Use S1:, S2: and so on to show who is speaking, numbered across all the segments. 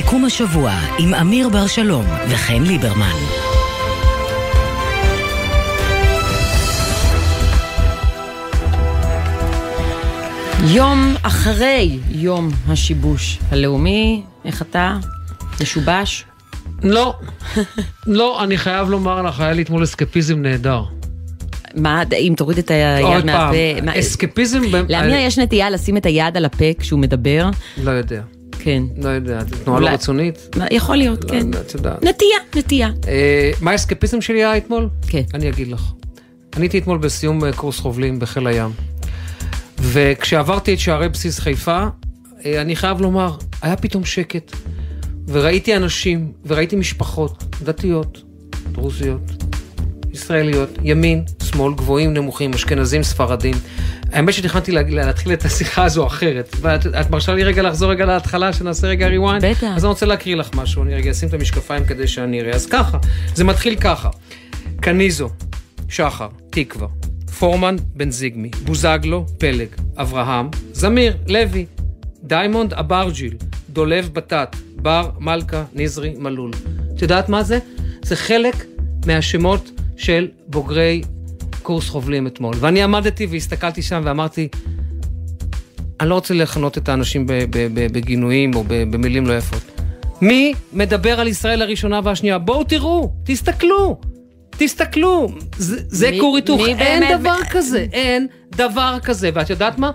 S1: סיכום השבוע עם אמיר בר שלום וחן ליברמן.
S2: יום אחרי יום השיבוש הלאומי, איך אתה? משובש?
S3: לא, לא, אני חייב לומר לך, היה לי אתמול אסקפיזם נהדר.
S2: מה, אם תוריד את היד
S3: עוד
S2: מהפה...
S3: פעם,
S2: מה-
S3: אסקפיזם...
S2: לאמיר יש נטייה לשים את היד על הפה כשהוא מדבר?
S3: לא יודע,
S2: כן.
S3: לא יודע, זו תנועה לא רצונית.
S2: יכול להיות,
S3: לא
S2: כן.
S3: יודע, את יודעת.
S2: נטייה, נטייה.
S3: אה, מה האסקפיזם שלי היה אתמול?
S2: כן.
S3: אני אגיד לך. אני הייתי אתמול בסיום אה, קורס חובלים בחיל הים. וכשעברתי את שערי בסיס חיפה, אה, אני חייב לומר, היה פתאום שקט. וראיתי אנשים, וראיתי משפחות דתיות, דרוזיות, ישראליות, ימין, שמאל, גבוהים, נמוכים, אשכנזים, ספרדים. האמת שתכננתי לה- להתחיל את השיחה הזו אחרת. ואת את מרשה לי רגע לחזור רגע להתחלה, שנעשה רגע rewind?
S2: בטח.
S3: אז אני רוצה להקריא לך משהו, אני רגע אשים את המשקפיים כדי שאני אראה. אז ככה, זה מתחיל ככה. קניזו, שחר, תקווה, פורמן, בן זיגמי, בוזגלו, פלג, אברהם, זמיר, לוי, דיימונד, אברג'יל, דולב, בטט, בר, מלכה, נזרי, מלול. את יודעת מה זה? זה חלק מהשמות של בוגרי קורס חובלים אתמול. ואני עמדתי והסתכלתי שם ואמרתי, אני לא רוצה לכנות את האנשים בגינויים או במילים לא יפות. מי מדבר על ישראל הראשונה והשנייה? בואו תראו, תסתכלו, תסתכלו. זה, זה
S2: מי-
S3: כור היתוך, אין
S2: באמת-
S3: דבר כזה, אין דבר כזה. ואת יודעת מה?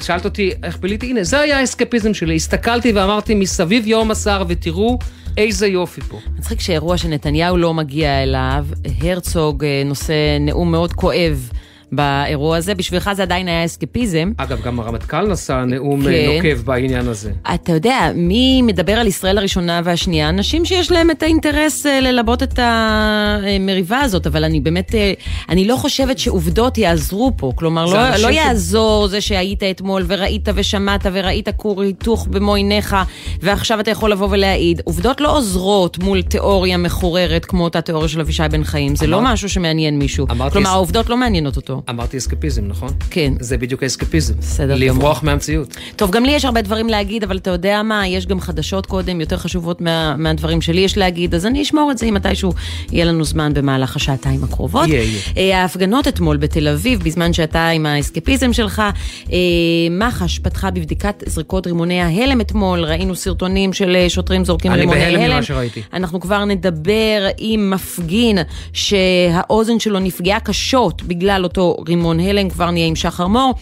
S3: שאלת אותי איך ביליתי, הנה, זה היה האסקפיזם שלי. הסתכלתי ואמרתי, מסביב יום הסער ותראו איזה יופי פה.
S2: מצחיק שאירוע שנתניהו לא מגיע אליו, הרצוג אה, נושא נאום מאוד כואב באירוע הזה, בשבילך זה עדיין היה אסקפיזם.
S3: אגב, גם הרמטכ"ל נשא נאום
S2: כן.
S3: אה, נוקב בעניין הזה.
S2: אתה יודע, מי מדבר על ישראל הראשונה והשנייה? אנשים שיש להם את האינטרס אה, ללבות את המריבה הזאת, אבל אני באמת, אה, אני לא חושבת שעובדות יעזרו פה. כלומר, לא, לא
S3: ש-
S2: יעזור זה שהיית אתמול וראית ושמעת וראית כור היתוך במו עיניך, ועכשיו אתה יכול לבוא ולהעיד. עובדות לא עוזרות מול תיאוריה מחוררת כמו אותה תיאוריה של אבישי בן חיים. זה לא
S3: אמר-
S2: משהו שמעניין מישהו. כלומר, העובדות לא מעניינות אותו.
S3: אמרתי אסקפיזם, נכון?
S2: כן.
S3: זה בדיוק האסקפיזם.
S2: בסדר
S3: לברוח מהמציאות.
S2: טוב, גם לי יש הרבה דברים להגיד, אבל אתה יודע מה, יש גם חדשות קודם, יותר חשובות מה, מהדברים שלי יש להגיד, אז אני אשמור את זה אם מתישהו יהיה לנו זמן במהלך השעתיים הקרובות.
S3: יהיה, יהיה.
S2: אה, ההפגנות אתמול בתל אביב, בזמן שאתה עם האסקפיזם שלך, אה, מח"ש פתחה בבדיקת זריקות רימוני ההלם אתמול, ראינו סרטונים של אה, שוטרים זורקים
S3: אני
S2: רימוני
S3: בהלם
S2: הלם.
S3: ממה שראיתי.
S2: אנחנו כבר נדבר עם מפגין שהאוזן שלו נפגעה קשות בגלל אותו רימון הלם, כבר נהיה עם שחר מור.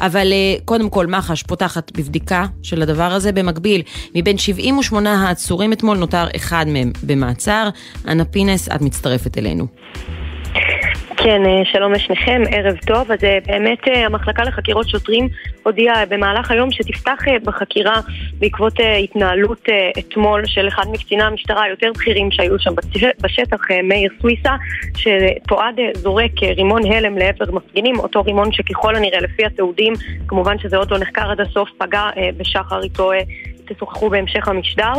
S2: אבל אה, קודם כל, מח"ש פותחת בבדיקה של הדבר הזה. במקביל, מבין 78 העצורים אתמול נותר אחד מהם במעצר. אנה פינס, את מצטרפת אלינו.
S4: כן, אה, שלום לשניכם, ערב טוב. אז אה, באמת אה, המחלקה לחקירות שוטרים הודיעה במהלך היום שתפתח בחקירה בעקבות התנהלות אתמול של אחד מקציני המשטרה היותר בכירים שהיו שם בשטח, מאיר סוויסה, שתועד זורק רימון הלם לעבר מפגינים, אותו רימון שככל הנראה לפי התיעודים, כמובן שזה עוד לא נחקר עד הסוף, פגע בשחר איתו. תשוחחו בהמשך המשדר.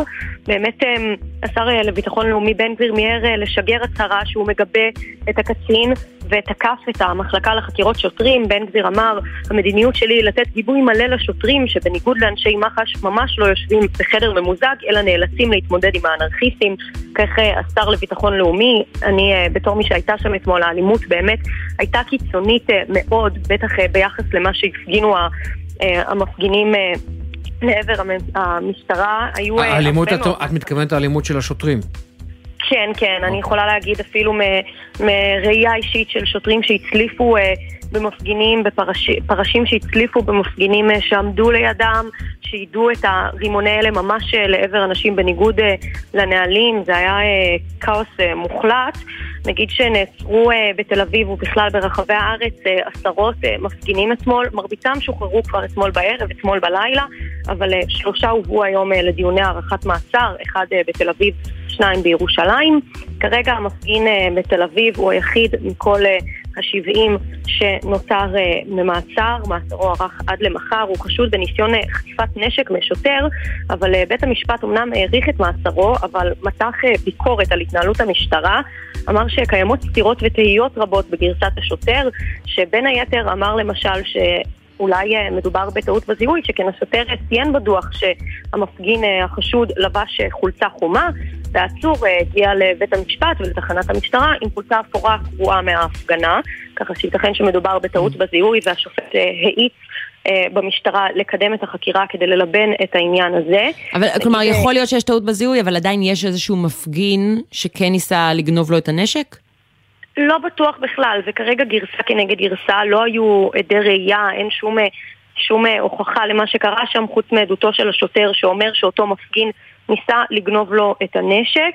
S4: באמת אה, השר אה, לביטחון לאומי בן גביר מיהר אה, לשגר הצהרה שהוא מגבה את הקצין ותקף את המחלקה לחקירות שוטרים. בן גביר אמר, המדיניות שלי היא לתת גיבוי מלא לשוטרים שבניגוד לאנשי מח"ש ממש לא יושבים בחדר ממוזג אלא נאלצים להתמודד עם האנרכיסטים. כך אה, השר לביטחון לאומי, אני בתור מי שהייתה שם אתמול, האלימות באמת הייתה קיצונית מאוד, בטח ביחס למה שהפגינו המפגינים לעבר המ- המשטרה. היו אה,
S3: האלימות, את
S4: מאוד-
S3: את מתכוונת לאלימות של השוטרים.
S4: כן, כן, אני יכולה להגיד אפילו מראייה אישית של שוטרים שהצליפו אה, במפגינים, בפרשים שהצליפו במפגינים אה, שעמדו לידם, שיידו את הרימוני האלה ממש לעבר אנשים בניגוד לנהלים, זה היה כאוס מוחלט. נגיד שנעצרו אה, בתל אביב ובכלל ברחבי הארץ אה, עשרות אה, מפגינים אתמול, מרביתם שוחררו כבר אתמול בערב, אתמול בלילה, אבל שלושה הובאו היום לדיוני הארכת מעצר, אחד בתל אביב, שניים בירושלים. כרגע המפגין בתל אביב הוא היחיד מכל ה-70 שנותר אה, ממעצר, מעצרו ארך עד למחר, הוא חשוד בניסיון אה, חטיפת נשק משוטר, אבל אה, בית המשפט אמנם האריך את מעצרו, אבל מתח אה, ביקורת על התנהלות המשטרה, אמר שקיימות סתירות ותהיות רבות בגרסת השוטר, שבין היתר אמר למשל ש... אולי אה, מדובר בטעות בזיהוי, שכן השוטר ציין בדוח שהמפגין אה, החשוד לבש חולצה חומה, והעצור הגיע לבית המשפט ולתחנת המשטרה עם חולצה אפורה קבועה מההפגנה, ככה שייתכן שמדובר בטעות בזיהוי והשופט האיץ במשטרה לקדם את החקירה כדי ללבן את העניין הזה.
S2: אבל כלומר, יכול להיות שיש טעות בזיהוי, אבל עדיין יש איזשהו מפגין שכן ניסה לגנוב לו את הנשק?
S4: לא בטוח בכלל, זה כרגע גרסה כנגד גרסה, לא היו עדי ראייה, אין שום, שום הוכחה למה שקרה שם, חוץ מעדותו של השוטר שאומר שאותו מפגין ניסה לגנוב לו את הנשק.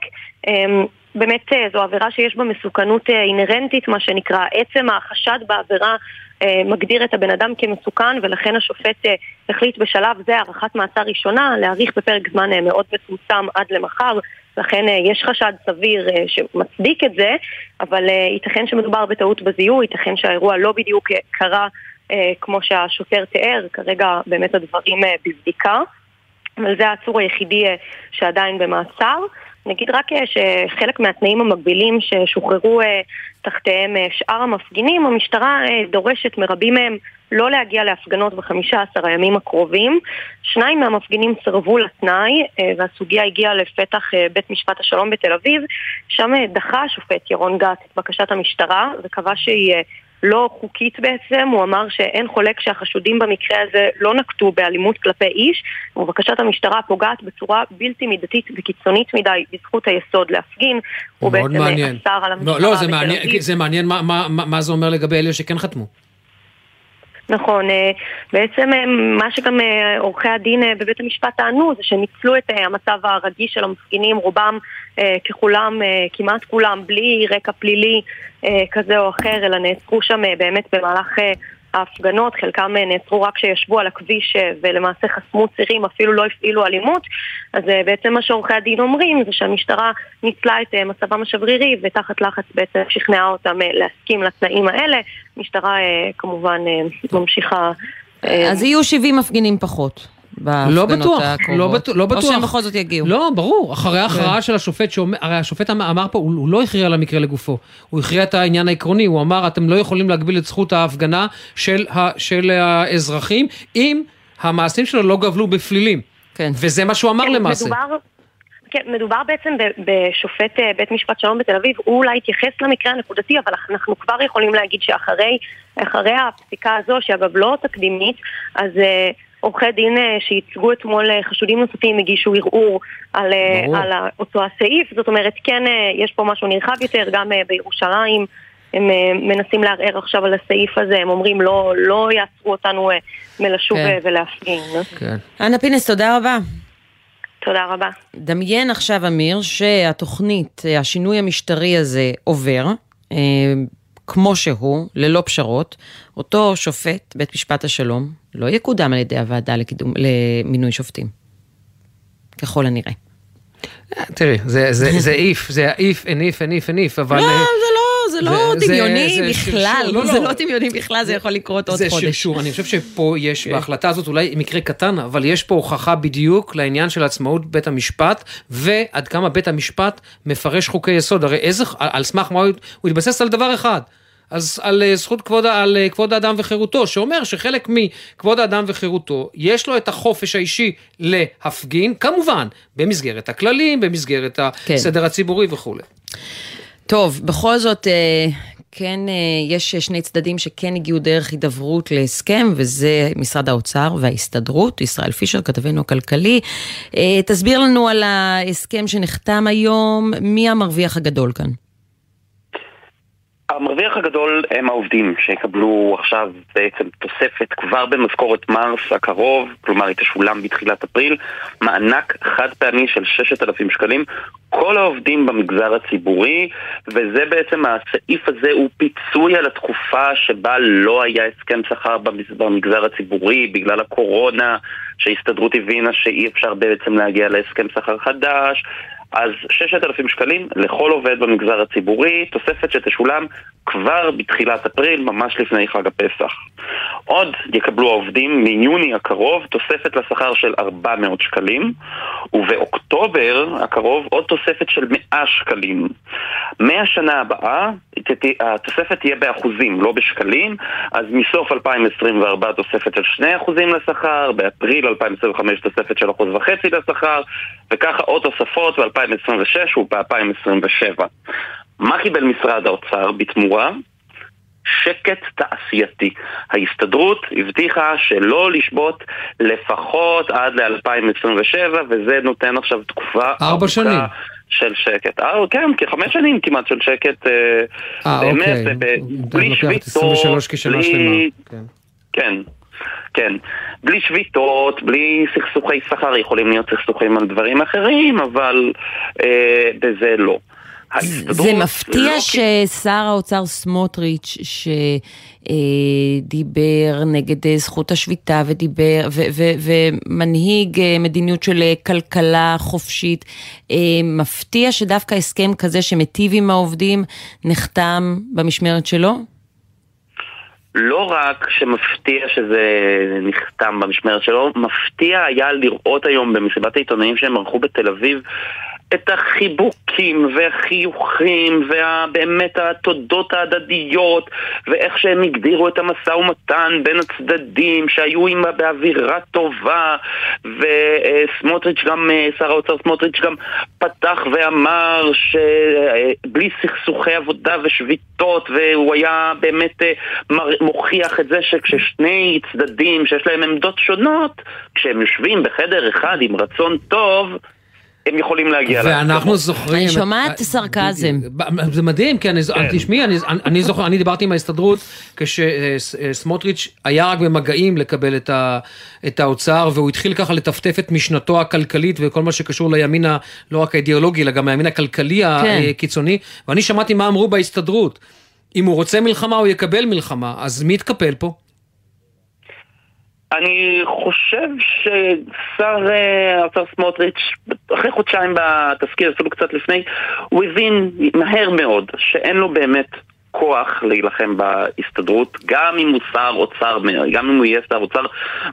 S4: אמ, באמת אה, זו עבירה שיש בה מסוכנות אה, אינהרנטית, מה שנקרא. עצם החשד בעבירה אה, מגדיר את הבן אדם כמסוכן, ולכן השופט החליט בשלב זה הארכת מעצר ראשונה, להאריך בפרק זמן מאוד מצומצם עד למחר. לכן יש חשד סביר שמצדיק את זה, אבל ייתכן שמדובר בטעות בזיהוי, ייתכן שהאירוע לא בדיוק קרה כמו שהשוטר תיאר, כרגע באמת הדברים בבדיקה, אבל זה העצור היחידי שעדיין במעצר. נגיד רק שחלק מהתנאים המקבילים ששוחררו תחתיהם שאר המפגינים, המשטרה דורשת מרבים מהם לא להגיע להפגנות בחמישה עשר הימים הקרובים. שניים מהמפגינים סרבו לתנאי, אה, והסוגיה הגיעה לפתח אה, בית משפט השלום בתל אביב. שם אה, דחה השופט ירון גת את בקשת המשטרה, וקבע שהיא לא חוקית בעצם. הוא אמר שאין חולק שהחשודים במקרה הזה לא נקטו באלימות כלפי איש, ובקשת המשטרה פוגעת בצורה בלתי מידתית וקיצונית מדי בזכות היסוד להפגין.
S3: הוא בעצם אסר על המשטרה לא, לא, זה מעניין, זה מעניין מה, מה, מה, מה זה אומר לגבי אלה שכן חתמו.
S4: נכון, אה, בעצם אה, מה שגם אה, עורכי הדין בבית המשפט טענו זה שניצלו את המצב הרגיש של המפגינים, רובם ככולם, כמעט כולם, בלי רקע פלילי כזה או אחר, אלא נעצרו שם באמת במהלך ההפגנות, חלקם נעצרו רק כשישבו על הכביש ולמעשה חסמו צירים, אפילו לא הפעילו אלימות. אז בעצם מה שעורכי הדין אומרים זה שהמשטרה ניצלה את מצבם השברירי ותחת לחץ בעצם שכנעה אותם להסכים לתנאים האלה. המשטרה כמובן ממשיכה...
S2: אז יהיו 70 מפגינים פחות.
S3: לא בטוח, לא, בטוח, לא בטוח.
S2: או שהם בכל זאת יגיעו.
S3: לא, ברור, אחרי ההכרעה כן. של השופט, שאומר, הרי השופט אמר, אמר פה, הוא, הוא לא הכריע למקרה לגופו, הוא הכריע את העניין העקרוני, הוא אמר, אתם לא יכולים להגביל את זכות ההפגנה של, ה, של האזרחים, אם המעשים שלו לא גבלו בפלילים. כן. וזה מה שהוא אמר כן, למעשה.
S4: מדובר... כן, מדובר בעצם בשופט אה, בית משפט שלום בתל אביב, הוא אולי התייחס למקרה הנקודתי, אבל אנחנו כבר יכולים להגיד שאחרי הפסיקה הזו, שאגב לא תקדימית, אז uh, עורכי דין אה, שייצגו אתמול אה, חשודים נוספים הגישו ערעור על, אה, על אותו הסעיף, זאת אומרת כן יש פה משהו נרחב יותר, גם בירושלים הם מנסים לערער עכשיו על הסעיף הזה, הם אומרים לא, לא יעצרו אותנו מלשוב כן. ולהפגין.
S2: כן. אנה פינס, תודה רבה.
S4: תודה רבה.
S2: דמיין עכשיו, אמיר, שהתוכנית, השינוי המשטרי הזה עובר. כמו שהוא, ללא פשרות, אותו שופט, בית משפט השלום, לא יקודם על ידי הוועדה לקידום, למינוי שופטים. ככל הנראה.
S3: תראי, זה איף, זה איף, אין איף, אין איף, אין איף, אבל...
S2: לא, אה, זה לא, זה לא דמיוני בכלל, לא, זה לא. לא דמיוני בכלל, זה יכול לקרות עוד חודש.
S3: זה שרשור, אני חושב שפה יש, כן. בהחלטה הזאת אולי מקרה קטן, אבל יש פה הוכחה בדיוק לעניין של עצמאות בית המשפט, ועד כמה בית המשפט מפרש חוקי יסוד, הרי איזה, על סמך מה הוא התבסס על דבר אחד. אז על אה, זכות כבוד, על אה, כבוד האדם וחירותו, שאומר שחלק מכבוד האדם וחירותו, יש לו את החופש האישי להפגין, כמובן, במסגרת הכללים, במסגרת כן. הסדר הציבורי וכולי.
S2: טוב, בכל זאת, אה, כן, יש שני צדדים שכן הגיעו דרך הידברות להסכם, וזה משרד האוצר וההסתדרות. ישראל פישר, כתבנו הכלכלי. תסביר לנו על ההסכם שנחתם היום, מי המרוויח הגדול כאן?
S5: המרוויח הגדול הם העובדים שיקבלו עכשיו בעצם תוספת כבר במשכורת מרס הקרוב, כלומר היא תשולם בתחילת אפריל, מענק חד פעמי של 6,000 שקלים, כל העובדים במגזר הציבורי, וזה בעצם הסעיף הזה הוא פיצוי על התקופה שבה לא היה הסכם שכר במגזר הציבורי בגלל הקורונה שההסתדרות הבינה שאי אפשר בעצם להגיע להסכם שכר חדש, אז 6,000 שקלים לכל עובד במגזר הציבורי, תוספת שתשולם כבר בתחילת אפריל, ממש לפני חג הפסח. עוד יקבלו העובדים מיוני הקרוב תוספת לשכר של 400 שקלים, ובאוקטובר הקרוב עוד תוספת של 100 שקלים. מהשנה הבאה התוספת תהיה באחוזים, לא בשקלים, אז מסוף 2024 תוספת של 2% לשכר, באפריל 2025 תוספת של 1.5% לשכר, וככה עוד תוספות ב-2026 וב-2027. מה קיבל משרד האוצר בתמורה? שקט תעשייתי. ההסתדרות הבטיחה שלא לשבות לפחות עד ל-2027, וזה נותן עכשיו תקופה
S3: ארבע שנים.
S5: של שקט. אה, כן, כחמש שנים כמעט של שקט. אה,
S3: אה
S5: באמת,
S3: אוקיי.
S5: ב- בלי שביתות,
S3: 23 כשנה שלמה.
S5: בלי...
S3: כן.
S5: כן. בלי שביתות, בלי סכסוכי שכר, יכולים להיות סכסוכים על דברים אחרים, אבל אה, בזה לא.
S2: זה מפתיע
S5: לא
S2: ששר האוצר סמוטריץ', שדיבר נגד אה, זכות השביתה ודיבר, ו- ו- ומנהיג אה, מדיניות של אה, כלכלה חופשית, אה, מפתיע שדווקא הסכם כזה שמיטיב עם העובדים נחתם במשמרת שלו?
S5: לא רק שמפתיע שזה נחתם במשמרת שלו, מפתיע היה לראות היום במסיבת העיתונאים שהם ערכו בתל אביב את החיבוקים והחיוכים ובאמת התודות ההדדיות ואיך שהם הגדירו את המשא ומתן בין הצדדים שהיו עם באווירה טובה וסמוטריץ' גם, שר האוצר סמוטריץ' גם פתח ואמר שבלי סכסוכי עבודה ושביתות והוא היה באמת אה, מוכיח את זה שכששני צדדים שיש להם עמדות שונות כשהם יושבים בחדר אחד עם רצון טוב הם יכולים להגיע
S3: ואנחנו
S5: להסכמות.
S3: זוכרים...
S2: אני שומעת סרקזם.
S3: ב- זה מדהים, כי אני,
S5: כן.
S3: תשמעי, אני, אני זוכר, אני דיברתי עם ההסתדרות כשסמוטריץ' היה רק במגעים לקבל את, ה, את האוצר, והוא התחיל ככה לטפטף את משנתו הכלכלית וכל מה שקשור לימין, ה- לא רק האידיאולוגי, אלא גם הימין הכלכלי
S2: כן.
S3: הקיצוני, ואני שמעתי מה אמרו בהסתדרות. אם הוא רוצה מלחמה, הוא יקבל מלחמה, אז מי יתקפל פה?
S5: אני חושב ששר אה, האוצר סמוטריץ', אחרי חודשיים בתזכיר, אפילו קצת לפני, הוא הבין מהר מאוד שאין לו באמת כוח להילחם בהסתדרות, גם אם הוא שר אוצר, גם אם הוא יהיה שר אוצר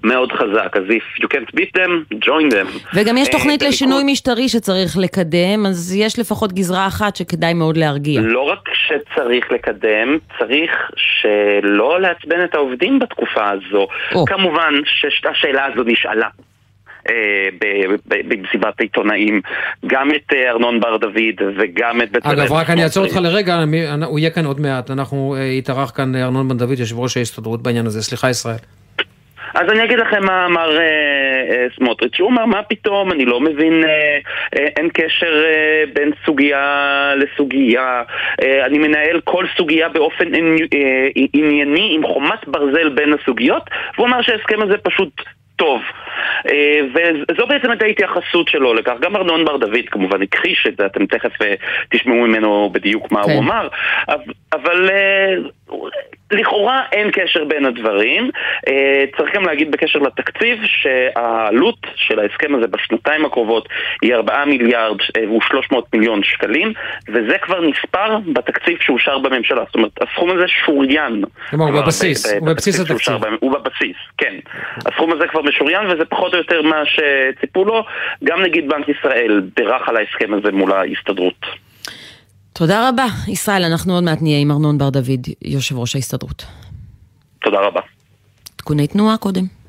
S5: מאוד חזק. אז if you can't beat them, join them.
S2: וגם יש
S5: אה,
S2: תוכנית לשינוי משטרי שצריך לקדם, אז יש לפחות גזרה אחת שכדאי מאוד להרגיע.
S5: לא רק שצריך לקדם, צריך שלא לעצבן את העובדים בתקופה הזו. כמובן שהשאלה הזו נשאלה. אה, במסיבת העיתונאים, גם את אה, ארנון בר דוד וגם את בצלאל.
S3: אגב, רק אני אעצור אותך. לרגע, הוא יהיה כאן עוד מעט, אנחנו, אה, התארח כאן ארנון בן דוד, יושב ראש ההסתדרות בעניין הזה, סליחה ישראל.
S5: אז אני אגיד לכם מה אמר אה, אה, סמוטריץ', הוא אמר מה פתאום, אני לא מבין, אה, אה, אין קשר אה, בין סוגיה לסוגיה, אה, אני מנהל כל סוגיה באופן עני- אה, ענייני עם חומת ברזל בין הסוגיות, והוא אמר שההסכם הזה פשוט טוב. אה, וזו בעצם הייתה ההתייחסות שלו לכך. גם ארנון בר דוד כמובן הכחיש את זה, אתם תכף אה, תשמעו ממנו בדיוק מה
S2: כן.
S5: הוא אמר, אבל- אה, לכאורה אין קשר בין הדברים. צריך גם להגיד בקשר לתקציב שהעלות של ההסכם הזה בשנתיים הקרובות היא 4 מיליארד אה, ו-300 מיליון שקלים, וזה כבר נספר בתקציב שאושר בממשלה. זאת אומרת, הסכום הזה שוריין.
S3: כלומר, הוא בבסיס, הוא בבסיס התקציב.
S5: הוא בבסיס, כן. הסכום הזה כבר משוריין וזה פחות או יותר מה שציפו לו. גם נגיד בנק ישראל בירך על ההסכם הזה מול ההסתדרות.
S2: תודה רבה. ישראל, אנחנו עוד מעט נהיה עם ארנון בר דוד, יושב ראש ההסתדרות.
S5: תודה רבה.
S2: עדכוני תנועה קודם.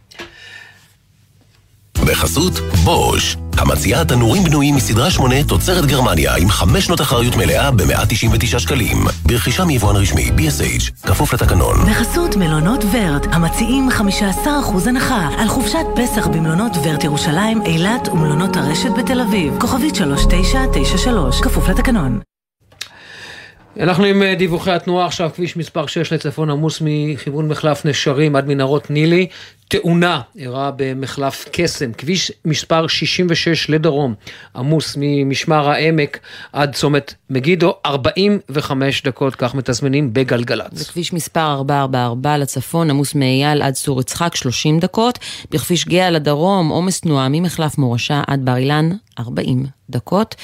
S6: בחסות בוש, המציעה תנורים בנויים מסדרה 8 תוצרת גרמניה עם 5 שנות אחריות מלאה ב-199 שקלים. ברכישה מיבואן רשמי BSH, כפוף לתקנון.
S1: בחסות מלונות ורט, המציעים 15% הנחה על חופשת פסח במלונות ורט ירושלים, אילת ומלונות הרשת בתל אביב. כוכבית 3993, כפוף לתקנון.
S3: אנחנו עם אה, דיווחי התנועה עכשיו, כביש מספר 6 לצפון עמוס מכיוון מחלף נשרים עד מנהרות נילי, תאונה אירעה במחלף קסם, כביש מספר 66 לדרום, עמוס ממשמר העמק עד צומת מגידו, 45 דקות, כך מתזמנים בגלגלצ.
S2: בכביש מספר 444 לצפון, עמוס מאייל עד צור יצחק, 30 דקות. בכביש גאה לדרום, עומס תנועה ממחלף מורשה עד בר אילן, 40 דקות.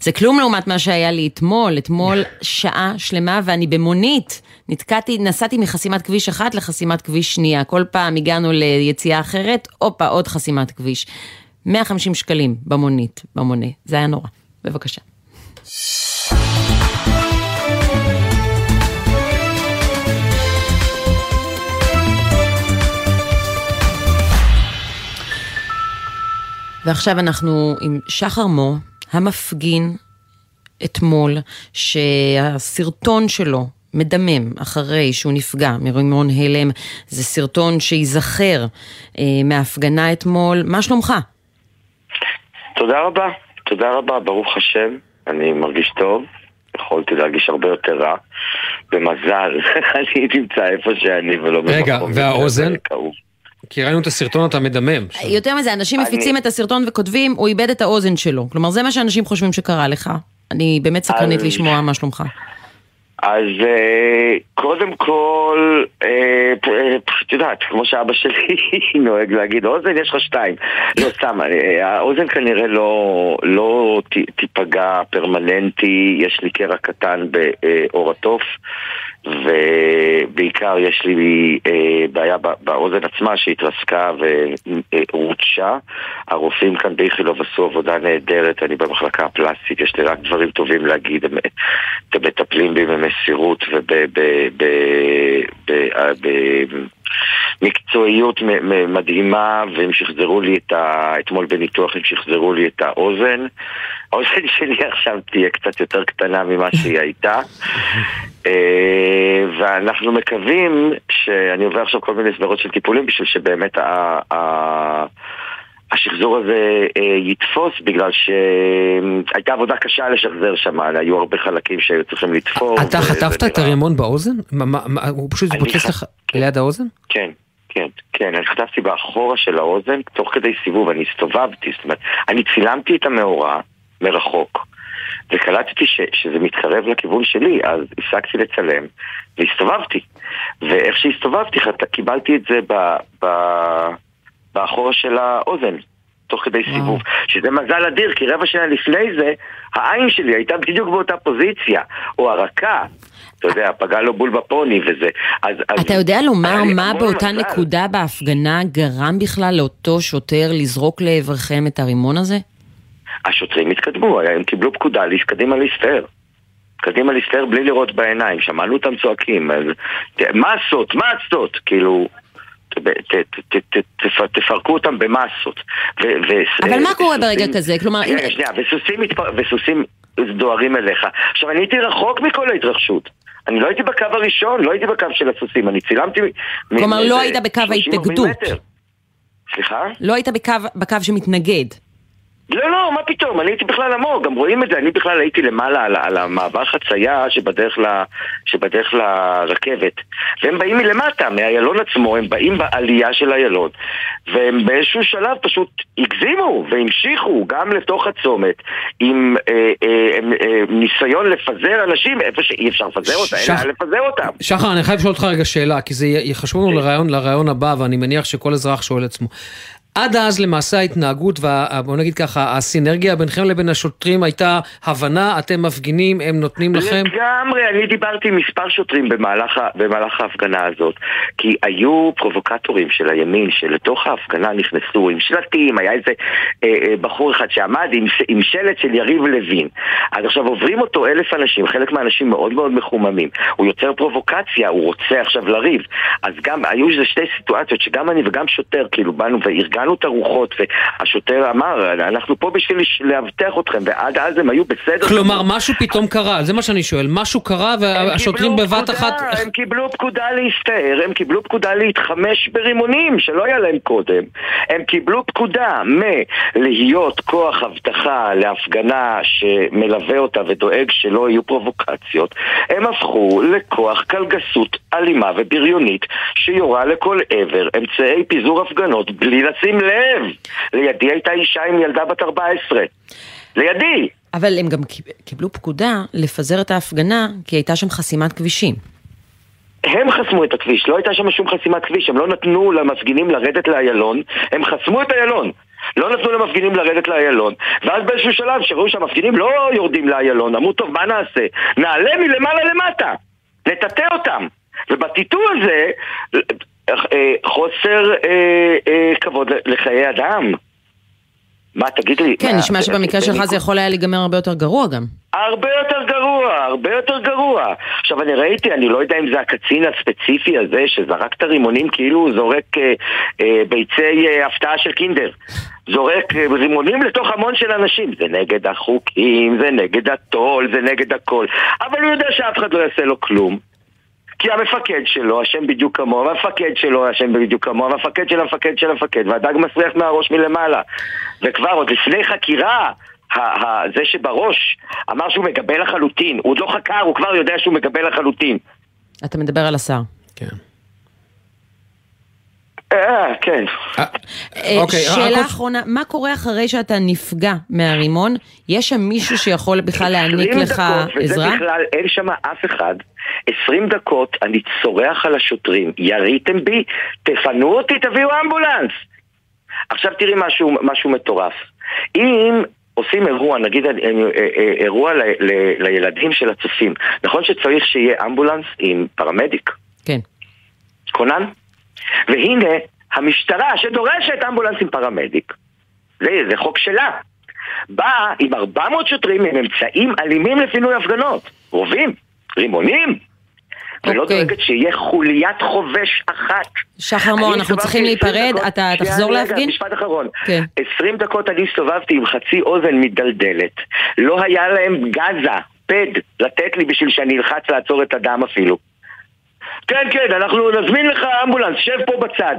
S2: זה כלום לעומת מה שהיה לי אתמול, אתמול שעה שלמה ואני במונית. נתקעתי, נסעתי מחסימת כביש אחת לחסימת כביש שנייה. כל פעם הגענו ליציאה אחרת, הופה, עוד חסימת כביש. 150 שקלים במונית, במונה. זה היה נורא. בבקשה. ועכשיו אנחנו עם שחר מו, המפגין אתמול, שהסרטון שלו מדמם אחרי שהוא נפגע מרימון הלם, זה סרטון שייזכר אה, מההפגנה אתמול. מה שלומך?
S7: תודה רבה, תודה רבה, ברוך השם, אני מרגיש טוב. יכולתי להרגיש הרבה יותר רע. במזל, אני נמצא איפה שאני ולא
S3: במקום. רגע, והאוזן? כי ראינו את הסרטון אתה מדמם.
S2: יותר מזה, אנשים מפיצים את הסרטון וכותבים, הוא איבד את האוזן שלו. כלומר, זה מה שאנשים חושבים שקרה לך. אני באמת סקרנית לשמוע מה שלומך.
S7: אז אה, קודם כל, אה, את יודעת, כמו שאבא שלי נוהג להגיד, אוזן יש לך שתיים. לא, סתם, אה, האוזן כנראה לא, לא תיפגע פרמננטי, יש לי קרע קטן בעור התוף. ובעיקר יש לי אה, בעיה באוזן עצמה שהתרסקה ורוצשה. הרופאים כאן באיכילוב עשו עבודה נהדרת, אני במחלקה הפלסטית, יש לי רק דברים טובים להגיד, הם, הם מטפלים בי במסירות ובמקצועיות מדהימה, והם שחזרו לי את ה... אתמול בניתוח הם שחזרו לי את האוזן. האוזן שלי עכשיו תהיה קצת יותר קטנה ממה שהיא הייתה. אה, ואנחנו מקווים שאני עובר עכשיו כל מיני סדרות של טיפולים בשביל שבאמת השחזור הזה אה, יתפוס בגלל שהייתה עבודה קשה לשחזר שם, היו הרבה חלקים שהיו צריכים לתפור.
S3: אתה חטפת את הרימון באוזן? הוא פשוט התפוצץ לך ליד האוזן?
S7: כן. כן, כן, אני חטפתי באחורה של האוזן, תוך כדי סיבוב, אני הסתובבתי, זאת אומרת, אני צילמתי את המאורע מרחוק, וקלטתי ש, שזה מתקרב לכיוון שלי, אז הפסקתי לצלם והסתובבתי. ואיך שהסתובבתי, קיבלתי את זה ב, ב, באחורה של האוזן. תוך כדי וואו. סיבוב, שזה מזל אדיר, כי רבע שנה לפני זה, העין שלי הייתה בדיוק באותה פוזיציה, או הרכה, אתה יודע, פגע לו בול בפוני וזה. אז, אז
S2: אתה יודע לומר מה באותה מזל. נקודה בהפגנה גרם בכלל לאותו שוטר לזרוק לעברכם את הרימון הזה?
S7: השוטרים התקדמו, הם קיבלו פקודה קדימה להסתער. קדימה להסתער בלי לראות בעיניים, שמענו אותם צועקים, אז מסות, מסות, כאילו... תפרקו אותם במסות.
S2: אבל מה קורה ברגע כזה? כלומר...
S7: שנייה, וסוסים דוהרים אליך. עכשיו, אני הייתי רחוק מכל ההתרחשות. אני לא הייתי בקו הראשון, לא הייתי בקו של הסוסים, אני צילמתי...
S2: כלומר, לא היית בקו ההתנגדות.
S7: סליחה?
S2: לא היית בקו שמתנגד.
S7: לא, לא, מה פתאום, אני הייתי בכלל עמוק, גם רואים את זה, אני בכלל הייתי למעלה על, על המעבר חצייה שבדרך, ל, שבדרך לרכבת. והם באים מלמטה, מהיילון עצמו, הם באים בעלייה של איילון, והם באיזשהו שלב פשוט הגזימו והמשיכו גם לתוך הצומת עם אה, אה, אה, ניסיון לפזר אנשים איפה שאי אפשר לפזר אותם, שח... אלא לפזר אותם.
S3: שחר, אני חייב לשאול אותך רגע שאלה, כי זה חשוב לנו לרעיון, לרעיון הבא, ואני מניח שכל אזרח שואל עצמו. עד אז למעשה ההתנהגות, בוא נגיד ככה, הסינרגיה ביניכם לבין השוטרים הייתה הבנה, אתם מפגינים, הם נותנים לכם?
S7: לגמרי, אני דיברתי עם מספר שוטרים במהלך, במהלך ההפגנה הזאת, כי היו פרובוקטורים של הימין שלתוך ההפגנה נכנסו עם שלטים, היה איזה אה, אה, בחור אחד שעמד עם, עם שלט של יריב לוין. אז עכשיו עוברים אותו אלף אנשים, חלק מהאנשים מאוד מאוד מחוממים. הוא יוצר פרובוקציה, הוא רוצה עכשיו לריב. אז גם, היו איזה שתי סיטואציות שגם אני וגם שוטר, כאילו באנו וארגנו הרגיענו את הרוחות, והשוטר אמר, אנחנו פה בשביל לאבטח אתכם, ועד אז הם היו בסדר.
S3: כלומר, משהו פתאום קרה, זה מה שאני שואל, משהו קרה והשוטרים בבת אחת...
S7: הם קיבלו פקודה להסתער, הם קיבלו פקודה להתחמש ברימונים, שלא היה להם קודם. הם קיבלו פקודה מלהיות כוח אבטחה להפגנה שמלווה אותה ודואג שלא יהיו פרובוקציות. הם הפכו לכוח קלגסות אלימה ובריונית שיורה לכל עבר אמצעי פיזור הפגנות בלי לשים לב. לידי הייתה אישה עם ילדה בת 14. לידי.
S2: אבל הם גם קיבלו פקודה לפזר את ההפגנה כי הייתה שם חסימת כבישים.
S7: הם חסמו את הכביש, לא הייתה שם שום חסימת כביש, הם לא נתנו למפגינים לרדת לאיילון, הם חסמו את איילון. לא נתנו למפגינים לרדת לאיילון, ואז באיזשהו שלב שראו שהמפגינים לא יורדים לאיילון, אמרו טוב מה נעשה? נעלה מלמעלה למטה, נטאטא אותם. ובטיטו הזה חוסר אה, אה, כבוד לחיי אדם. מה, תגיד לי...
S2: כן, נשמע שבמקרה שלך זה יכול היה להיגמר הרבה יותר גרוע גם.
S7: הרבה יותר גרוע, הרבה יותר גרוע. עכשיו, אני ראיתי, אני לא יודע אם זה הקצין הספציפי הזה שזרק את הרימונים כאילו הוא זורק אה, אה, ביצי אה, הפתעה של קינדר. זורק אה, רימונים לתוך המון של אנשים. זה נגד החוקים, זה נגד הטול, זה נגד הכל. אבל הוא יודע שאף אחד לא יעשה לו כלום. כי המפקד שלו אשם בדיוק כמוהו, והמפקד שלו אשם בדיוק כמוהו, והמפקד של המפקד של המפקד, והדג מסריח מהראש מלמעלה. וכבר עוד לפני חקירה, זה שבראש אמר שהוא מגבה לחלוטין, הוא עוד לא חקר, הוא כבר יודע שהוא מגבה לחלוטין.
S2: אתה מדבר על השר.
S3: כן.
S7: אה, כן.
S2: אה, אה, אוקיי, שאלה אחרונה, מה קורה אחרי שאתה נפגע מהרימון? יש שם מישהו שיכול בכלל להעניק לך עזרה?
S7: אין שם אף אחד. 20 דקות אני צורח על השוטרים, יריתם בי, תפנו אותי, תביאו אמבולנס. עכשיו תראי משהו, משהו מטורף. אם עושים אירוע, נגיד אירוע ל, ל, לילדים של הצופים, נכון שצריך שיהיה אמבולנס עם פרמדיק?
S2: כן.
S7: כונן? והנה, המשטרה שדורשת אמבולנס עם פרמדיק, זה, זה חוק שלה, באה עם 400 שוטרים עם אמצעים אלימים לפינוי הפגנות, רובים, רימונים, ולא אוקיי. דואגת שיהיה חוליית חובש אחת.
S2: שחר מור, אנחנו צריכים להיפרד, אתה תחזור להפגין?
S7: משפט אחרון. כן. 20 דקות אני הסתובבתי עם חצי אוזן מדלדלת. לא היה להם גזה, פד, לתת לי בשביל שאני אלחץ לעצור את הדם אפילו. כן, כן, אנחנו נזמין לך אמבולנס, שב פה בצד.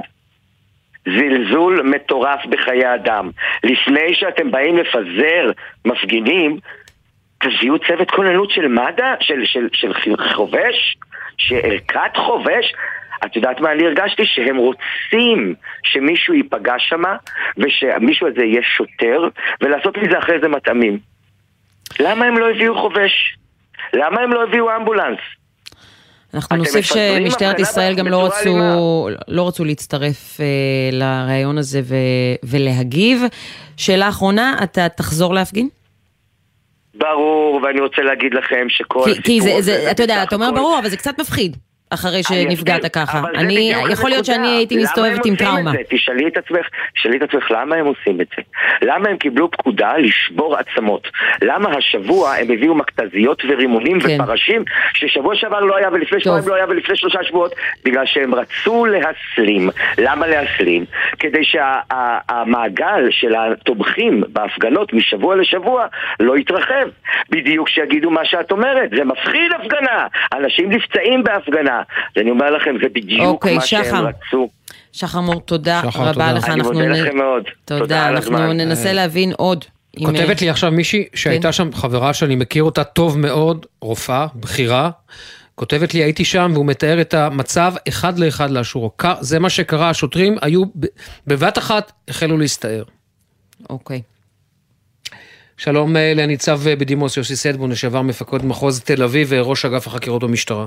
S7: זלזול מטורף בחיי אדם. לפני שאתם באים לפזר מפגינים, תביאו צוות כוננות של מד"א, של, של, של חובש, שערכת חובש. את יודעת מה אני הרגשתי? שהם רוצים שמישהו ייפגע שם, ושמישהו הזה יהיה שוטר, ולעשות מזה אחרי זה מטעמים. למה הם לא הביאו חובש? למה הם לא הביאו אמבולנס?
S2: אנחנו נוסיף שמשטרת ישראל גם לא רצו, לא רצו להצטרף uh, לראיון הזה ו, ולהגיב. שאלה אחרונה, אתה תחזור להפגין?
S7: ברור, ואני רוצה להגיד לכם שכל...
S2: כי, כי זה, זה, אתה יודע, אתה אומר ברור, אבל זה קצת מפחיד. אחרי שנפגעת ככה. אני, יכול להיות שאני הייתי מסתובבת עם טראומה.
S7: תשאלי את עצמך, תשאלי את עצמך למה הם עושים את זה. למה הם קיבלו פקודה לשבור עצמות? למה השבוע הם הביאו מכתזיות ורימונים כן. ופרשים ששבוע שעבר לא היה ולפני שבועיים לא היה ולפני שלושה שבועות? בגלל שהם רצו להסלים. למה להסלים? כדי שהמעגל שה, של התומכים בהפגנות משבוע לשבוע לא יתרחב. בדיוק שיגידו מה שאת אומרת. זה מפחיד הפגנה. אנשים נפצעים בהפגנה. אז אני אומר לכם, זה בדיוק אוקיי, מה שחר. שהם רצו.
S2: שחר מור, תודה שחר, רבה
S7: תודה.
S2: לך.
S7: אני מודה נ... לכם מאוד.
S2: תודה, תודה אנחנו ננסה אה... להבין עוד.
S3: כותבת לי עכשיו מישהי שהייתה כן. שם חברה שאני מכיר אותה טוב מאוד, רופאה, בכירה. כותבת לי, הייתי שם והוא מתאר את המצב אחד לאחד לאשורו. זה מה שקרה, השוטרים היו בבת אחת, החלו להסתער.
S2: אוקיי.
S3: שלום אה, לניצב בדימוס יוסי סדבון, לשעבר מפקד מחוז תל אביב וראש אגף החקירות במשטרה.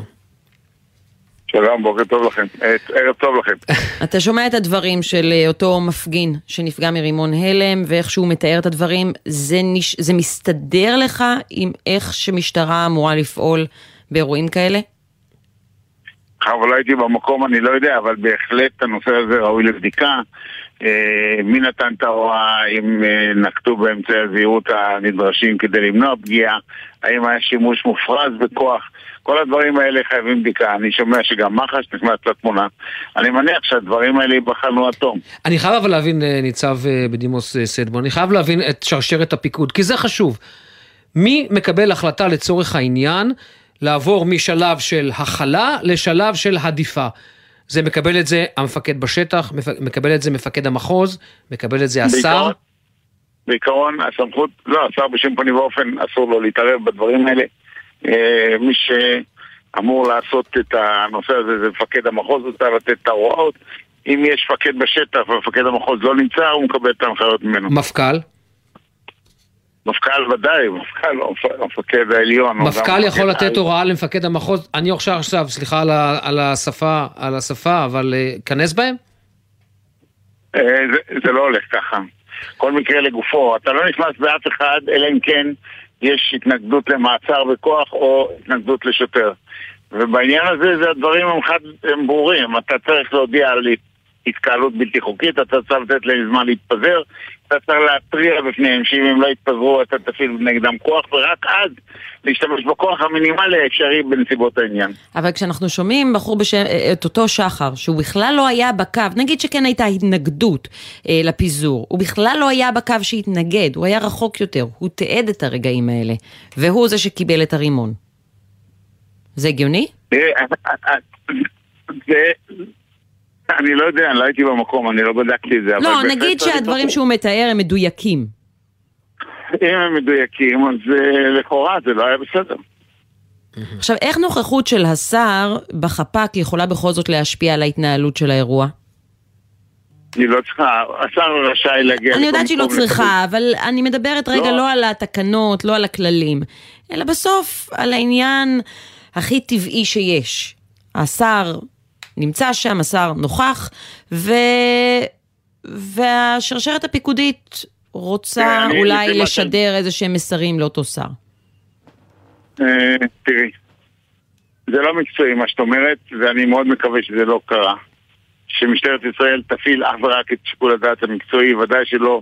S8: שלום, בוקר טוב לכם, אה, ערב טוב לכם.
S2: אתה שומע את הדברים של אה, אותו מפגין שנפגע מרימון הלם ואיך שהוא מתאר את הדברים, זה, נש... זה מסתדר לך עם איך שמשטרה אמורה לפעול באירועים כאלה?
S8: אבל לא הייתי במקום, אני לא יודע, אבל בהחלט הנושא הזה ראוי לבדיקה. אה, מי נתן את ההוראה, אם נקטו באמצעי הזהירות הנדרשים כדי למנוע פגיעה, האם היה שימוש מופרז בכוח. כל הדברים האלה חייבים בדיקה. אני שומע שגם מח"ש נכנס לתמונה. אני מניח שהדברים האלה ייבחנו עד תום.
S3: אני חייב אבל להבין, אה, ניצב אה, בדימוס אה, סדבון, אני חייב להבין את שרשרת הפיקוד, כי זה חשוב. מי מקבל החלטה לצורך העניין לעבור משלב של הכלה לשלב של הדיפה? זה מקבל את זה המפקד בשטח, מקבל את זה מפקד המחוז, מקבל את זה השר. בעיקרון,
S8: בעיקרון הסמכות, לא, השר בשום פנים ואופן אסור לו להתערב בדברים האלה. אה, מי שאמור לעשות את הנושא הזה זה מפקד המחוז, הוא צריך לתת את ההוראות. אם יש מפקד בשטח ומפקד המחוז לא נמצא, הוא מקבל את ההנחיות ממנו.
S3: מפכ"ל?
S8: מפכ"ל ודאי, מפכ"ל, המפקד העליון.
S3: מפכ"ל יכול לתת הוראה למפקד המחוז, אני עכשיו, עכשיו, סליחה על, ה, על השפה, על השפה, אבל uh, כנס בהם?
S8: Uh, זה, זה לא הולך ככה. כל מקרה לגופו, אתה לא נכנס באף אחד, אלא אם כן יש התנגדות למעצר בכוח או התנגדות לשוטר. ובעניין הזה, זה הדברים הם, חד, הם ברורים. אתה צריך להודיע על התקהלות בלתי חוקית, אתה צריך לתת להם זמן להתפזר, אתה צריך להתריע בפניהם שאם הם לא יתפזרו אתה תפעיל נגדם כוח, ורק אז להשתמש בכוח המינימלי האפשרי בנסיבות העניין.
S2: אבל כשאנחנו שומעים בחור בשם, אה, את אותו שחר, שהוא בכלל לא היה בקו, נגיד שכן הייתה התנגדות אה, לפיזור, הוא בכלל לא היה בקו שהתנגד, הוא היה רחוק יותר, הוא תיעד את הרגעים האלה, והוא זה שקיבל את הרימון. זה הגיוני?
S8: אה, אה, זה... אני לא יודע, אני לא הייתי במקום, אני לא בדקתי את זה.
S2: לא, נגיד שהדברים שהוא מתאר הם מדויקים.
S8: אם הם מדויקים, אז אה, לכאורה זה לא היה בסדר.
S2: עכשיו, איך נוכחות של השר בחפ"ק יכולה בכל זאת להשפיע על ההתנהלות של האירוע?
S8: היא לא צריכה, השר רשאי להגיע...
S2: אני יודעת שהיא לא צריכה, אבל אני מדברת רגע לא. לא על התקנות, לא על הכללים, אלא בסוף על העניין הכי טבעי שיש. השר נמצא שם, השר נוכח, ו... והשרשרת הפיקודית רוצה כן, אולי לשדר איזה שהם מסרים לאותו שר.
S8: אה, תראי, זה לא מקצועי מה שאת אומרת, ואני מאוד מקווה שזה לא קרה. שמשטרת ישראל תפעיל אך ורק את שיקול הדעת המקצועי, ודאי שלא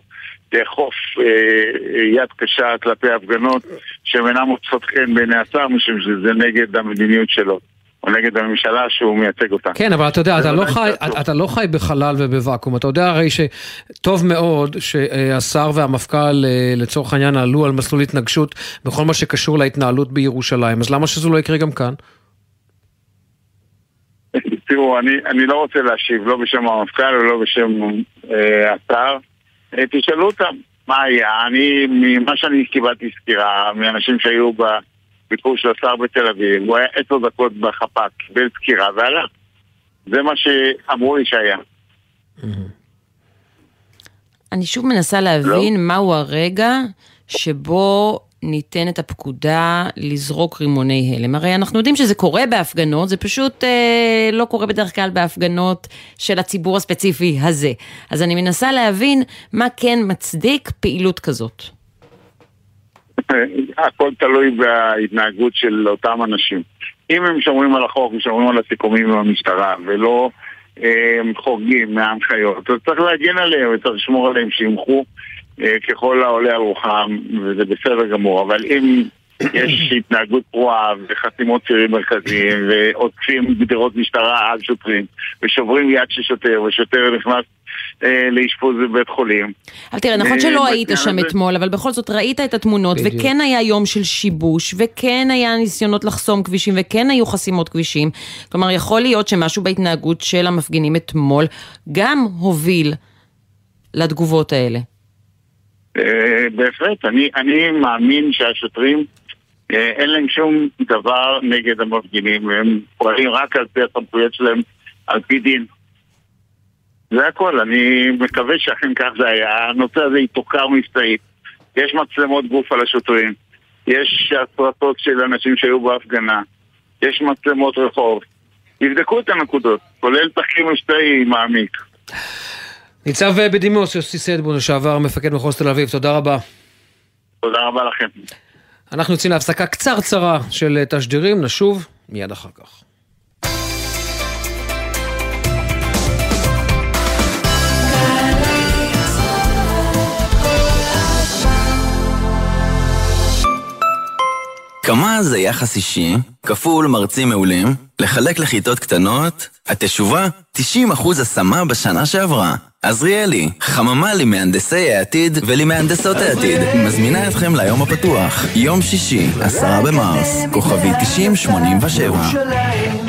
S8: תאכוף אה, יד קשה כלפי הפגנות שהן אינן מוצאות חן בעיני השר, משום שזה נגד המדיניות שלו. או נגד הממשלה שהוא מייצג אותה.
S3: כן, אבל אתה יודע, אתה לא, חי, אתה לא חי בחלל ובוואקום. אתה יודע הרי שטוב מאוד שהשר והמפכ"ל אה, לצורך העניין עלו על מסלול התנגשות בכל מה שקשור להתנהלות בירושלים, אז למה שזה לא יקרה גם כאן?
S8: תראו, אני, אני לא רוצה להשיב, לא בשם המפכ"ל ולא בשם אה, השר. אה, תשאלו אותם מה היה. אני, ממה שאני קיבלתי סקירה מאנשים שהיו ב... ביקור של השר בתל אביב, הוא היה עשר דקות בחפ"ק, קיבל סקירה והלך. זה מה שאמרו לי שהיה.
S2: אני שוב מנסה להבין לא? מהו הרגע שבו ניתנת הפקודה לזרוק רימוני הלם. הרי אנחנו יודעים שזה קורה בהפגנות, זה פשוט אה, לא קורה בדרך כלל בהפגנות של הציבור הספציפי הזה. אז אני מנסה להבין מה כן מצדיק פעילות כזאת.
S8: הכל תלוי בהתנהגות של אותם אנשים. אם הם שומרים על החוק ושומרים על הסיכומים עם המשטרה ולא אה, חורגים מההנחיות, אז צריך להגן עליהם וצריך לשמור עליהם שימחו אה, ככל העולה על רוחם, וזה בסדר גמור. אבל אם יש התנהגות פרועה וחסימות צירים מרכזיים ועוטפים גדרות משטרה על שוטרים ושוברים יד של שוטר ושוטר נכנס אה, לאשפוז בבית חולים.
S2: אבל תראה, נכון שלא היית שם אתמול, אבל בכל זאת ראית את התמונות, וכן היה יום של שיבוש, וכן היה ניסיונות לחסום כבישים, וכן היו חסימות כבישים. כלומר, יכול להיות שמשהו בהתנהגות של המפגינים אתמול גם הוביל לתגובות האלה.
S8: אה, בהחלט, אני מאמין שהשוטרים... אה, אין להם שום דבר נגד המפגינים, הם פועלים רק על פי הסמכויות שלהם, על פי דין. זה הכל, אני מקווה שאכן כך זה היה. הנושא הזה יתוקר מבצעית. יש מצלמות גוף על השוטרים, יש הפרטות של אנשים שהיו בהפגנה, יש מצלמות רחוב. יבדקו את הנקודות, כולל תחקיר מבצעי מעמיק.
S3: ניצב בדימוס יוסי סדבון, לשעבר מפקד מחוז תל אביב, תודה רבה.
S8: תודה רבה לכם.
S3: אנחנו יוצאים להפסקה קצרצרה של תשדירים, נשוב מיד אחר כך.
S9: כמה זה יחס אישי, כפול מרצים מעולים, לחלק לכיתות קטנות, התשובה, 90% השמה בשנה שעברה. עזריאלי, חממה למהנדסי העתיד ולמהנדסות העתיד, מזמינה אתכם ליום הפתוח, יום שישי, עשרה במרס, כוכבי 9087.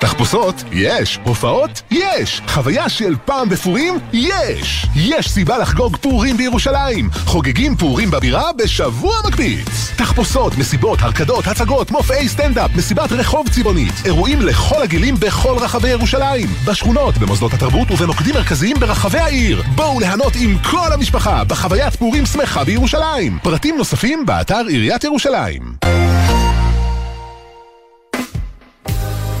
S10: תחפושות? יש. הופעות? יש. חוויה של פעם בפורים? יש. יש סיבה לחגוג פורים בירושלים. חוגגים פורים בבירה בשבוע מקפיץ. תחפושות, מסיבות, הרקדות, הצגות, מופעי סטנדאפ, מסיבת רחוב צבעונית. אירועים לכל הגילים בכל רחבי ירושלים. בשכונות, במוסדות התרבות ובמוקדים מרכזיים ברחבי העיר. בואו ליהנות עם כל המשפחה בחוויית פורים שמחה בירושלים. פרטים נוספים באתר עיריית ירושלים.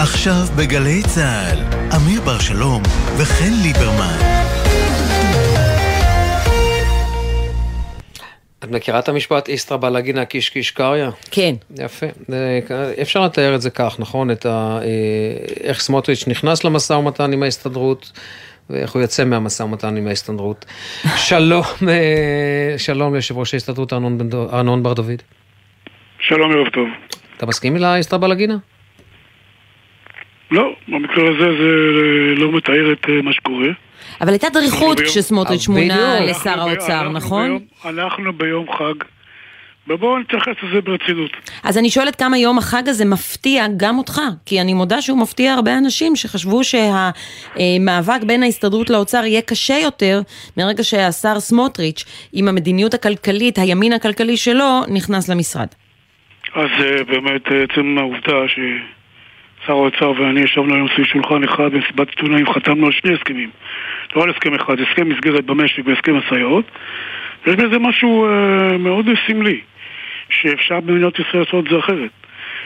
S11: עכשיו בגלי צה"ל, אמיר בר שלום וחן ליברמן.
S3: את מכירה את המשפט איסטרא בלגינה קיש קיש קריא?
S2: כן.
S3: יפה. אפשר לתאר את זה כך, נכון? את ה... אה, איך סמוטריץ' נכנס למשא ומתן עם ההסתדרות. ואיך הוא יוצא מהמשא ומתן עם ההסתדרות. שלום, אה, שלום ליושב ראש ההסתדרות ארנון בר דוד.
S12: שלום, ערב טוב.
S3: אתה מסכים לאיסטרא בלגינה?
S12: לא, במקרה הזה זה לא מתאר את אה, מה שקורה.
S2: אבל הייתה דריכות כשסמוטריץ' מונה לשר האוצר, נכון?
S12: אנחנו ביום חג. ובואו נתייחס לזה ברצינות.
S2: אז אני שואלת כמה יום החג הזה מפתיע גם אותך, כי אני מודה שהוא מפתיע הרבה אנשים שחשבו שהמאבק בין ההסתדרות לאוצר יהיה קשה יותר מרגע שהשר סמוטריץ', עם המדיניות הכלכלית, הימין הכלכלי שלו, נכנס למשרד.
S12: אז אה, באמת עצם העובדה ש... שר האוצר ואני ישבנו היום סביב שולחן אחד במסיבת עיתונאים, חתמנו על שני הסכמים. לא על הסכם אחד, הסכם מסגרת במשק והסכם הסייעות. יש בזה משהו אה, מאוד סמלי, שאפשר במדינת ישראל לעשות את זה אחרת.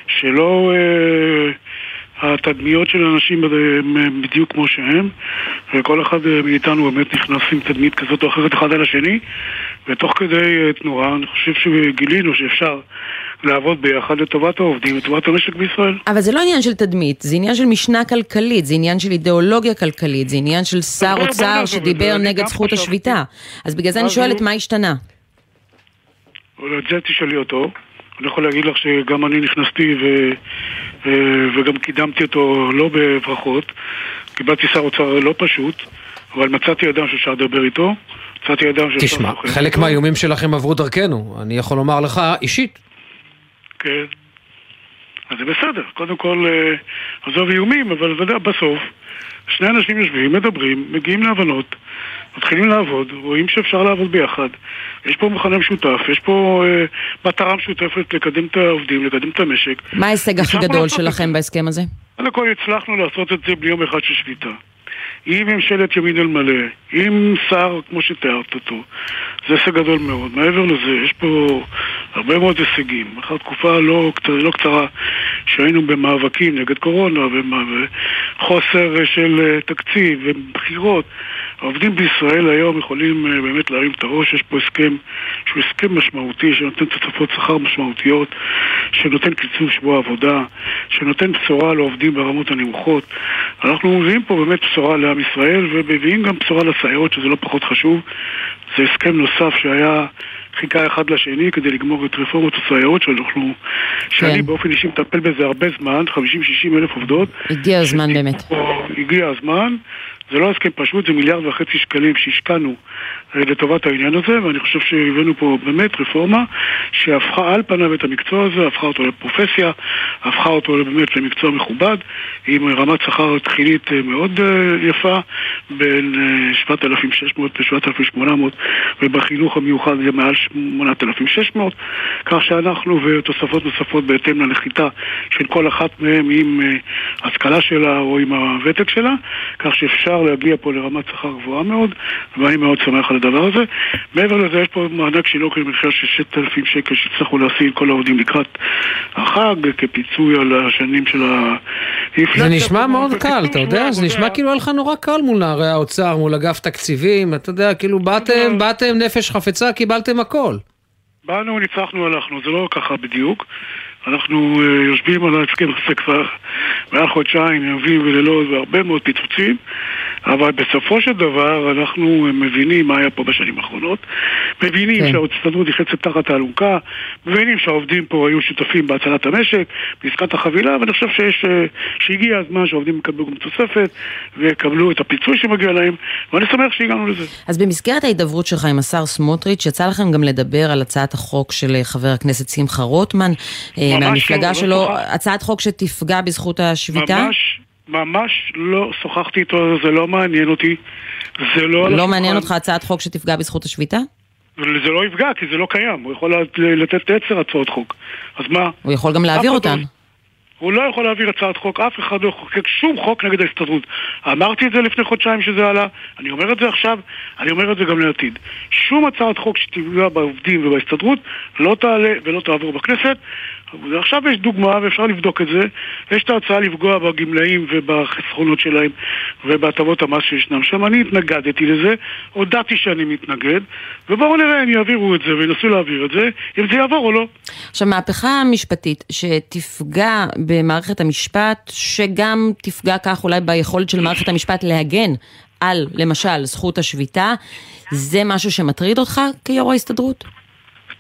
S12: שלא אה, התדמיות של האנשים הם בדיוק כמו שהם, וכל אחד אה, מאיתנו באמת נכנס עם תדמית כזאת או אחרת אחד על השני, ותוך כדי אה, תנועה אני חושב שגילינו שאפשר לעבוד ביחד לטובת העובדים, לטובת המשק בישראל.
S2: אבל זה לא עניין של תדמית, זה עניין של משנה כלכלית, זה עניין של אידיאולוגיה כלכלית, זה עניין של שר אוצר שדיבר נגד זכות השביתה. אז בגלל זה אני שואלת מה השתנה.
S12: את זה תשאלי אותו. אני יכול להגיד לך שגם אני נכנסתי ו... וגם קידמתי אותו לא בברכות. קיבלתי שר אוצר לא פשוט, אבל מצאתי אדם שאפשר לדבר איתו. מצאתי אדם שאפשר...
S3: תשמע, חלק מהאיומים שלכם עברו דרכנו. אני יכול לומר לך אישית.
S12: כן. אז זה בסדר. קודם כל, אה, עזוב איומים, אבל אתה יודע, בסוף, שני אנשים יושבים, מדברים, מגיעים להבנות, מתחילים לעבוד, רואים שאפשר לעבוד ביחד. יש פה מכנה משותף, יש פה אה, מטרה משותפת לקדם את העובדים, לקדם את המשק.
S2: מה ההישג הכי גדול שלכם בהסכם הזה?
S12: קודם כל הצלחנו לעשות את זה בלי יום אחד של שביתה. עם ממשלת ימין על מלא, עם שר כמו שתיארת אותו. זה הישג גדול מאוד. מעבר לזה, יש פה הרבה מאוד הישגים. אחר תקופה לא, לא קצרה שהיינו במאבקים נגד קורונה וחוסר של אה, תקציב ובחירות. העובדים בישראל היום יכולים אה, באמת להרים את הראש, יש פה הסכם שהוא הסכם משמעותי, שנותן תוספות שכר משמעותיות, שנותן קיצור שבוע עבודה, שנותן בשורה לעובדים ברמות הנמוכות. אנחנו מביאים פה באמת בשורה לעם ישראל, ומביאים גם בשורה לסייעות, שזה לא פחות חשוב. זה הסכם נוסף שהיה... חיכה אחד לשני כדי לגמור את רפורמות הסייעות שאנחנו, כן. שאני באופן אישי מטפל בזה הרבה זמן, 50-60 אלף עובדות.
S2: הגיע הזמן באמת.
S12: הגיע הזמן, זה לא הסכם פשוט, זה מיליארד וחצי שקלים שהשקענו לטובת העניין הזה, ואני חושב שהבאנו פה באמת רפורמה שהפכה על פניו את המקצוע הזה, הפכה אותו לפרופסיה, הפכה אותו באמת למקצוע מכובד, עם רמת שכר תחילית אה, מאוד אה, יפה, בין 7,600 ל-7,800, ובחינוך המיוחד זה מעל 8,600, כך שאנחנו ותוספות נוספות בהתאם לנחיתה של כל אחת מהן עם השכלה שלה או עם הוותק שלה, כך שאפשר אפשר להגיע פה לרמת שכר גבוהה מאוד, ואני מאוד שמח על הדבר הזה. מעבר לזה, יש פה מענק שינוק למחיה של 6,000 שקל שהצלחנו להשיא כל העובדים לקראת החג, כפיצוי על השנים של האינפלציה.
S3: זה נשמע מאוד קל, אתה יודע? זה נשמע כאילו היה לך נורא קל מול נערי האוצר, מול אגף תקציבים, אתה יודע, כאילו באתם, באתם נפש חפצה, קיבלתם הכל.
S12: באנו, ניצחנו, הלכנו, זה לא ככה בדיוק. אנחנו uh, יושבים על ההסכם הזה כבר מעל חודשיים, ימים ולילות והרבה מאוד פיצוצים, אבל בסופו של דבר אנחנו מבינים מה היה פה בשנים האחרונות, מבינים כן. שההסתדרות נכנסת תחת האלונקה, מבינים שהעובדים פה היו שותפים בהצלת המשק, בעסקת החבילה, ואני חושב שיש, שהגיע הזמן שהעובדים יקבלו גם תוספת ויקבלו את הפיצוי שמגיע להם, ואני שמח שהגענו לזה.
S2: אז במסגרת ההידברות שלך עם השר סמוטריץ', יצא לכם גם לדבר על הצעת החוק של חבר הכנסת שמחה רוטמן. מהמפלגה לא, שלו, לא הצעת חוק שתפגע בזכות השביתה?
S12: ממש, ממש לא שוחחתי איתו, זה לא מעניין אותי. זה לא...
S2: לא מעניין אותך הצעת חוק שתפגע בזכות השביתה?
S12: זה לא יפגע, כי זה לא קיים. הוא יכול לתת עשר הצעות חוק. אז מה?
S2: הוא יכול גם להעביר אותן.
S12: הוא לא יכול להעביר הצעת חוק, אף אחד לא יחוקק שום חוק נגד ההסתדרות. אמרתי את זה לפני חודשיים שזה עלה, אני אומר את זה עכשיו, אני אומר את זה גם לעתיד. שום הצעת חוק שתפגע בעובדים ובהסתדרות לא תעלה ולא תעבור בכנסת. עכשיו יש דוגמה ואפשר לבדוק את זה. יש את ההצעה לפגוע בגמלאים ובחסכונות שלהם ובהטבות המס שישנם שם. אני התנגדתי לזה, הודעתי שאני מתנגד, ובואו נראה אם יעבירו את זה וינסו להעביר את זה, אם זה יעבור או לא.
S2: עכשיו, מהפכה משפטית שתפגע במערכת המשפט, שגם תפגע כך אולי ביכולת של מערכת המשפט להגן על, למשל, זכות השביתה, זה משהו שמטריד אותך כיו"ר ההסתדרות?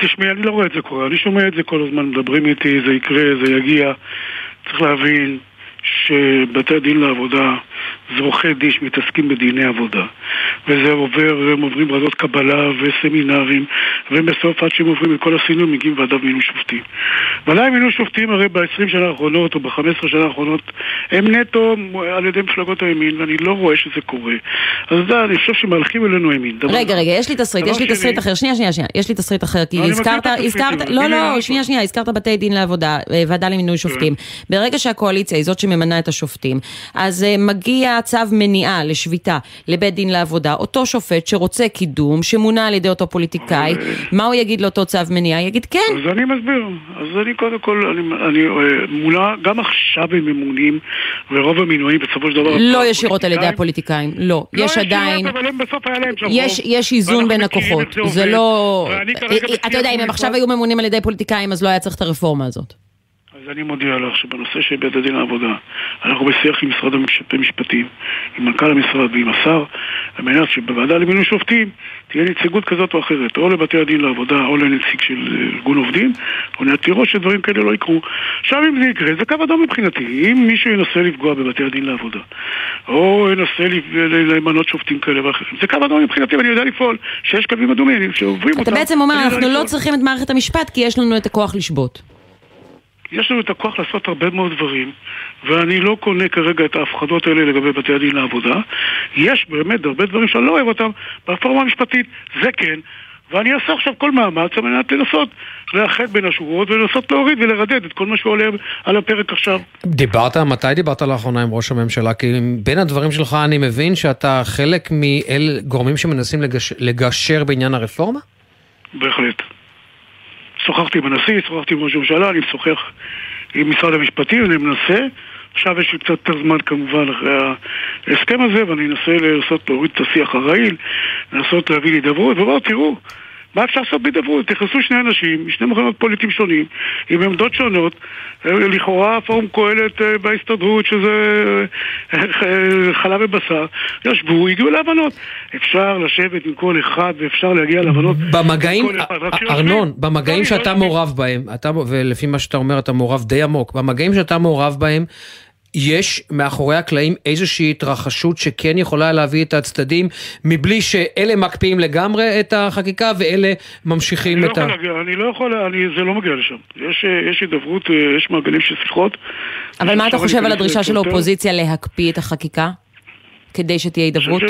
S12: תשמעי, אני לא רואה את זה קורה, אני שומע את זה כל הזמן, מדברים איתי, זה יקרה, זה יגיע. צריך להבין שבתי הדין לעבודה זה עורכי דין שמתעסקים בדיני עבודה. וזה עובר, הם עוברים ועדות קבלה וסמינרים, ובסוף עד שהם עוברים את כל הסינון מגיעים ועדה מינוי שופטים. ועדיין מינוי שופטים הרי ב-20 שנה האחרונות או ב-15 שנה האחרונות הם נטו על ידי מפלגות הימין, ואני לא רואה שזה קורה. אז אתה אני חושב שמהלכים אלינו ימין.
S2: רגע, רגע, יש לי תסריט, יש לי תסריט אחר, שנייה, שנייה, שנייה, יש לי תסריט אחר, כי הזכרת, הזכרת, לא, לא, שנייה, שנייה, הזכרת בתי דין לעבודה, אה, ועדה למינוי שופטים. כן. ברגע שהקואליציה היא זאת שממנה את השופטים, אז אה, מגיע צו מניעה לשביתה לבית דין לעבודה, אותו שופט שרוצה קידום, שמונה על ידי אותו פוליטיקאי, מה הוא יגיד לאותו צו מניעה? יגיד כן.
S12: אז אני מסביר. אז אני קודם כל, אני, אני אה, מולה, גם עכשיו הם ממונים, ורוב המינויים בסופו של דבר...
S2: לא ישירות על ידי הפוליטיקאים, לא.
S12: לא
S2: יש עדיין...
S12: אבל הם בסוף היה להם שם
S2: יש, יש איזון בין הכוחות. זה לא... אתה יודע, אם הם עכשיו היו ממונים על ידי פוליטיקאים, אז לא היה צריך את הרפורמה הזאת.
S12: אז אני מודיע לך שבנושא של בית הדין לעבודה, אנחנו בשיח עם משרד המשפטים, עם מנכ"ל המשרד ועם השר, על מנת שבוועדה למינוי שופטים תהיה נציגות כזאת או אחרת, או לבתי הדין לעבודה, או לנציג של ארגון עובדים, או לעתירות שדברים כאלה לא יקרו. עכשיו אם זה יקרה, זה קו אדום מבחינתי. אם מישהו ינסה לפגוע בבתי הדין לעבודה, או ינסה למנות שופטים כאלה ואחרים, זה קו אדום מבחינתי, ואני יודע לפעול, שיש קווים אדומים שעוברים אותם.
S2: אתה בעצם אומר, אנחנו לא צריכים את מערכת המשפט, כי יש לנו את הכוח לשבות.
S12: יש לנו את הכוח לעשות הרבה מאוד דברים, ואני לא קונה כרגע את ההפחדות האלה לגבי בתי הדין לעבודה. יש באמת הרבה דברים שאני לא אוהב אותם ברפורמה המשפטית, זה כן. ואני אעשה עכשיו כל מאמץ על מנת לנסות לאחד בין השורות ולנסות להוריד ולרדד את כל מה שעולה על הפרק עכשיו.
S3: דיברת, מתי דיברת לאחרונה עם ראש הממשלה? כי בין הדברים שלך אני מבין שאתה חלק מאל גורמים שמנסים לגש, לגשר בעניין הרפורמה?
S12: בהחלט. שוחחתי עם הנשיא, שוחחתי עם ראש הממשלה, אני משוחח עם משרד המשפטים, אני מנסה. עכשיו יש לי קצת יותר זמן כמובן אחרי ההסכם הזה, ואני אנסה לנסות להוריד את השיח הרעיל, לנסות להביא להידברות, ובואו תראו, מה אפשר לעשות בהידברות? תכנסו שני אנשים, משני מחנות פוליטיים שונים, עם עמדות שונות, לכאורה פורום קהלת אה, בהסתדרות, שזה אה, חלב ובשר, ישבו, הגיעו להבנות. אפשר לשבת עם כל אחד ואפשר להגיע להבנות.
S3: במגעים, ארנון, במגעים שאתה מעורב בהם, ולפי מה שאתה אומר אתה מעורב די עמוק, במגעים שאתה מעורב בהם, יש מאחורי הקלעים איזושהי התרחשות שכן יכולה להביא את הצדדים מבלי שאלה מקפיאים לגמרי את החקיקה ואלה ממשיכים
S12: אני
S3: את
S12: לא ה... להגיע, אני לא יכול, אני, זה לא מגיע לשם. יש, יש הידברות, יש מעגלים של שיחות.
S2: אבל מה אתה חושב על הדרישה של האופוזיציה להקפיא את החקיקה? כדי שתהיה הידברות?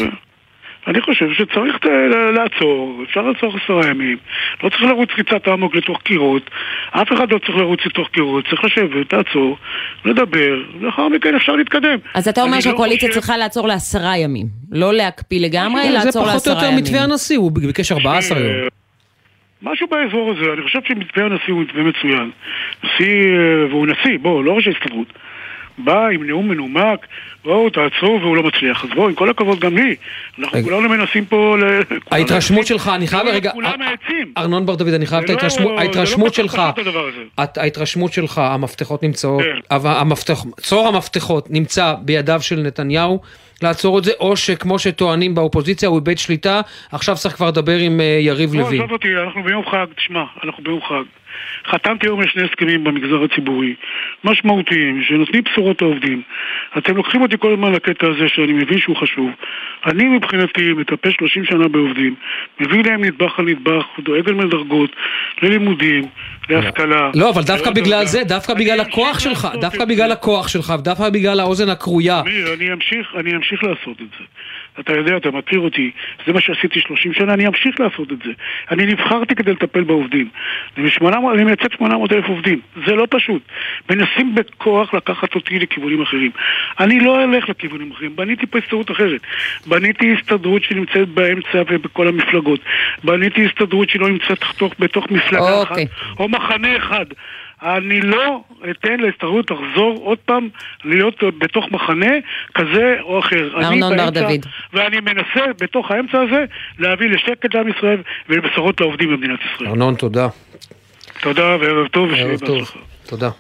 S12: אני חושב שצריך ת- לעצור, אפשר לעצור עשרה ימים. לא צריך לרוץ ריצת אמוק לתוך קירות, אף אחד לא צריך לרוץ לתוך קירות, צריך לשבת, לעצור, לדבר, ולאחר מכן אפשר להתקדם.
S2: אז אתה אומר
S12: לא
S2: שהקואליציה
S12: חושב-
S2: צריכה לעצור לעשרה ימים. לא להקפיא לגמרי,
S3: זה
S2: לעצור
S3: פחות או
S2: לעשרה
S3: יותר
S2: ימים.
S3: מתווה הנשיא, הוא ביקש 14 יום.
S12: משהו באזור הזה, אני חושב שמתווה הנשיא הוא מתווה מצוין. נשיא, אה, והוא נשיא, בואו, לא ראש ההסתדרות. בא עם נאום מנומק, בואו תעצרו והוא לא מצליח. אז בואו, עם כל הכבוד גם לי, אנחנו. כולנו מנסים פה ל...
S3: ההתרשמות שלך, אני חייב
S12: לא,
S3: רגע,
S12: כולם מעצים.
S3: ארנון בר דוד, אני חייב את
S12: לא-
S3: ההתרשמות-
S12: לא
S3: ההתרשמות שלך, ההתרשמות שלך, המפתחות נמצאות,
S12: כן.
S3: צור המפתחות נמצא בידיו של נתניהו לעצור את זה, או שכמו שטוענים באופוזיציה, הוא איבד שליטה, עכשיו צריך כבר לדבר עם אה, יריב
S12: לא,
S3: לוין.
S12: עזוב אותי, אנחנו ביום חג, תשמע, אנחנו ביום חג. חתמתי היום על שני הסכמים במגזר הציבורי, משמעותיים, שנותנים בשורות לעובדים. אתם לוקחים אותי כל הזמן לקטע הזה שאני מבין שהוא חשוב. אני מבחינתי מטפל 30 שנה בעובדים, מביא להם נדבך על נדבך, דואג להם לדרגות, ללימודים, להשכלה.
S3: לא, אבל דווקא
S12: לעוד
S3: בגלל. זה, דווקא בגלל הכוח שלך, דווקא בגלל. הכוח שלך, ודווקא בגלל האוזן הכרויה.
S12: אמיר, אני אמשיך לעשות את זה. אתה יודע, אתה מכיר אותי, זה מה שעשיתי 30 שנה, אני אמשיך לעשות את זה. אני נבחרתי כדי לטפל בעובדים. אני, 800, אני מייצג 800 אלף עובדים, זה לא פשוט. מנסים בכוח לקחת אותי לכיוונים אחרים. אני לא אלך לכיוונים אחרים, בניתי פה הסתדרות אחרת. בניתי הסתדרות שנמצאת באמצע ובכל המפלגות. בניתי הסתדרות שלא נמצאת בתוך, בתוך מפלגה
S2: אוקיי.
S12: אחת או מחנה אחד. אני לא אתן להסתדרות לחזור עוד פעם להיות בתוך מחנה כזה או אחר. אני
S2: ארנון בר דוד.
S12: ואני מנסה בתוך האמצע הזה להביא לשקט לעם ישראל ולבשורות לעובדים במדינת ישראל.
S3: ארנון, תודה.
S12: תודה וערב טוב ושיהיה
S3: ערב טוב.
S12: בהצלחה.
S3: תודה.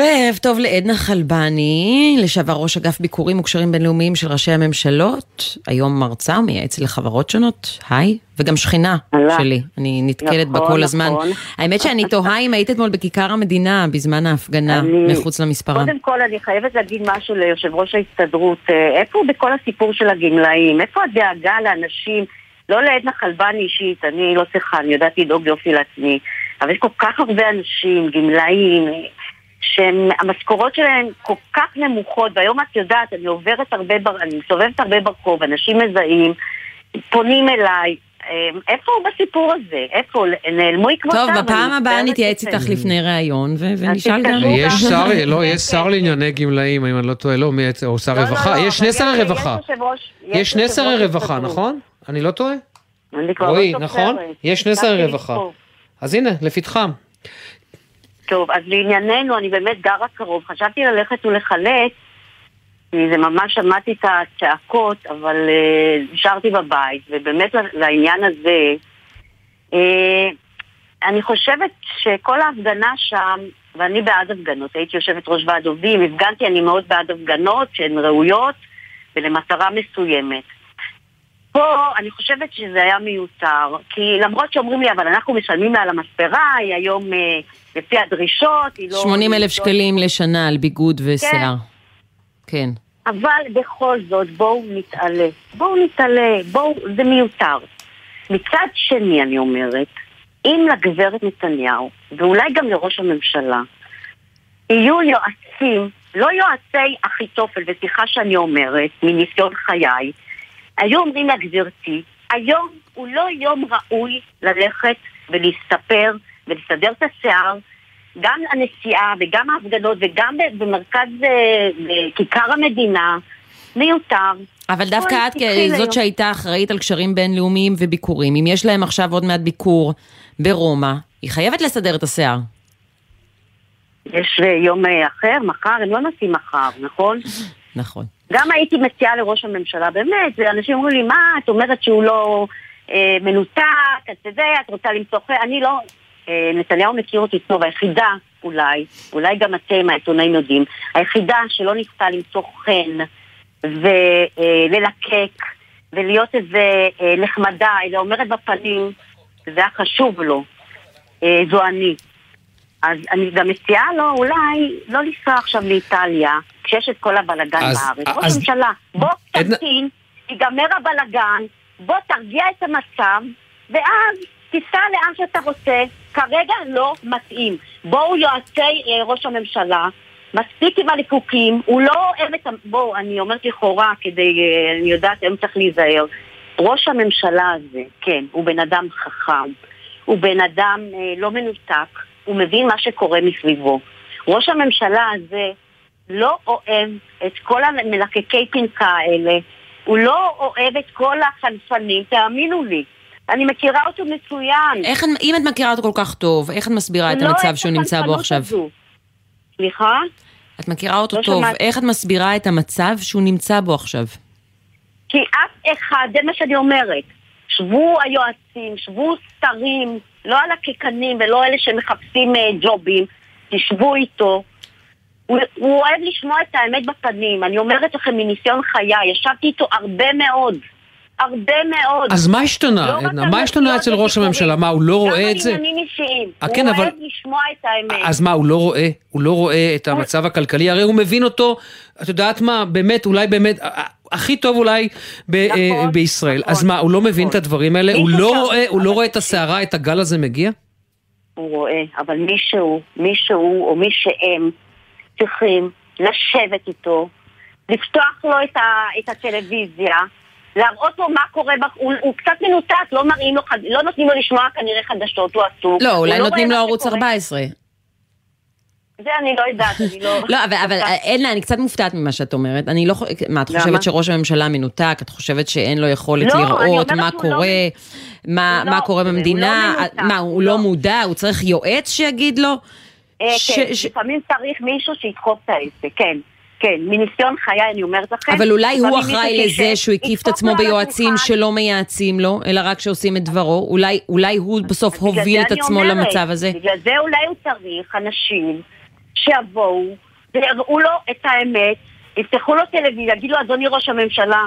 S2: וערב טוב לעדנה חלבני, לשעבר ראש אגף ביקורים וקשרים בינלאומיים של ראשי הממשלות, היום מרצה ומייעץ לחברות שונות, היי, וגם שכנה
S13: אהלן.
S2: שלי, אני נתקלת בה
S13: נכון,
S2: כל הזמן.
S13: נכון.
S2: האמת שאני תוהה אם היית אתמול בכיכר המדינה בזמן ההפגנה
S13: אני-
S2: מחוץ למספרה.
S13: קודם כל, אני חייבת להגיד משהו ליושב ראש ההסתדרות. אה, איפה הוא בכל הסיפור של הגמלאים? איפה הדאגה לאנשים? לא לעדנה חלבני אישית, אני לא צריכה, אני יודעת לדאוג יופי לעצמי. אבל יש כל כך הרבה אנשים, גמלאים, שהמשכורות שלהם כל כך נמוכות, והיום את יודעת, אני עוברת הרבה, בר... אני מסתובבת הרבה ברחוב, אנשים מזהים, פונים אליי. אה, איפה הוא בסיפור הזה? איפה? נעלמו עקבותיו?
S2: טוב, בפעם
S13: אני
S2: הבאה נתייעץ
S13: לציין.
S2: איתך לפני ראיון ונשאל גם.
S3: יש. שר, לא, יש שר לענייני גמלאים, אם אני לא טועה, לא, מי- או שר
S13: לא, לא,
S3: רווחה,
S13: לא,
S3: יש שני שרי
S13: יש-
S3: רווחה.
S13: יש
S3: שני שרי רווחה. נכון? אני לא טועה?
S13: אני כבר לא
S3: רועי. נכון? יש שני שרי רווחה. אז הנה, לפתחם.
S13: טוב, אז לענייננו, אני באמת גרה קרוב. חשבתי ללכת ולחלק, כי זה ממש שמעתי את הצעקות, אבל uh, נשארתי בבית, ובאמת לעניין הזה, uh, אני חושבת שכל ההפגנה שם, ואני בעד הפגנות, הייתי יושבת ראש ועד עובדים, הפגנתי, אני מאוד בעד הפגנות שהן ראויות ולמטרה מסוימת. פה אני חושבת שזה היה מיותר, כי למרות שאומרים לי, אבל אנחנו משלמים לה על המספרה, היא היום אה, לפי הדרישות, היא לא...
S2: 80 אלף שקלים לשנה על ביגוד ושיער. כן.
S13: אבל בכל זאת, בואו נתעלה. בואו נתעלה, בואו, זה מיותר. מצד שני, אני אומרת, אם לגברת נתניהו, ואולי גם לראש הממשלה, יהיו יועצים, לא יועצי אחיתופל, וסליחה שאני אומרת, מניסיון חיי, היו אומרים לה, גברתי, היום הוא לא יום ראוי ללכת ולהסתפר ולסדר את השיער, גם הנסיעה וגם ההפגנות וגם במרכז, אה, בכיכר המדינה, מיותר.
S2: אבל דווקא את, כזאת. שהייתה אחראית על קשרים בינלאומיים וביקורים, אם יש להם עכשיו עוד מעט ביקור ברומא, היא חייבת לסדר את השיער.
S13: יש אה, יום אה, אחר, מחר, הם לא נוסעים מחר, נכון?
S2: נכון.
S13: גם הייתי מציעה לראש הממשלה, באמת, אנשים אומרים לי, מה, את אומרת שהוא לא אה, מנותק, את יודע, את רוצה למצוא חן, אני לא... אה, נתניהו מכיר אותי טוב, היחידה אולי, אולי גם אתם העיתונאים יודעים, היחידה שלא ניסתה למצוא חן וללקק ולהיות איזה אה, נחמדה, אלא אומרת בפנים, זה היה חשוב לו, אה, זו אני. אז אני גם מציעה לו אולי לא לנסוע עכשיו לאיטליה, כשיש את כל הבלגן
S3: אז-
S13: בארץ. ראש
S3: אז-
S13: הממשלה, בוא תמתין, ייגמר הבלגן, בוא תרגיע את המצב, ואז תיסע לאן שאתה רוצה. כרגע לא מתאים. בואו יועצי אה, ראש הממשלה, מספיק עם הליקוקים, הוא לא אוהב את ה... בואו, אני אומרת לכאורה, כדי... אה, אני יודעת, היום צריך להיזהר. ראש הממשלה הזה, כן, הוא בן אדם חכם, הוא בן אדם אה, לא מנותק, הוא מבין מה שקורה מסביבו. ראש הממשלה הזה לא אוהב את כל המלקקי פנקה האלה, הוא לא אוהב את כל החנפנים, תאמינו לי. אני מכירה אותו מצוין.
S2: איך, אם את מכירה אותו כל כך טוב, איך את מסבירה את
S13: לא
S2: המצב שהוא נמצא בו עכשיו?
S13: הזו. סליחה?
S2: את מכירה אותו
S13: לא
S2: טוב,
S13: שמעתי.
S2: איך את מסבירה את המצב שהוא נמצא בו עכשיו?
S13: כי אף אחד, זה מה שאני אומרת, שבו היועצים, שבו שרים, לא על הקקנים ולא אלה שמחפשים אה, ג'ובים, תשבו איתו. הוא, הוא אוהב לשמוע את האמת בפנים, אני אומרת לכם מניסיון חיי, ישבתי איתו הרבה מאוד, הרבה מאוד.
S3: אז מה השתנה,
S13: לא
S3: עדנה? מה השתנה אצל ראש הממשלה? מה, הוא לא רואה את זה?
S13: גם עניינים אישיים.
S3: אה,
S13: הוא
S3: כן, אבל-
S13: אוהב לשמוע את האמת.
S3: אז מה, הוא לא רואה? הוא לא רואה את המצב הכלכלי? הרי הוא מבין אותו, את יודעת מה, באמת, אולי באמת, הכי טוב אולי ב- אה, בישראל. אז מה, הוא לא מבין את הדברים האלה? הוא לא רואה, הוא לא רואה את הסערה, את הגל הזה מגיע?
S13: הוא רואה, אבל מישהו, מישהו או מי שהם צריכים לשבת איתו, לפתוח לו את, ה, את הטלוויזיה, להראות לו מה קורה, בח... הוא, הוא קצת מנותק, לא מראים לו, חד- לא נותנים לו לשמוע כנראה חדשות, הוא עסוק.
S2: לא, אולי
S13: רואה
S2: נותנים
S13: מה
S2: לו ערוץ
S13: שקורה.
S2: 14.
S13: זה אני לא יודעת, אני לא...
S2: לא, אבל, אבל עדנה, אני קצת מופתעת ממה שאת אומרת. אני לא... מה, את? חושבת שראש הממשלה מנותק? את חושבת שאין לו יכולת
S13: לא,
S2: לראות מה
S13: לא
S2: קורה? מה,
S13: לא,
S2: מה קורה
S13: הוא לא
S2: במדינה?
S13: מנותק,
S2: מה, הוא לא מודע? הוא צריך יועץ שיגיד לו?
S13: אה,
S2: ש-
S13: כן,
S2: ש-
S13: לפעמים צריך מישהו שידחוף את העסק, כן. כן, מניסיון חיי אני אומרת לכם.
S2: אבל אולי הוא אחראי לזה שהוא הקיף את עצמו ביועצים. שלא מייעצים לו, אלא רק שעושים את דברו. אולי, אולי הוא בסוף הוביל את עצמו
S13: אומרת,
S2: למצב הזה.
S13: בגלל זה אולי הוא צריך אנשים שיבואו ויראו לו את האמת, יפתחו לו טלוויזיה, יגידו לו, אדוני ראש הממשלה,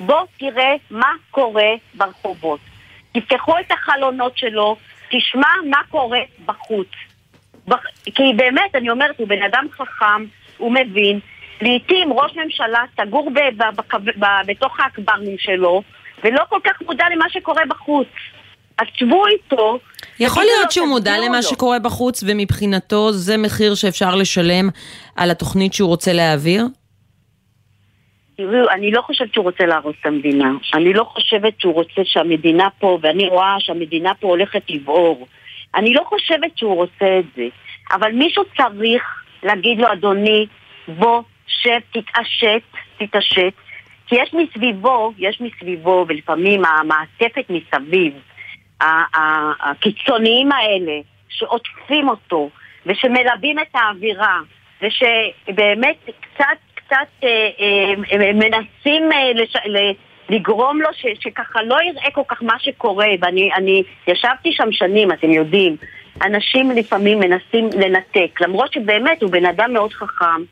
S13: בוא תראה מה קורה ברחובות. תפתחו את החלונות שלו, תשמע מה קורה בחוץ. בח... כי באמת, אני אומרת, הוא בן אדם חכם, הוא מבין. לעתים ראש ממשלה סגור ב... ב... בקו... ב... בתוך האקברים שלו, ולא כל כך מודע למה שקורה בחוץ. אז שבו איתו.
S2: יכול להיות שהוא מודע למה
S13: לו.
S2: שקורה בחוץ, ומבחינתו זה מחיר שאפשר לשלם על התוכנית שהוא רוצה להעביר?
S13: תראו, אני לא חושבת שהוא רוצה להרוס את המדינה. אני לא חושבת שהוא רוצה שהמדינה פה, ואני רואה שהמדינה פה הולכת לבעור. אני לא חושבת שהוא רוצה את זה. אבל מישהו צריך להגיד לו, אדוני, בוא, שב, תתעשת. כי יש מסביבו, יש מסביבו, ולפעמים המעטפת מסביב, הקיצוניים האלה, שעוטפים אותו, ושמלבים את האווירה, ושבאמת קצת, קצת אה, אה, מנסים אה, לש, ל, לגרום לו ש, שככה לא יראה כל כך מה שקורה, ואני אני ישבתי שם שנים, אתם יודעים, אנשים לפעמים מנסים לנתק, למרות שבאמת הוא בן אדם מאוד חכם,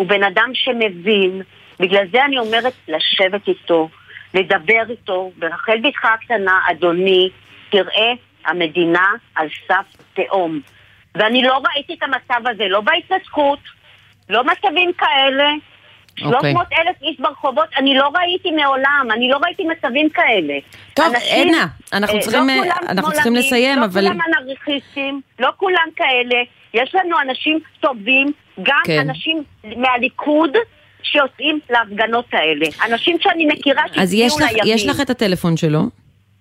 S13: הוא בן אדם שמבין, בגלל זה אני אומרת לשבת איתו, לדבר איתו, ברחל בתך הקטנה, אדוני, תראה, המדינה על סף תהום. ואני לא ראיתי את המצב הזה, לא בהתנתקות, לא מצבים כאלה.
S2: אוקיי.
S13: 300 אלף איש ברחובות, אני לא ראיתי מעולם, אני לא ראיתי מצבים כאלה.
S2: טוב,
S13: אנשים,
S2: עדנה, אנחנו
S13: אה,
S2: צריכים,
S13: לא
S2: אה, אנחנו צריכים לסיים,
S13: לא
S2: אבל-
S13: כולם אנרכיסטים, לא כולם כאלה. יש לנו אנשים טובים, גם
S2: כן.
S13: אנשים מהליכוד שיוצאים להפגנות האלה. אנשים שאני מכירה
S2: אז
S13: שהצביעו
S2: יש לך,
S13: לימין.
S2: יש לך את הטלפון שלו,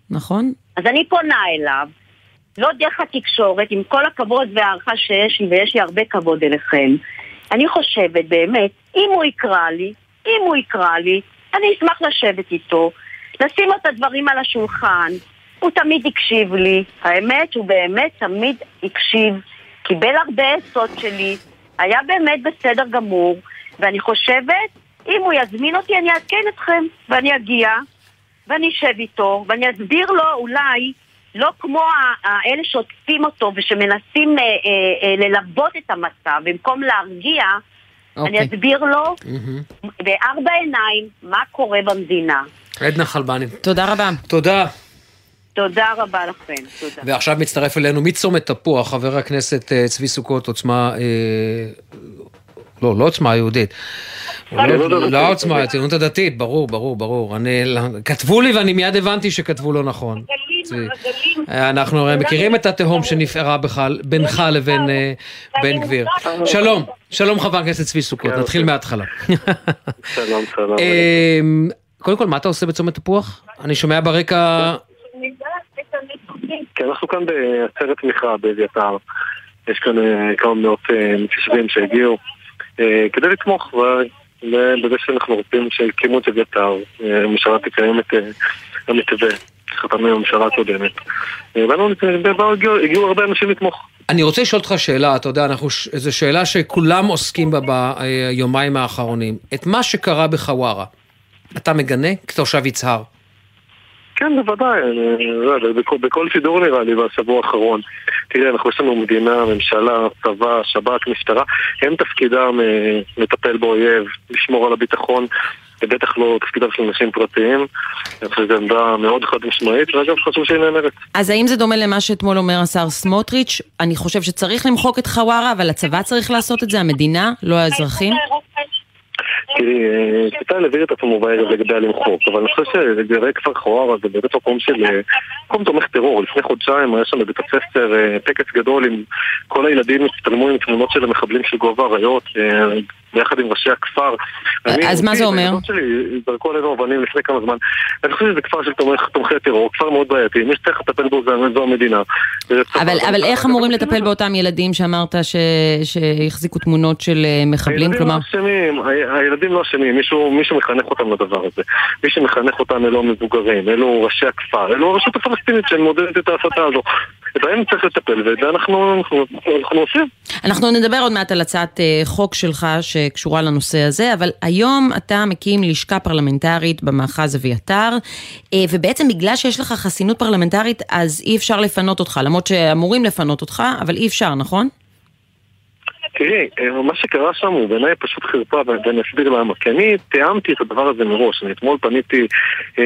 S2: נכון?
S13: אז אני פונה אליו, לא דרך התקשורת, עם כל הכבוד וההערכה שיש לי, ויש לי הרבה כבוד אליכם. אני חושבת באמת, אם הוא יקרא לי, אם הוא יקרא לי, אני אשמח לשבת איתו, לשים לו את הדברים על השולחן. הוא תמיד הקשיב לי, האמת הוא באמת תמיד הקשיב, קיבל הרבה עצות שלי, היה באמת בסדר גמור, ואני חושבת, אם הוא יזמין אותי אני אעדכן אתכם, ואני אגיע, ואני אשב איתו, ואני אסביר לו אולי, לא כמו ה- האלה שעוטפים אותו ושמנסים אה, אה, אה, ללבות את המצב במקום להרגיע, אני
S3: אוקיי.
S13: אסביר לו בארבע עיניים מה קורה במדינה.
S3: עדנה חלבני.
S2: תודה רבה.
S3: תודה.
S13: תודה רבה לכם, תודה.
S3: ועכשיו מצטרף אלינו מצומת תפוח, חבר הכנסת אה, צבי סוכות, עוצמה... אה, לא, לא עוצמה יהודית. לא- לא עוצמה, הציונות הדתית, ברור, ברור, ברור. אני, כתבו לי ואני מיד הבנתי שכתבו לא נכון. אה, אנחנו מכירים את התהום שנפערה בינך לבין אה, בן גביר. שלום, שלום חבר הכנסת צבי סוכות, נתחיל מההתחלה.
S14: שלום, שלום.
S3: אה, קודם כל, מה אתה עושה בצומת תפוח? אני שומע ברקע...
S14: כאן בעצרת תמיכה באביתר. יש כאן אה, כמה מאות אה, מתיישבים שהגיעו אה, כדי לתמוך בזה שאנחנו רוצים שיקימו את אביתר. הממשלה תקיים את המתווה עם הממשלה הקודמת. הגיעו הרבה אנשים לתמוך.
S3: אני רוצה לשאול אותך שאלה, אתה יודע, אנחנו, זו שאלה שכולם עוסקים בה ביומיים האחרונים. את מה שקרה בחווארה, אתה מגנה כתושב יצהר?
S14: כן, בוודאי, בכל, בכל שידור נראה לי בשבוע האחרון. תראה, אנחנו יש לנו מדינה, ממשלה, צבא, שב"כ, משטרה, הם תפקידם אה, לטפל באויב, לשמור על הביטחון, ובטח לא תפקידם של אנשים פרטיים. אני חושב שזו עמדה מאוד חד משמעית, ואגב, חשוב שהיא נאמרת.
S2: אז האם זה דומה למה שאתמול אומר השר סמוטריץ'? אני חושב שצריך למחוק את חווארה, אבל הצבא צריך לעשות את זה, המדינה, לא האזרחים?
S14: תראי, אה, ניתן להעביר את עצמו בערב לגבי הלמחוק, אבל אני חושב שלגבי כפר חווארה זה באמת מקום של... אה, מקום תומך טרור. לפני חודשיים היה שם בבית הספר אה, טקס גדול עם כל הילדים הצטלמו עם תמונות של המחבלים של גובה האריות, אה, ביחד עם ראשי הכפר.
S2: אז מה זה אומר?
S14: שלי זרקו עלינו אבנים לפני כמה זמן. אני חושב שזה כפר של תומכי טרור, כפר מאוד בעייתי. מי שצריך לטפל בו זה- זו המדינה.
S2: אבל, אבל איך אמורים לטפל באותם ילדים שאמרת. שהחזיקו תמונות של אה, מחבלים?
S14: הילדים
S2: כלומר,
S14: לא אשמים, ה- הילדים לא אשמים, מישהו, מישהו מחנך אותם לדבר הזה. מי שמחנך אותם אלו המבוגרים, אלו ראשי הכפר, אלו הרשות הפלסטינית שמודדת את ההסתה הזו. בהם צריך לטפל, ואת זה אנחנו, אנחנו, אנחנו עושים.
S2: אנחנו נדבר עוד מעט על הצעת אה, חוק שלך שקשורה לנושא הזה, אבל היום אתה מקים לשכה פרלמנטרית במאחז אביתר, אה, ובעצם בגלל שיש לך חסינות פרלמנטרית, אז אי אפשר לפנות אותך, למרות שאמורים לפנות אותך, אבל אי אפשר, נכון?
S14: תראי, אה, מה שקרה שם הוא בעיניי פשוט חרפה, ואני אסביר למה. כי אני תיאמתי את הדבר הזה מראש. אני אתמול פניתי אה,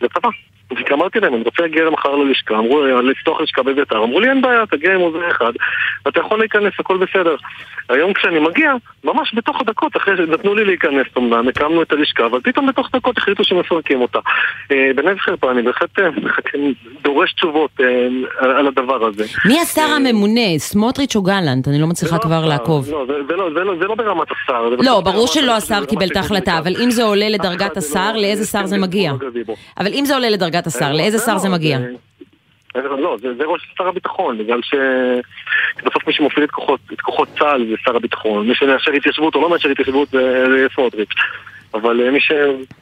S14: לצבא. ואמרתי להם, אני רוצה להגיע מחר ללשכה, אמרו, אה, לפתוח לשכה באביתר, אמרו לי אין בעיה, תגיע עם עוזר אחד, ואתה יכול להיכנס, הכל בסדר. היום כשאני מגיע, ממש בתוך הדקות, אחרי שנתנו לי להיכנס אמנם, הקמנו את הלשכה, אבל פתאום בתוך דקות החליטו שמפרקים אותה. אה, זה חרפה, אני בהחלט אה, דורש תשובות על הדבר הזה.
S2: מי השר הממונה, סמוטריץ' או גלנט? אני לא מצליחה כבר לעקוב.
S14: לא, זה, לא, זה, לא, לא ברמת השר.
S2: לא, ברור שלא השר קיבל את ההחלטה, אבל אם זה עולה לדרגת השר, לאיזה שר זה מגיע? אבל אם זה עולה לדרגת השר, לאיזה שר זה מגיע?
S14: לא, זה, זה ראש שר הביטחון, בגלל שבסוף מי שמוביל את כוחות, את כוחות צה"ל זה שר הביטחון, מי שמאשר התיישבות או לא מאשר התיישבות זה, סמוטריץ'. אבל אה, מי, ש...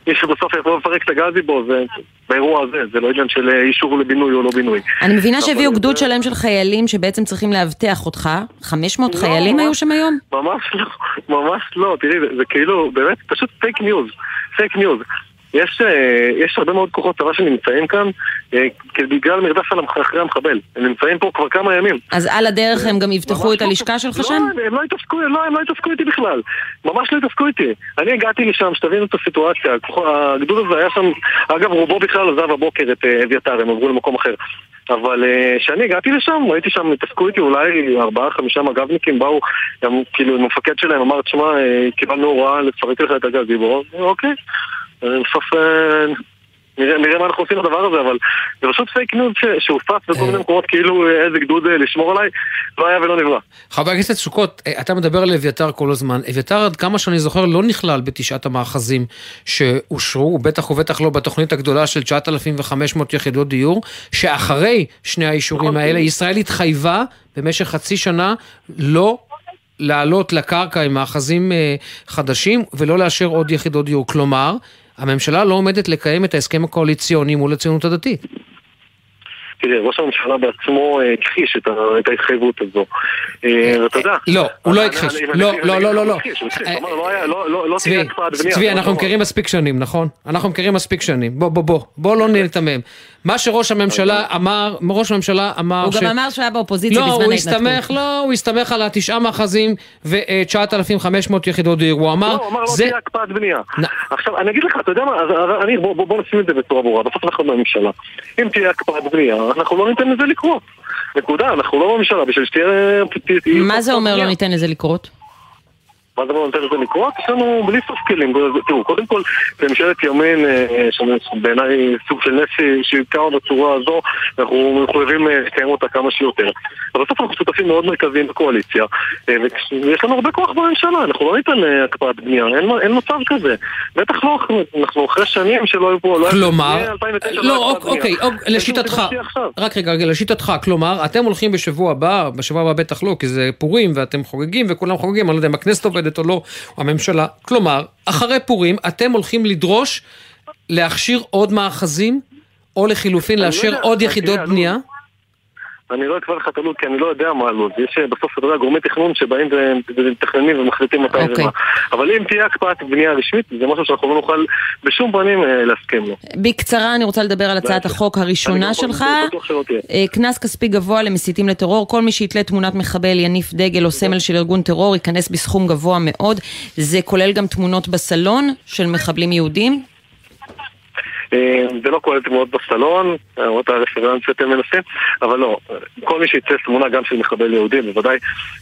S14: מי שבסוף יכול לפרק את הגזיבו זה באירוע הזה, זה לא עניין של אה, אישור לבינוי או לא בינוי.
S2: אני מבינה שהביאו גדוד שלם של חיילים שבעצם צריכים לאבטח אותך. 500 חיילים היו שם היום?
S14: ממש לא, ממש לא, תראי, זה, זה כאילו, באמת, פשוט fake news, fake news. יש, אה, יש הרבה מאוד כוחות צבא שנמצאים כאן אה, בגלל מרדף על אחרי המחבל. הם נמצאים פה כבר כמה ימים.
S2: אז על הדרך הם גם יאבטחו את הלשכה שלך
S14: לא,
S2: שם?
S14: הם, הם לא התעסקו, לא, הם לא התעסקו איתי בכלל. ממש לא התעסקו איתי. אני הגעתי לשם, שתבינו את הסיטואציה. הגדוד הזה היה שם, אגב, רובו בכלל עזב הבוקר את אה, אביתר, הם עברו למקום אחר. אבל אה, כשאני הגעתי לשם, ראיתי שם, התעסקו איתי אולי ארבעה, חמישה מג"בניקים באו, כאילו המפקד שלהם אמר, תשמע, אה, קיבלנו הוראה לפרק לך את הגזיבו, אוקיי. אה, בסוף אה, נראה, נראה מה אנחנו עושים לדבר הזה, אבל זה פשוט fake news שהופץ בכל מיני מקומות, כאילו אה, איזה גדוד אה, לשמור עליי, לא היה ולא נברא.
S3: חבר הכנסת סוכות, אה, אתה מדבר על אביתר כל הזמן. אביתר, עד כמה שאני זוכר, לא נכלל בתשעת המאחזים שאושרו, ובטח ובטח לא בתוכנית הגדולה של 9,500 יחידות דיור, שאחרי שני האישורים האלה, ישראל התחייבה במשך חצי שנה לא לעלות לקרקע עם מאחזים אה, חדשים ולא לאשר עוד יחידות דיור. כלומר, הממשלה לא עומדת לקיים את ההסכם הקואליציוני מול הציונות הדתית.
S14: תראה, ראש הממשלה בעצמו אה, הכחיש את ההתחייבות הזו. אה, אתה יודע...
S3: לא, הוא לא הכחיש. לא, לא, לא, לא, לא.
S14: לא
S3: צבי. צבי, אנחנו מכירים מספיק שנים, נכון? אנחנו מכירים מספיק שנים. בוא, בוא, בוא, בוא לא ניתמם. מה שראש הממשלה אמר, ראש הממשלה אמר
S2: הוא
S3: ש...
S2: גם אמר שהוא היה באופוזיציה
S3: לא,
S2: בזמן
S3: הוא
S2: ההתנתקות.
S3: הסתמך, לא, הוא הסתמך על התשעה מאחזים ו-9,500 יחידות דיור. הוא אמר,
S14: לא, הוא אמר לא. תהיה הקפאת בנייה. עכשיו, אני אגיד לך, אתה יודע מה, אז- אז אני, בוא, בוא, בוא נשים את זה בצורה ברורה, בסוף אנחנו בממשלה. אם תהיה הקפאת בנייה, אנחנו לא ניתן לזה לקרות. נקודה, אנחנו לא בממשלה, בשביל שתהיה...
S2: מה זה אומר לא ניתן לזה לקרות?
S14: מה זה לא נותן לזה לקרות? יש לנו בלי סוף כלים. תראו, קודם כל, בממשלת ימין, אה, שבעיניי סוג של נס קמה בצורה הזו, אנחנו מחויבים אה, לקיים אותה כמה שיותר. אבל בסוף אנחנו שותפים מאוד מרכזיים בקואליציה, אה, ויש לנו הרבה כוח בממשלה, אנחנו לא ניתן הקפאת בנייה, אין, אין מצב כזה. בטח לא, אנחנו אחרי שנים שלא היו פה, לא
S3: כלומר, לא, אוקיי, אוקיי, לשיטתך, רק רגע, לשיטתך, כלומר, אתם הולכים בשבוע הבא, בשבוע הבא בטח לא, כי זה פורים ואתם חוגגים וכולם חוגגים, אני לא יודע אם הכנסת עובדת. עובדת או לא, או הממשלה. כלומר, אחרי פורים אתם הולכים לדרוש להכשיר עוד מאחזים, או לחילופין
S14: לא
S3: לאשר עוד יחידות בנייה?
S14: אני לא אקבע לך את הלו"ז, כי אני לא יודע מה הלו"ז. יש אה, בסוף, אתה יודע, גורמי תכנון שבאים ומתכננים ומחליטים מתי ומה. אוקיי. אבל אם תהיה הקפאת בנייה רשמית, זה משהו שאנחנו לא נוכל בשום פנים אה, להסכים לו.
S2: בקצרה, אני רוצה לדבר על הצעת החוק הראשונה שלך. אה, קנס כספי גבוה למסיתים לטרור. כל מי שיתלה תמונת מחבל, יניף דגל או סמל של ארגון טרור, ייכנס בסכום גבוה מאוד. זה כולל גם תמונות בסלון של מחבלים יהודים?
S14: אה, זה לא כולל תמונות בסלון, למרות הרפרנס שאתם מנסים, אבל לא, כל מי שיצא תמונה גם של מחבל יהודי, בוודאי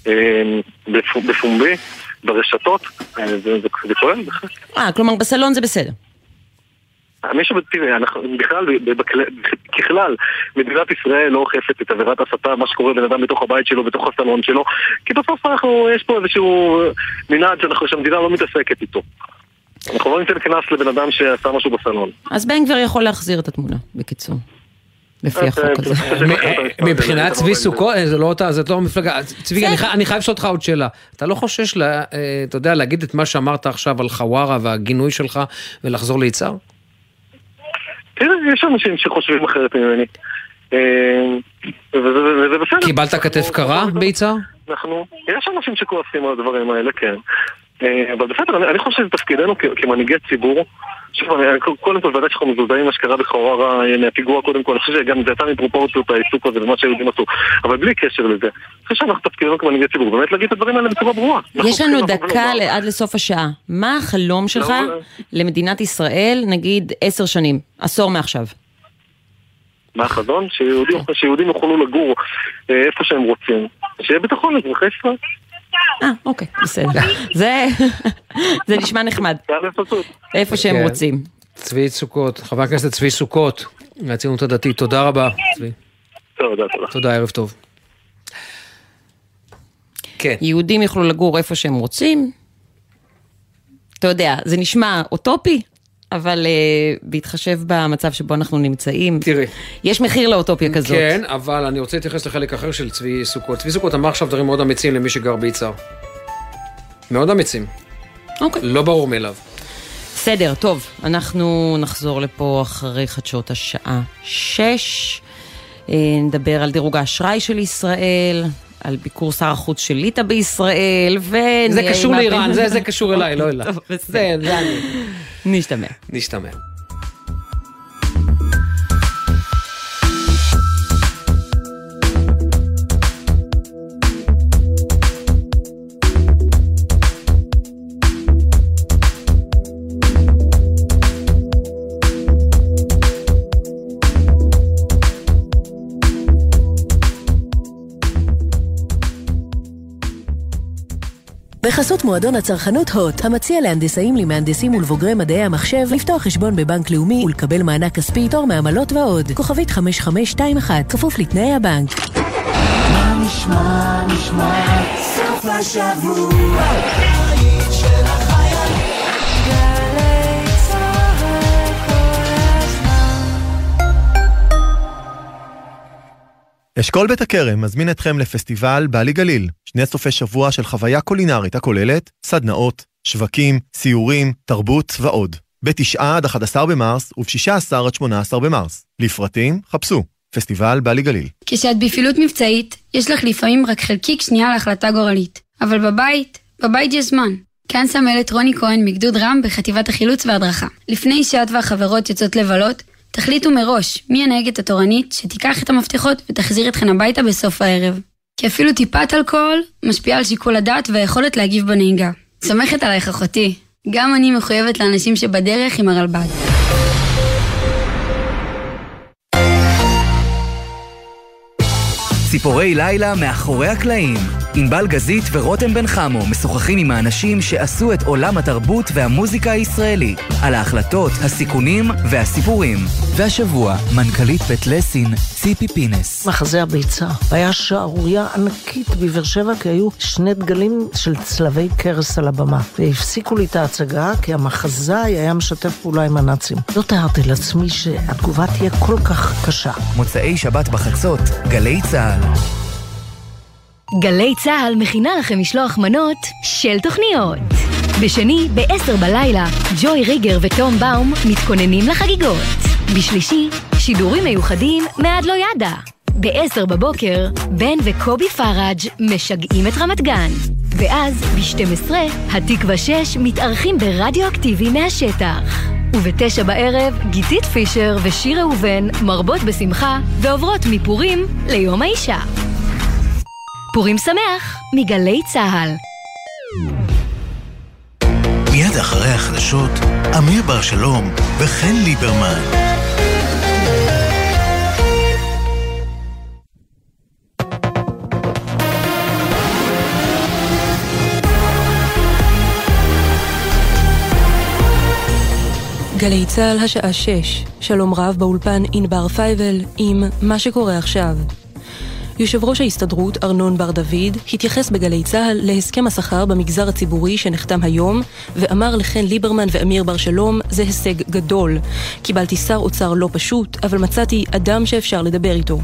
S14: אה, בפומבי, ברשתות, אה, זה כולל בהחלט.
S2: אה, כלומר בסלון זה בסדר.
S14: מי תראה, אנחנו בכלל, ככלל, מדינת ישראל לא אוכפת את עבירת הסתה, מה שקורה לבן אדם בתוך הבית שלו, בתוך הסלון שלו, כי בסוף אנחנו, יש פה איזשהו מנעד שהמדינה לא מתעסקת איתו. אנחנו לא ניתן קנס לבן אדם שעשה משהו בסלון.
S2: אז בן גביר יכול להחזיר את התמונה, בקיצור. לפי החוק הזה.
S3: מבחינת צבי סוכות, זה לא זאת לא המפלגה. צבי, אני חייב לשאול אותך עוד שאלה. אתה לא חושש, אה, אתה יודע, להגיד את מה שאמרת עכשיו על חווארה והגינוי שלך ולחזור ליצהר?
S14: תראה, יש אנשים שחושבים אחרת ממני. אה, וזה בסדר.
S3: קיבלת כתף קרה ביצהר?
S14: אנחנו, יש אנשים שכועסים על הדברים האלה, כן. אה, אבל בסדר, אני חושב שזה תפקידנו כמנהיגי ציבור. שוב, קודם כל, ודאי שאנחנו מזועזעים מה שקרה בחווארה מהפיגוע קודם כל, אני חושב שגם זה יצא מפרופורציות העיסוק הזה ומה שהיהודים עשו, אבל בלי קשר לזה. אני חושב שאנחנו תפקידנו כמנהיגי ציבור, באמת להגיד את הדברים האלה בצורה ברורה.
S2: יש לנו דקה עד לסוף השעה. מה החלום שלך לא, למדינת ישראל, נגיד עשר שנים, עשור מעכשיו?
S14: מה החזון? שיהודים יוכלו לגור אה, איפה שהם רוצים. שיהיה ביטחון לאזרחי ישראל.
S2: אה, אוקיי, בסדר. זה, זה נשמע נחמד. איפה שהם כן. רוצים.
S3: צבי סוכות, חבר הכנסת צבי סוכות, מהציונות הדתית, תודה רבה, צבי.
S14: תודה, תודה.
S3: תודה, ערב טוב.
S2: כן. יהודים יוכלו לגור איפה שהם רוצים. אתה יודע, זה נשמע אוטופי, אבל uh, בהתחשב במצב שבו אנחנו נמצאים,
S3: תראי.
S2: יש מחיר לאוטופיה כזאת.
S3: כן, אבל אני רוצה להתייחס לחלק אחר של צבי סוכות. צבי סוכות אמר עכשיו דברים מאוד אמיצים למי שגר ביצהר. מאוד אמיצים.
S2: אוקיי.
S3: לא ברור מאליו.
S2: בסדר, טוב, אנחנו נחזור לפה אחרי חדשות השעה שש. אה, נדבר על דירוג האשראי של ישראל, על ביקור שר החוץ של ליטא בישראל, ו...
S3: זה קשור לאיראן, זה, זה קשור אליי, לא אליי.
S2: זה, זה אני. נשתמע.
S3: נשתמע.
S1: בחסות מועדון הצרכנות הוט, המציע להנדסאים, למהנדסים ולבוגרי מדעי המחשב לפתוח חשבון בבנק לאומי ולקבל מענק כספי, תור מעמלות ועוד. כוכבית 5521, כפוף לתנאי הבנק. מה נשמע, נשמע, סוף השבוע
S15: אשכול בית הכרם מזמין אתכם לפסטיבל בעלי גליל, שני סופי שבוע של חוויה קולינרית הכוללת סדנאות, שווקים, סיורים, תרבות ועוד. ב-9 עד 11 במרס וב-16 עד 18 במרס. לפרטים, חפשו פסטיבל בעלי גליל.
S16: כשאת בפעילות מבצעית, יש לך לפעמים רק חלקיק שנייה להחלטה גורלית. אבל בבית, בבית יש זמן. כאן סמלת רוני כהן מגדוד רם בחטיבת החילוץ וההדרכה. לפני שאת והחברות יוצאות לבלות, תחליטו מראש מי הנהגת התורנית שתיקח את המפתחות ותחזיר אתכן הביתה בסוף הערב. כי אפילו טיפת אלכוהול משפיעה על שיקול הדעת והיכולת להגיב בנהיגה. סומכת עלייך אחותי. גם אני מחויבת לאנשים שבדרך עם הרלב"ד.
S11: ציפורי לילה מאחורי הקלעים
S17: ענבל גזית ורותם בן חמו משוחחים עם האנשים שעשו את עולם התרבות והמוזיקה הישראלי, על ההחלטות, הסיכונים והסיפורים. והשבוע, מנכ"לית בית לסין, ציפי פינס.
S18: מחזה הביצה היה שערורייה ענקית בבאר שבע, כי היו שני דגלים של צלבי קרס על הבמה. והפסיקו לי את ההצגה, כי המחזאי היה משתף פעולה עם הנאצים. לא תיארתי לעצמי שהתגובה תהיה כל כך קשה.
S17: מוצאי שבת בחצות, גלי צה"ל.
S19: גלי צה"ל מכינה לכם משלוח מנות של תוכניות. בשני, ב-10 בלילה, ג'וי ריגר ותום באום מתכוננים לחגיגות. בשלישי, שידורים מיוחדים מעד לא ידע. ב-10 בבוקר, בן וקובי פראג' משגעים את רמת גן. ואז, ב-12, התקווה 6 מתארחים ברדיו אקטיבי מהשטח. ובתשע בערב, גיתית פישר ושיר ראובן מרבות בשמחה ועוברות מפורים ליום האישה. פורים שמח מגלי צה"ל.
S11: מיד אחרי החדשות, אמיר בר שלום וחן ליברמן.
S20: גלי צה"ל השעה 6, שלום רב באולפן ענבר פייבל עם מה שקורה עכשיו. יושב ראש ההסתדרות ארנון בר דוד התייחס בגלי צה"ל להסכם השכר במגזר הציבורי שנחתם היום ואמר לחן ליברמן ואמיר בר שלום זה הישג גדול. קיבלתי שר אוצר לא פשוט, אבל מצאתי אדם שאפשר לדבר איתו.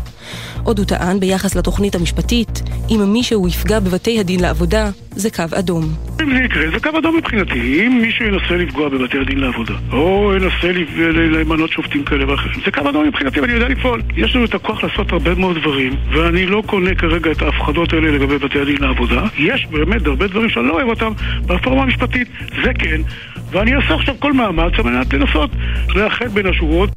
S20: עוד הוא טען ביחס לתוכנית המשפטית, אם מישהו יפגע בבתי הדין לעבודה, זה קו אדום.
S12: אם זה יקרה, זה קו אדום מבחינתי. אם מישהו ינסה לפגוע בבתי הדין לעבודה, או ינסה למנות שופטים כאלה ואחרים, זה קו אדום מבחינתי ואני יודע לפעול. יש לנו את הכוח לעשות הרבה מאוד דברים, ואני לא קונה כרגע את ההפחדות האלה לגבי בתי הדין לעבודה. יש באמת הרבה דברים שאני לא אוהב אותם ברפורמה המשפטית, זה כן, ואני אעשה עכשיו כל מאמץ על מנת לנסות לאחד בין השורות.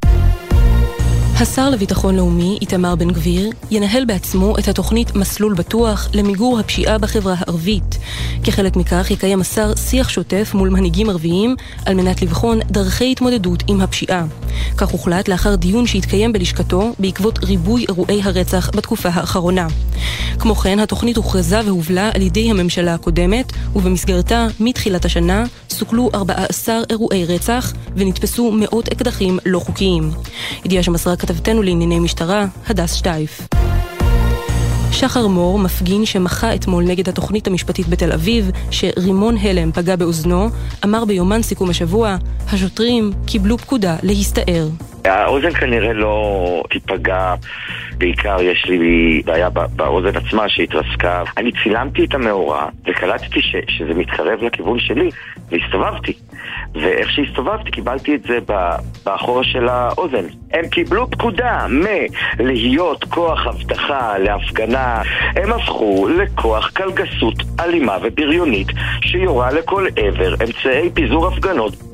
S20: השר לביטחון לאומי, איתמר בן גביר, ינהל בעצמו את התוכנית מסלול בטוח למיגור הפשיעה בחברה הערבית. כחלק מכך יקיים השר שיח שוטף מול מנהיגים ערביים על מנת לבחון דרכי התמודדות עם הפשיעה. כך הוחלט לאחר דיון שהתקיים בלשכתו בעקבות ריבוי אירועי הרצח בתקופה האחרונה. כמו כן, התוכנית הוכרזה והובלה על ידי הממשלה הקודמת, ובמסגרתה, מתחילת השנה, סוכלו 14 אירועי רצח ונתפסו מאות אקדחים לא חוקיים. ידיעה שמסרה כתבתנו לענייני משטרה, הדס שטייף. שחר מור, מפגין שמחה אתמול נגד התוכנית המשפטית בתל אביב, שרימון הלם פגע באוזנו, אמר ביומן סיכום השבוע, השוטרים קיבלו פקודה להסתער.
S7: האוזן כנראה לא תיפגע, בעיקר יש לי בעיה באוזן עצמה שהתרסקה. אני צילמתי את המאורע וקלטתי ש, שזה מתקרב לכיוון שלי והסתובבתי. ואיך שהסתובבתי קיבלתי את זה באחורה של האוזן. הם קיבלו פקודה מלהיות כוח אבטחה להפגנה, הם הפכו לכוח קלגסות אלימה ובריונית שיורה לכל עבר אמצעי פיזור הפגנות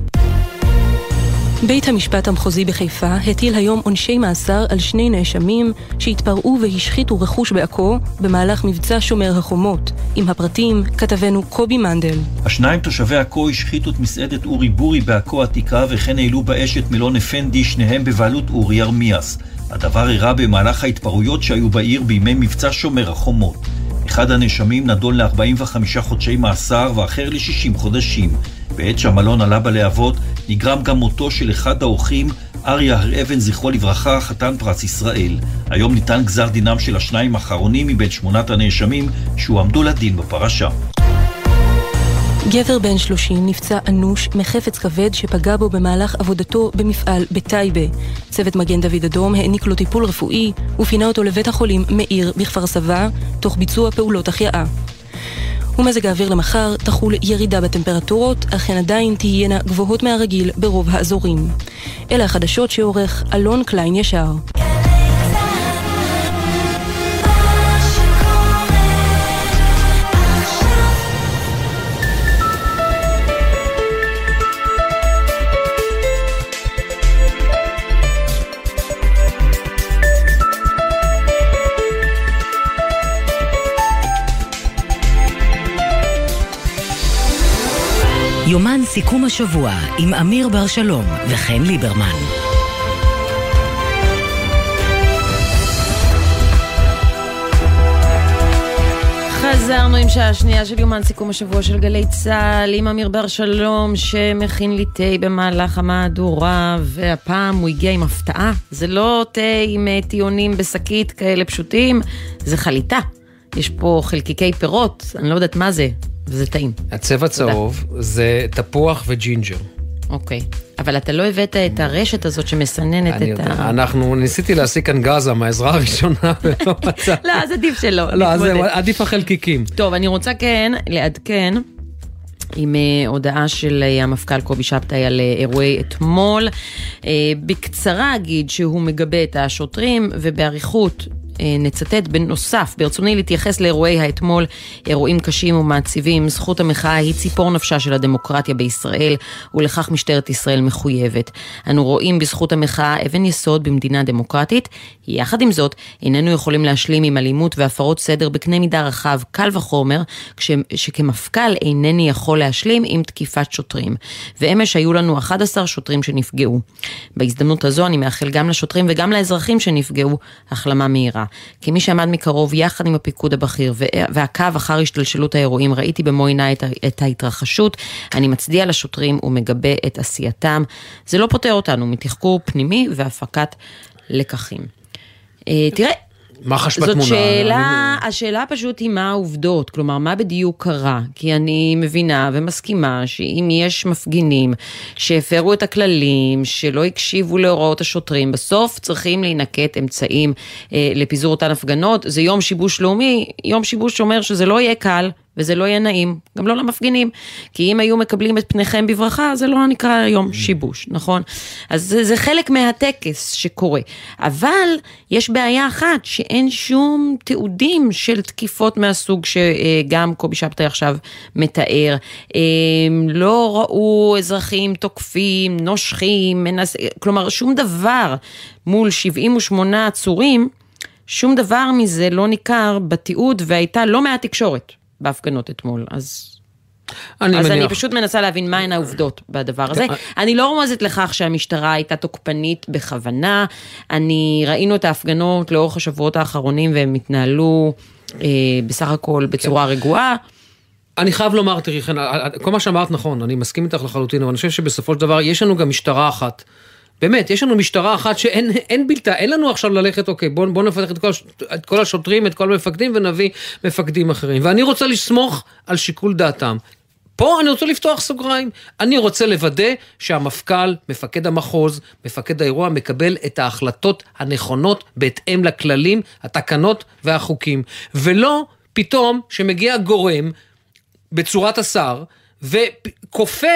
S20: בית המשפט המחוזי בחיפה הטיל היום עונשי מאסר על שני נאשמים שהתפרעו והשחיתו רכוש בעכו במהלך מבצע שומר החומות. עם הפרטים, כתבנו קובי מנדל.
S21: השניים תושבי עכו השחיתו את מסעדת אורי בורי בעכו העתיקה וכן העלו באש את מלון אפנדי, שניהם בבעלות אורי ארמיאס. הדבר אירע במהלך ההתפרעויות שהיו בעיר בימי מבצע שומר החומות. אחד הנאשמים נדון ל-45 חודשי מאסר ואחר ל-60 חודשים. בעת שהמלון עלה בלהבות, נגרם גם מותו של אחד האורחים, אריה הר אבן, זכרו לברכה, חתן פרס ישראל. היום ניתן גזר דינם של השניים האחרונים מבין שמונת הנאשמים שהועמדו לדין בפרשה.
S20: גבר בן 30 נפצע אנוש מחפץ כבד שפגע בו במהלך עבודתו במפעל בטייבה. צוות מגן דוד אדום העניק לו טיפול רפואי ופינה אותו לבית החולים מאיר בכפר סבא, תוך ביצוע פעולות החייאה. ומזג האוויר למחר תחול ירידה בטמפרטורות, אך הן עדיין תהיינה גבוהות מהרגיל ברוב האזורים. אלה החדשות שעורך אלון קליין ישר.
S1: יומן סיכום השבוע עם אמיר בר שלום וחן ליברמן.
S2: חז... חזרנו עם שעה שנייה של יומן סיכום השבוע של גלי צה"ל עם אמיר בר שלום שמכין לי תה במהלך המהדורה והפעם הוא הגיע עם הפתעה. זה לא תה עם אה, טיעונים בשקית כאלה פשוטים, זה חליטה. יש פה חלקיקי פירות, אני לא יודעת מה זה, וזה טעים.
S3: הצבע צהוב זה תפוח וג'ינג'ר.
S2: אוקיי, אבל אתה לא הבאת את הרשת הזאת שמסננת את
S3: יודע,
S2: ה...
S3: אנחנו, ניסיתי להשיג כאן גזה מהעזרה הראשונה ולא מצאתי.
S2: לא, אז עדיף שלא.
S3: לא, אז עדיף החלקיקים.
S2: טוב, אני רוצה כן לעדכן עם אה, הודעה של אה, המפכ"ל קובי שבתאי על אה, אירועי אתמול. בקצרה אגיד שהוא מגבה את השוטרים, ובאריכות נצטט בנוסף, ברצוני להתייחס לאירועי האתמול, אירועים קשים ומעציבים. זכות המחאה היא ציפור נפשה של הדמוקרטיה בישראל, ולכך משטרת ישראל מחויבת. אנו רואים בזכות המחאה אבן יסוד במדינה דמוקרטית. יחד עם זאת, איננו יכולים להשלים עם אלימות והפרות סדר בקנה מידה רחב, קל וחומר, כש, שכמפכ"ל אינני יכול להשלים עם תקיפת שוטרים. ואמש היו לנו 11 שוטרים שנפגעו. בהזדמנות הזו אני מאחל גם לשוטרים וגם לאזרחים שנפגעו החלמה מהירה. כמי שעמד מקרוב יחד עם הפיקוד הבכיר ועקב אחר השתלשלות האירועים, ראיתי במו עיניי את, את ההתרחשות. אני מצדיע לשוטרים ומגבה את עשייתם. זה לא פוטר אותנו מתחקור פנימי והפקת לקחים. אה, תראה,
S3: מח"ש
S2: זאת
S3: בתמונה.
S2: שאלה, השאלה פשוט היא מה העובדות, כלומר מה בדיוק קרה, כי אני מבינה ומסכימה שאם יש מפגינים שהפרו את הכללים, שלא הקשיבו להוראות השוטרים, בסוף צריכים להינקט אמצעים אה, לפיזור אותן הפגנות, זה יום שיבוש לאומי, יום שיבוש אומר שזה לא יהיה קל. וזה לא יהיה נעים, גם לא למפגינים. כי אם היו מקבלים את פניכם בברכה, זה לא נקרא יום שיבוש, נכון? אז זה, זה חלק מהטקס שקורה. אבל יש בעיה אחת, שאין שום תיעודים של תקיפות מהסוג שגם קובי שבתאי עכשיו מתאר. הם לא ראו אזרחים תוקפים, נושכים, מנס... כלומר, שום דבר מול 78 עצורים. שום דבר מזה לא ניכר בתיעוד והייתה לא מעט תקשורת בהפגנות אתמול, אז...
S3: אני
S2: אז
S3: מניח-
S2: אני פשוט מנסה להבין מהן העובדות בדבר הזה. אני לא רומזת לכך שהמשטרה הייתה תוקפנית בכוונה. אני, ראינו את ההפגנות לאורך השבועות האחרונים והם התנהלו אה, בסך הכל בצורה רגועה.
S3: אני חייב לומר, תראי, חן, כל מה שאמרת נכון, אני מסכים איתך לחלוטין, אבל אני חושב שבסופו של דבר יש לנו גם משטרה אחת. באמת, יש לנו משטרה אחת שאין אין בלתה, אין לנו עכשיו ללכת, אוקיי, בוא, בוא נפתח את כל, את כל השוטרים, את כל המפקדים ונביא מפקדים אחרים. ואני רוצה לסמוך על שיקול דעתם. פה אני רוצה לפתוח סוגריים. אני רוצה לוודא שהמפכ"ל, מפקד המחוז, מפקד האירוע, מקבל את ההחלטות הנכונות בהתאם לכללים, התקנות והחוקים. ולא פתאום שמגיע גורם בצורת השר וכופה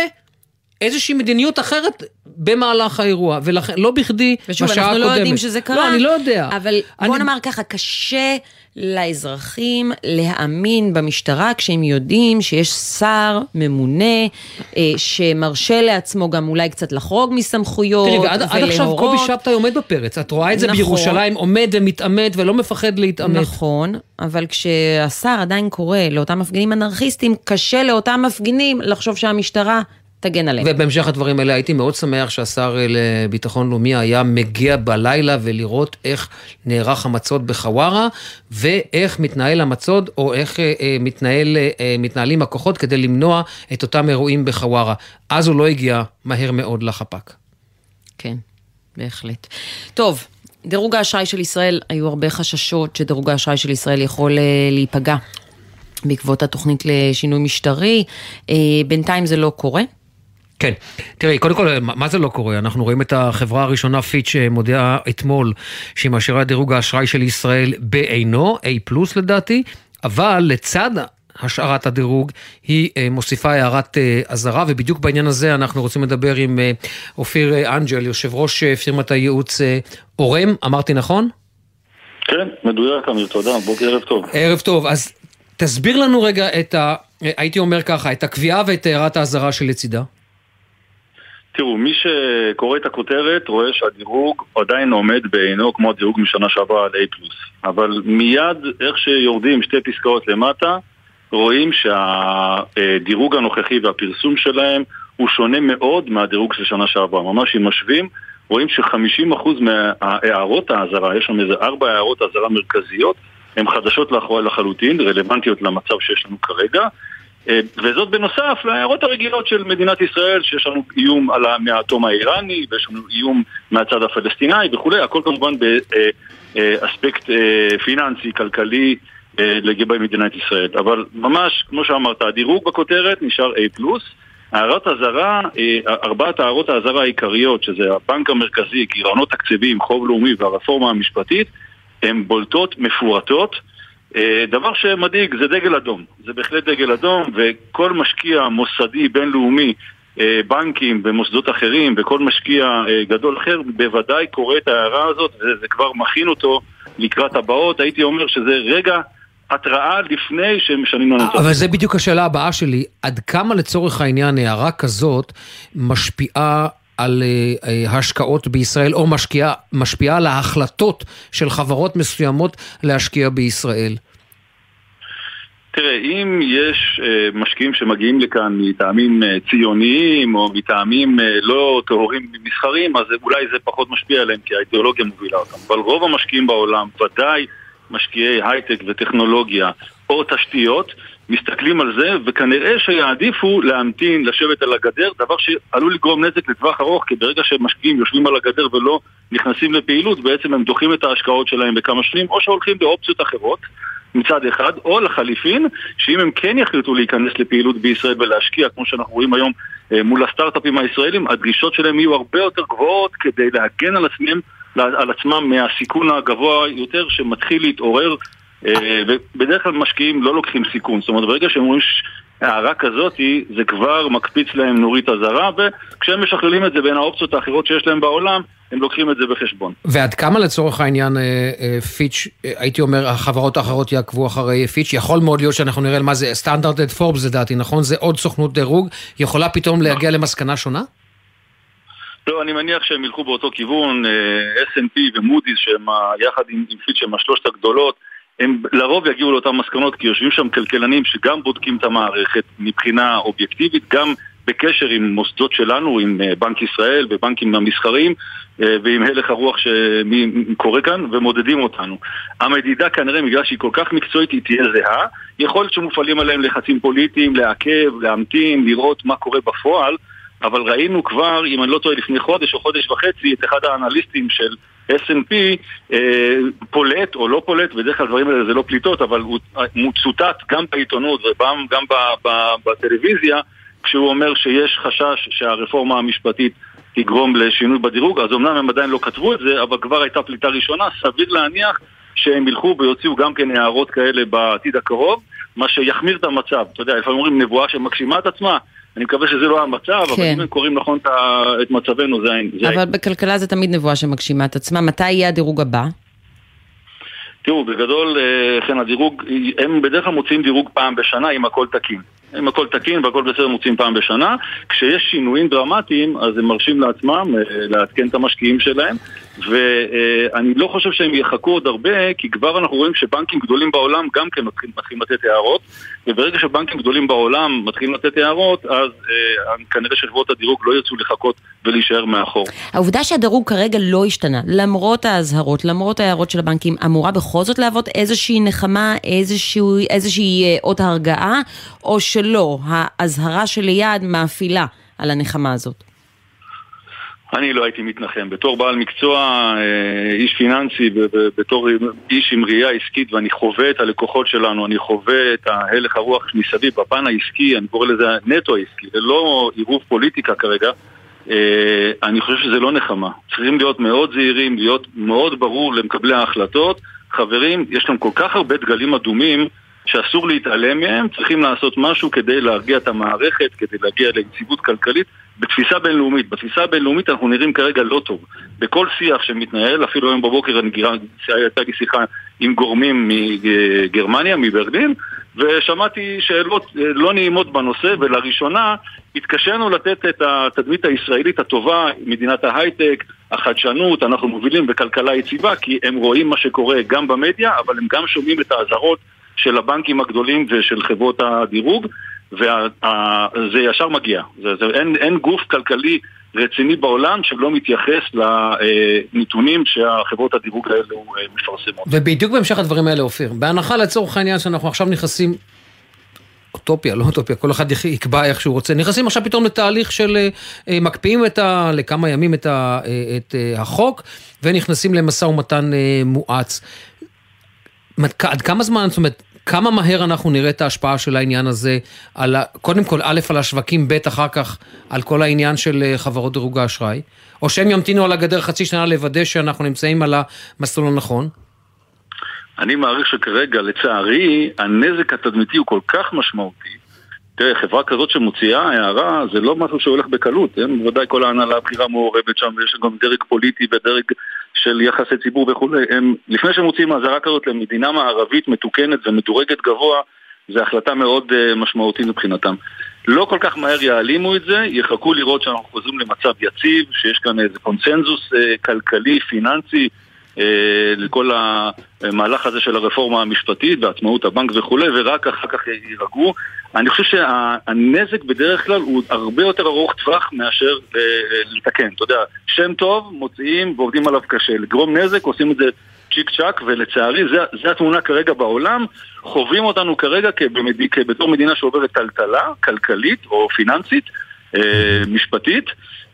S3: איזושהי מדיניות אחרת במהלך האירוע, ולכן, לא בכדי,
S2: ושוב,
S3: בשעה
S2: אנחנו
S3: הקודמת.
S2: לא יודעים שזה קרה.
S3: לא, אני לא יודע.
S2: אבל
S3: אני-
S2: בוא נאמר ככה, קשה לאזרחים להאמין במשטרה כשהם יודעים שיש שר ממונה אה, שמרשה לעצמו גם אולי קצת לחרוג מסמכויות
S3: תראי, ועד עד עכשיו
S2: ולהורות.
S3: קובי שבתאי עומד בפרץ, את רואה את זה
S2: נכון.
S3: בירושלים, עומד ומתעמת ולא מפחד להתעמת.
S2: נכון, אבל כשהשר עדיין קורא לאותם מפגינים אנרכיסטים, קשה לאותם מפגינים לחשוב שהמשטרה תגן עליהם.
S3: ובהמשך הדברים האלה הייתי מאוד שמח שהשר אה, לביטחון לאומי היה מגיע בלילה ולראות איך נערך המצוד בחווארה ואיך מתנהל המצוד או איך אה, אה, מתנהל, אה, אה, מתנהלים הכוחות כדי למנוע את אותם אירועים בחווארה. אז הוא לא הגיע מהר מאוד לחפ"ק.
S2: כן, בהחלט. טוב, דירוג האשראי של ישראל, היו הרבה חששות שדירוג האשראי של ישראל יכול להיפגע בעקבות התוכנית לשינוי משטרי. בינתיים זה לא קורה.
S3: כן, תראי, קודם כל, מה זה לא קורה? אנחנו רואים את החברה הראשונה, פיץ', שמודיעה אתמול שהיא משאירה את דירוג האשראי של ישראל בעינו, A פלוס לדעתי, אבל לצד השארת הדירוג, היא אה, מוסיפה הערת אה, אזהרה, ובדיוק בעניין הזה אנחנו רוצים לדבר עם אה, אופיר אנג'ל, יושב ראש פירמת הייעוץ אורם, אמרתי נכון?
S22: כן, מדויק אמיר, תודה, בוקר ערב טוב.
S3: ערב טוב, אז תסביר לנו רגע את ה... הייתי אומר ככה, את הקביעה ואת הערת האזהרה שלצידה.
S22: תראו, מי שקורא את הכותרת רואה שהדירוג עדיין עומד בעינו כמו הדירוג משנה שעברה על A+. אבל מיד, איך שיורדים שתי פסקאות למטה, רואים שהדירוג הנוכחי והפרסום שלהם הוא שונה מאוד מהדירוג של שנה שעברה. ממש אם משווים, רואים ש-50% מההערות האזהרה, יש שם איזה ארבע הערות אזהרה מרכזיות, הן חדשות לחלוטין, רלוונטיות למצב שיש לנו כרגע. אה, וזאת בנוסף להערות הרגילות של מדינת ישראל, שיש לנו איום על מהאטום האיראני, ויש לנו איום מהצד הפלסטיני וכולי, הכל כמובן באספקט פיננסי, כלכלי, לגבי מדינת ישראל. אבל ממש, כמו שאמרת, הדירוג בכותרת נשאר A+. הערת אזהרה, ארבעת הערות האזהרה העיקריות, שזה הבנק המרכזי, גירעונות תקציביים, חוב לאומי והרפורמה המשפטית, הן בולטות, מפורטות. דבר שמדאיג זה דגל אדום, זה בהחלט דגל אדום וכל משקיע מוסדי בינלאומי, בנקים ומוסדות אחרים וכל משקיע גדול אחר בוודאי קורא את ההערה הזאת וזה כבר מכין אותו לקראת הבאות, הייתי אומר שזה רגע התראה לפני שהם משנים לנו את
S3: אבל זה בדיוק השאלה הבאה שלי, עד כמה לצורך העניין הערה כזאת משפיעה על uh, השקעות בישראל, או משקיעה, משפיעה על ההחלטות של חברות מסוימות להשקיע בישראל?
S22: תראה, אם יש uh, משקיעים שמגיעים לכאן מטעמים ציוניים או מטעמים לא טהורים מסחריים, אז אולי זה פחות משפיע עליהם כי האידיאולוגיה מובילה אותם. אבל רוב המשקיעים בעולם, ודאי משקיעי הייטק וטכנולוגיה או תשתיות, מסתכלים על זה, וכנראה שיעדיפו להמתין, לשבת על הגדר, דבר שעלול לגרום נזק לטווח ארוך, כי ברגע שמשקיעים יושבים על הגדר ולא נכנסים לפעילות, בעצם הם דוחים את ההשקעות שלהם בכמה שנים, או שהולכים באופציות אחרות. מצד אחד, או לחליפין, שאם הם כן יחליטו להיכנס לפעילות בישראל ולהשקיע, כמו שאנחנו רואים היום מול הסטארט-אפים הישראלים, הדרישות שלהם יהיו הרבה יותר גבוהות כדי להגן על עצמם על עצמם מהסיכון הגבוה יותר שמתחיל להתעורר ובדרך כלל משקיעים לא לוקחים סיכון, זאת אומרת ברגע שהם רואים הערה כזאת זה כבר מקפיץ להם נורית אזהרה וכשהם משכללים את זה בין האופציות האחרות שיש להם בעולם הם לוקחים את זה בחשבון.
S3: ועד כמה לצורך העניין פיץ', הייתי אומר, החברות האחרות יעקבו אחרי פיץ', יכול מאוד להיות שאנחנו נראה מה זה סטנדרטד פורבס לדעתי, נכון? זה עוד סוכנות דירוג, יכולה פתאום להגיע למסקנה שונה?
S22: לא, אני מניח שהם ילכו באותו כיוון, S&P ומודי'ס שהם יחד עם, פיץ' שהם השלושת הגדולות, הם לרוב יגיעו לאותן מסקנות כי יושבים שם כלכלנים שגם בודקים את המערכת מבחינה אובייקטיבית, גם בקשר עם מוסדות שלנו, עם בנק ישראל ובנקים המסחריים ועם הלך הרוח שקורה כאן ומודדים אותנו. המדידה כנראה בגלל שהיא כל כך מקצועית היא תהיה זהה, יכול להיות שמופעלים עליהם לחצים פוליטיים, לעכב, להמתין, לראות מה קורה בפועל אבל ראינו כבר, אם אני לא טועה, לפני חודש או חודש וחצי, את אחד האנליסטים של S&P אה, פולט או לא פולט, בדרך כלל הדברים האלה זה לא פליטות, אבל הוא, הוא צוטט גם בעיתונות וגם בטלוויזיה, כשהוא אומר שיש חשש שהרפורמה המשפטית תגרום לשינוי בדירוג, אז אמנם הם עדיין לא כתבו את זה, אבל כבר הייתה פליטה ראשונה, סביר להניח שהם ילכו ויוציאו גם כן הערות כאלה בעתיד הקרוב, מה שיחמיר את המצב. אתה יודע, לפעמים אומרים נבואה שמגשימה את עצמה, אני מקווה שזה לא המצב, כן. אבל אם הם קוראים נכון את מצבנו, זה העניין.
S2: אבל בכלכלה זה תמיד נבואה שמגשימה את עצמה. מתי יהיה הדירוג הבא?
S22: תראו, בגדול, כן, הדירוג, הם בדרך כלל מוציאים דירוג פעם בשנה אם הכל תקין. אם הכל תקין והכל בסדר מוצאים פעם בשנה. כשיש שינויים דרמטיים, אז הם מרשים לעצמם לעדכן את המשקיעים שלהם. ואני לא חושב שהם יחכו עוד הרבה, כי כבר אנחנו רואים שבנקים גדולים בעולם גם כן מתחילים, מתחילים לתת הערות, וברגע שבנקים גדולים בעולם מתחילים לתת הערות, אז אה, כנראה שחברות הדירוג לא ירצו לחכות ולהישאר מאחור.
S2: העובדה שהדירוג כרגע לא השתנה, למרות האזהרות, למרות ההערות של הבנקים, אמורה בכל זאת להוות איזושהי נחמה, איזושהי, איזושהי אות הרגעה, או שלא, האזהרה שליד מאפילה על הנחמה הזאת?
S22: אני לא הייתי מתנחם. בתור בעל מקצוע, איש פיננסי, בתור איש עם ראייה עסקית, ואני חווה את הלקוחות שלנו, אני חווה את ההלך הרוח מסביב, בפן העסקי, אני קורא לזה נטו העסקי, זה לא עירוב פוליטיקה כרגע, אני חושב שזה לא נחמה. צריכים להיות מאוד זהירים, להיות מאוד ברור למקבלי ההחלטות. חברים, יש כאן כל כך הרבה דגלים אדומים שאסור להתעלם מהם, צריכים לעשות משהו כדי להרגיע את המערכת, כדי להגיע ליציבות כלכלית. בתפיסה בינלאומית, בתפיסה הבינלאומית אנחנו נראים כרגע לא טוב. בכל שיח שמתנהל, אפילו היום בבוקר הייתה לי שיחה עם גורמים מגרמניה, מברלין, ושמעתי שאלות לא נעימות בנושא, ולראשונה התקשינו לתת את התדמית הישראלית הטובה, מדינת ההייטק, החדשנות, אנחנו מובילים בכלכלה יציבה, כי הם רואים מה שקורה גם במדיה, אבל הם גם שומעים את האזהרות של הבנקים הגדולים ושל חברות הדירוג, וזה ישר מגיע. זה, זה, אין, אין גוף כלכלי רציני בעולם שלא מתייחס לנתונים שהחברות הדירוג האלו אה, מפרסמות.
S3: ובדיוק בהמשך הדברים האלה, אופיר, בהנחה לצורך העניין שאנחנו עכשיו נכנסים, אוטופיה, לא אוטופיה, כל אחד יקבע איך שהוא רוצה, נכנסים עכשיו פתאום לתהליך של אה, אה, מקפיאים את ה, לכמה ימים את, ה, את החוק, ונכנסים למשא ומתן מואץ. עד כמה זמן, זאת אומרת, כמה מהר אנחנו נראה את ההשפעה של העניין הזה, על, קודם כל, א', על השווקים, ב', אחר כך, על כל העניין של אה, חברות דירוג האשראי, או שהם ימתינו על הגדר חצי שנה לוודא שאנחנו נמצאים על המסלול הנכון?
S22: אני מעריך שכרגע, לצערי, הנזק התדמיתי הוא כל כך משמעותי. תראה, חברה כזאת שמוציאה הערה, זה לא משהו שהולך בקלות, כן? בוודאי כל ההנהלה הבכירה מעורבת שם, ויש גם דרג פוליטי ודרג של יחסי ציבור וכולי. הם, לפני שהם מוציאים אזהרה כזאת למדינה מערבית מתוקנת ומדורגת גבוה, זו החלטה מאוד uh, משמעותית מבחינתם. לא כל כך מהר יעלימו את זה, יחכו לראות שאנחנו חוזרים למצב יציב, שיש כאן איזה קונצנזוס uh, כלכלי, פיננסי, אה, לכל המהלך הזה של הרפורמה המשפטית ועצמאות הבנק וכולי, ורק אחר כך יירגעו. אני חושב שהנזק בדרך כלל הוא הרבה יותר ארוך טווח מאשר אה, אה, לתקן. אתה יודע, שם טוב, מוציאים ועובדים עליו קשה. לגרום נזק, עושים את זה צ'יק צ'אק, ולצערי זה התמונה כרגע בעולם. חווים אותנו כרגע כבמד... כבתור מדינה שעוברת טלטלה, כלכלית או פיננסית, אה, משפטית.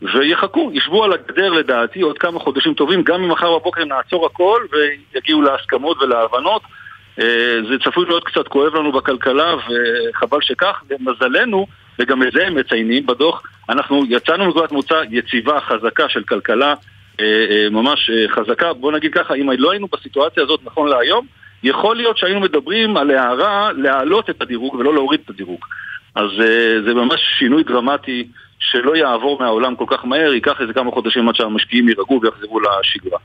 S22: ויחכו, ישבו על הגדר לדעתי עוד כמה חודשים טובים, גם אם מחר בבוקר נעצור הכל ויגיעו להסכמות ולהבנות. אה, זה צפוי להיות קצת כואב לנו בכלכלה וחבל שכך, למזלנו, וגם את זה הם מציינים בדוח, אנחנו יצאנו מנקודת מוצא יציבה, חזקה של כלכלה אה, אה, ממש חזקה. בוא נגיד ככה, אם לא היינו בסיטואציה הזאת נכון להיום, יכול להיות שהיינו מדברים על הערה להעלות את הדירוג ולא להוריד את הדירוג. אז זה ממש שינוי דרמטי שלא יעבור מהעולם כל כך מהר, ייקח איזה כמה חודשים עד שהמשקיעים יירגעו ויחזרו לשגרה.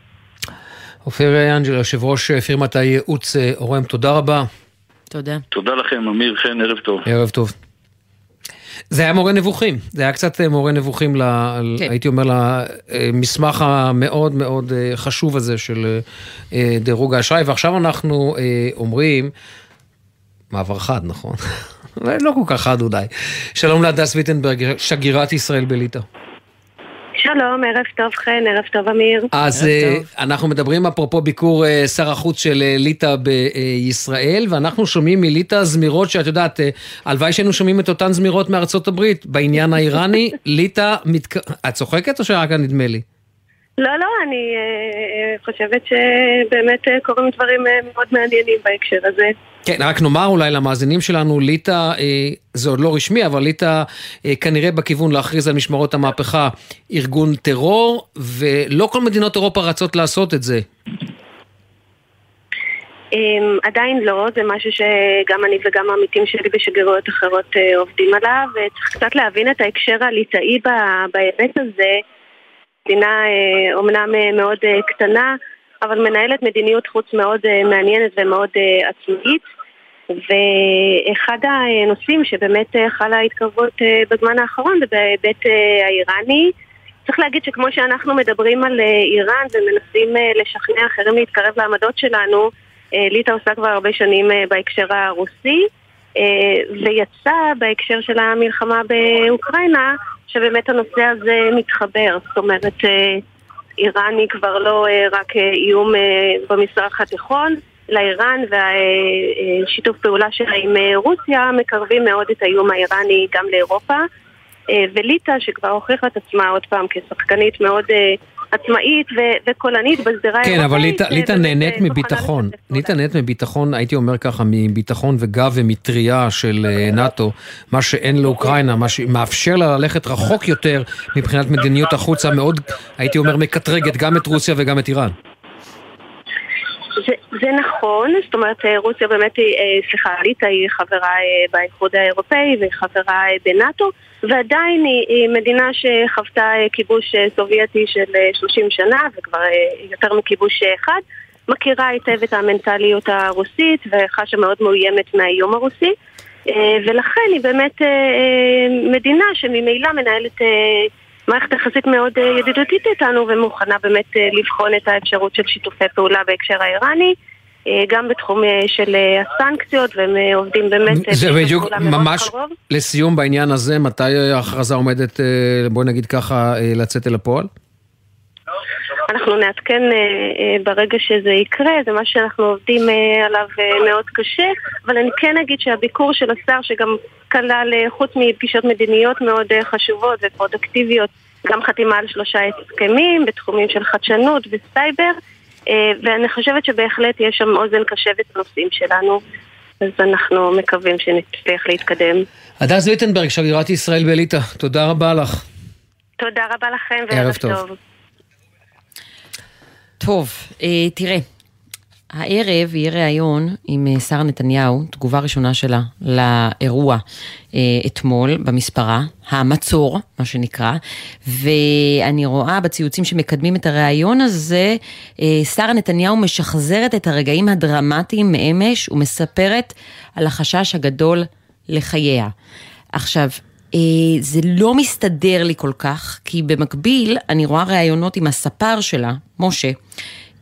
S3: אופיר אנג'ל, יושב ראש פירמת הייעוץ אה, אורם, תודה רבה.
S2: תודה.
S22: תודה לכם, אמיר חן, ערב טוב.
S3: ערב טוב. זה היה מורה נבוכים, זה היה קצת אה, מורה נבוכים, ל, כן. הייתי אומר, למסמך המאוד מאוד אה, חשוב הזה של דירוג האשראי, ועכשיו אנחנו אומרים, מעבר חד, נכון? לא כל כך חד אולי. שלום להדס ויטנברג, שגירת ישראל בליטא.
S23: שלום, ערב טוב חן, ערב טוב אמיר.
S3: אז uh, אנחנו מדברים אפרופו ביקור uh, שר החוץ של ליטא בישראל, ואנחנו שומעים מליטא זמירות שאת יודעת, הלוואי שהיינו שומעים את אותן זמירות מארצות הברית בעניין האיראני, ליטא, מתק... את צוחקת או שרק נדמה לי?
S23: לא, לא, אני חושבת שבאמת קורים דברים מאוד מעניינים בהקשר הזה.
S3: כן, רק נאמר אולי למאזינים שלנו, ליטא, אה, זה עוד לא רשמי, אבל ליטא אה, כנראה בכיוון להכריז על משמרות המהפכה ארגון טרור, ולא כל מדינות אירופה רצות לעשות את זה.
S23: Um, עדיין לא, זה משהו שגם אני וגם העמיתים שלי בשגרירויות אחרות uh, עובדים עליו, וצריך קצת להבין את ההקשר הליטאי בהיבט הזה. מדינה אומנם מאוד קטנה, אבל מנהלת מדיניות חוץ מאוד uh, מעניינת ומאוד uh, עצמאית. ואחד הנושאים שבאמת uh, חלה התקרבות בזמן האחרון זה בהיבט האיראני. צריך להגיד שכמו שאנחנו מדברים על איראן ומנסים לשכנע אחרים להתקרב לעמדות שלנו, ליטא עושה כבר הרבה שנים בהקשר הרוסי, ויצא בהקשר של המלחמה באוקראינה, שבאמת הנושא הזה מתחבר. זאת אומרת, איראן היא כבר לא uh, רק uh, איום uh, במזרח התיכון, אלא איראן והשיתוף פעולה שלה עם רוסיה מקרבים מאוד את האיום האיראני גם לאירופה. וליטא, שכבר הוכיחה את עצמה עוד פעם כשחקנית מאוד עצמאית ו- וקולנית בזירה
S3: כן, אבל ליטא נהנית מביטחון. ליטא נהנית מביטחון, הייתי אומר ככה, מביטחון וגב ומטריה של נאט"ו, מה שאין לאוקראינה, מה שמאפשר לה ללכת רחוק יותר מבחינת מדיניות החוץ המאוד, הייתי אומר, מקטרגת גם את רוסיה וגם את איראן.
S23: זה, נכון, זאת אומרת רוסיה באמת היא, סליחה, ליטא היא חברה באיחוד האירופאי והיא חברה בנאט"ו ועדיין היא, היא מדינה שחוותה כיבוש סובייטי של 30 שנה וכבר יותר מכיבוש אחד. מכירה היטב את המנטליות הרוסית וחשה מאוד מאוימת מהאיום הרוסי ולכן היא באמת מדינה שממילא מנהלת מערכת יחסית מאוד ידידותית איתנו ומוכנה באמת לבחון את האפשרות של שיתופי פעולה בהקשר האיראני אה, גם בתחום אה, של אה, הסנקציות, והם אה, עובדים באמת אה,
S3: זה בדיוק, ממש
S23: קרוב.
S3: לסיום בעניין הזה, מתי ההכרזה עומדת, אה, בואי נגיד ככה, אה, לצאת אל הפועל?
S23: אנחנו נעדכן אה, אה, ברגע שזה יקרה, זה מה שאנחנו עובדים אה, עליו מאוד קשה, אבל אני כן אגיד שהביקור של השר, שגם כלל, חוץ מפגישות מדיניות מאוד חשובות ופרודקטיביות, גם חתימה על שלושה הסכמים בתחומים של חדשנות וסייבר, ואני חושבת שבהחלט יש שם אוזן קשבת בנושאים שלנו, אז אנחנו מקווים שנצליח להתקדם.
S3: הדס ויטנברג, שגרירת ישראל בליטא, תודה רבה לך.
S23: תודה רבה לכם
S3: ערב
S23: וערב
S3: טוב.
S23: טוב.
S2: טוב, אה, תראה, הערב יהיה ראיון עם אה, שרה נתניהו, תגובה ראשונה שלה לאירוע אה, אתמול במספרה, המצור, מה שנקרא, ואני רואה בציוצים שמקדמים את הראיון הזה, שרה נתניהו משחזרת את הרגעים הדרמטיים מאמש ומספרת על החשש הגדול לחייה. עכשיו, זה לא מסתדר לי כל כך, כי במקביל אני רואה ראיונות עם הספר שלה, משה,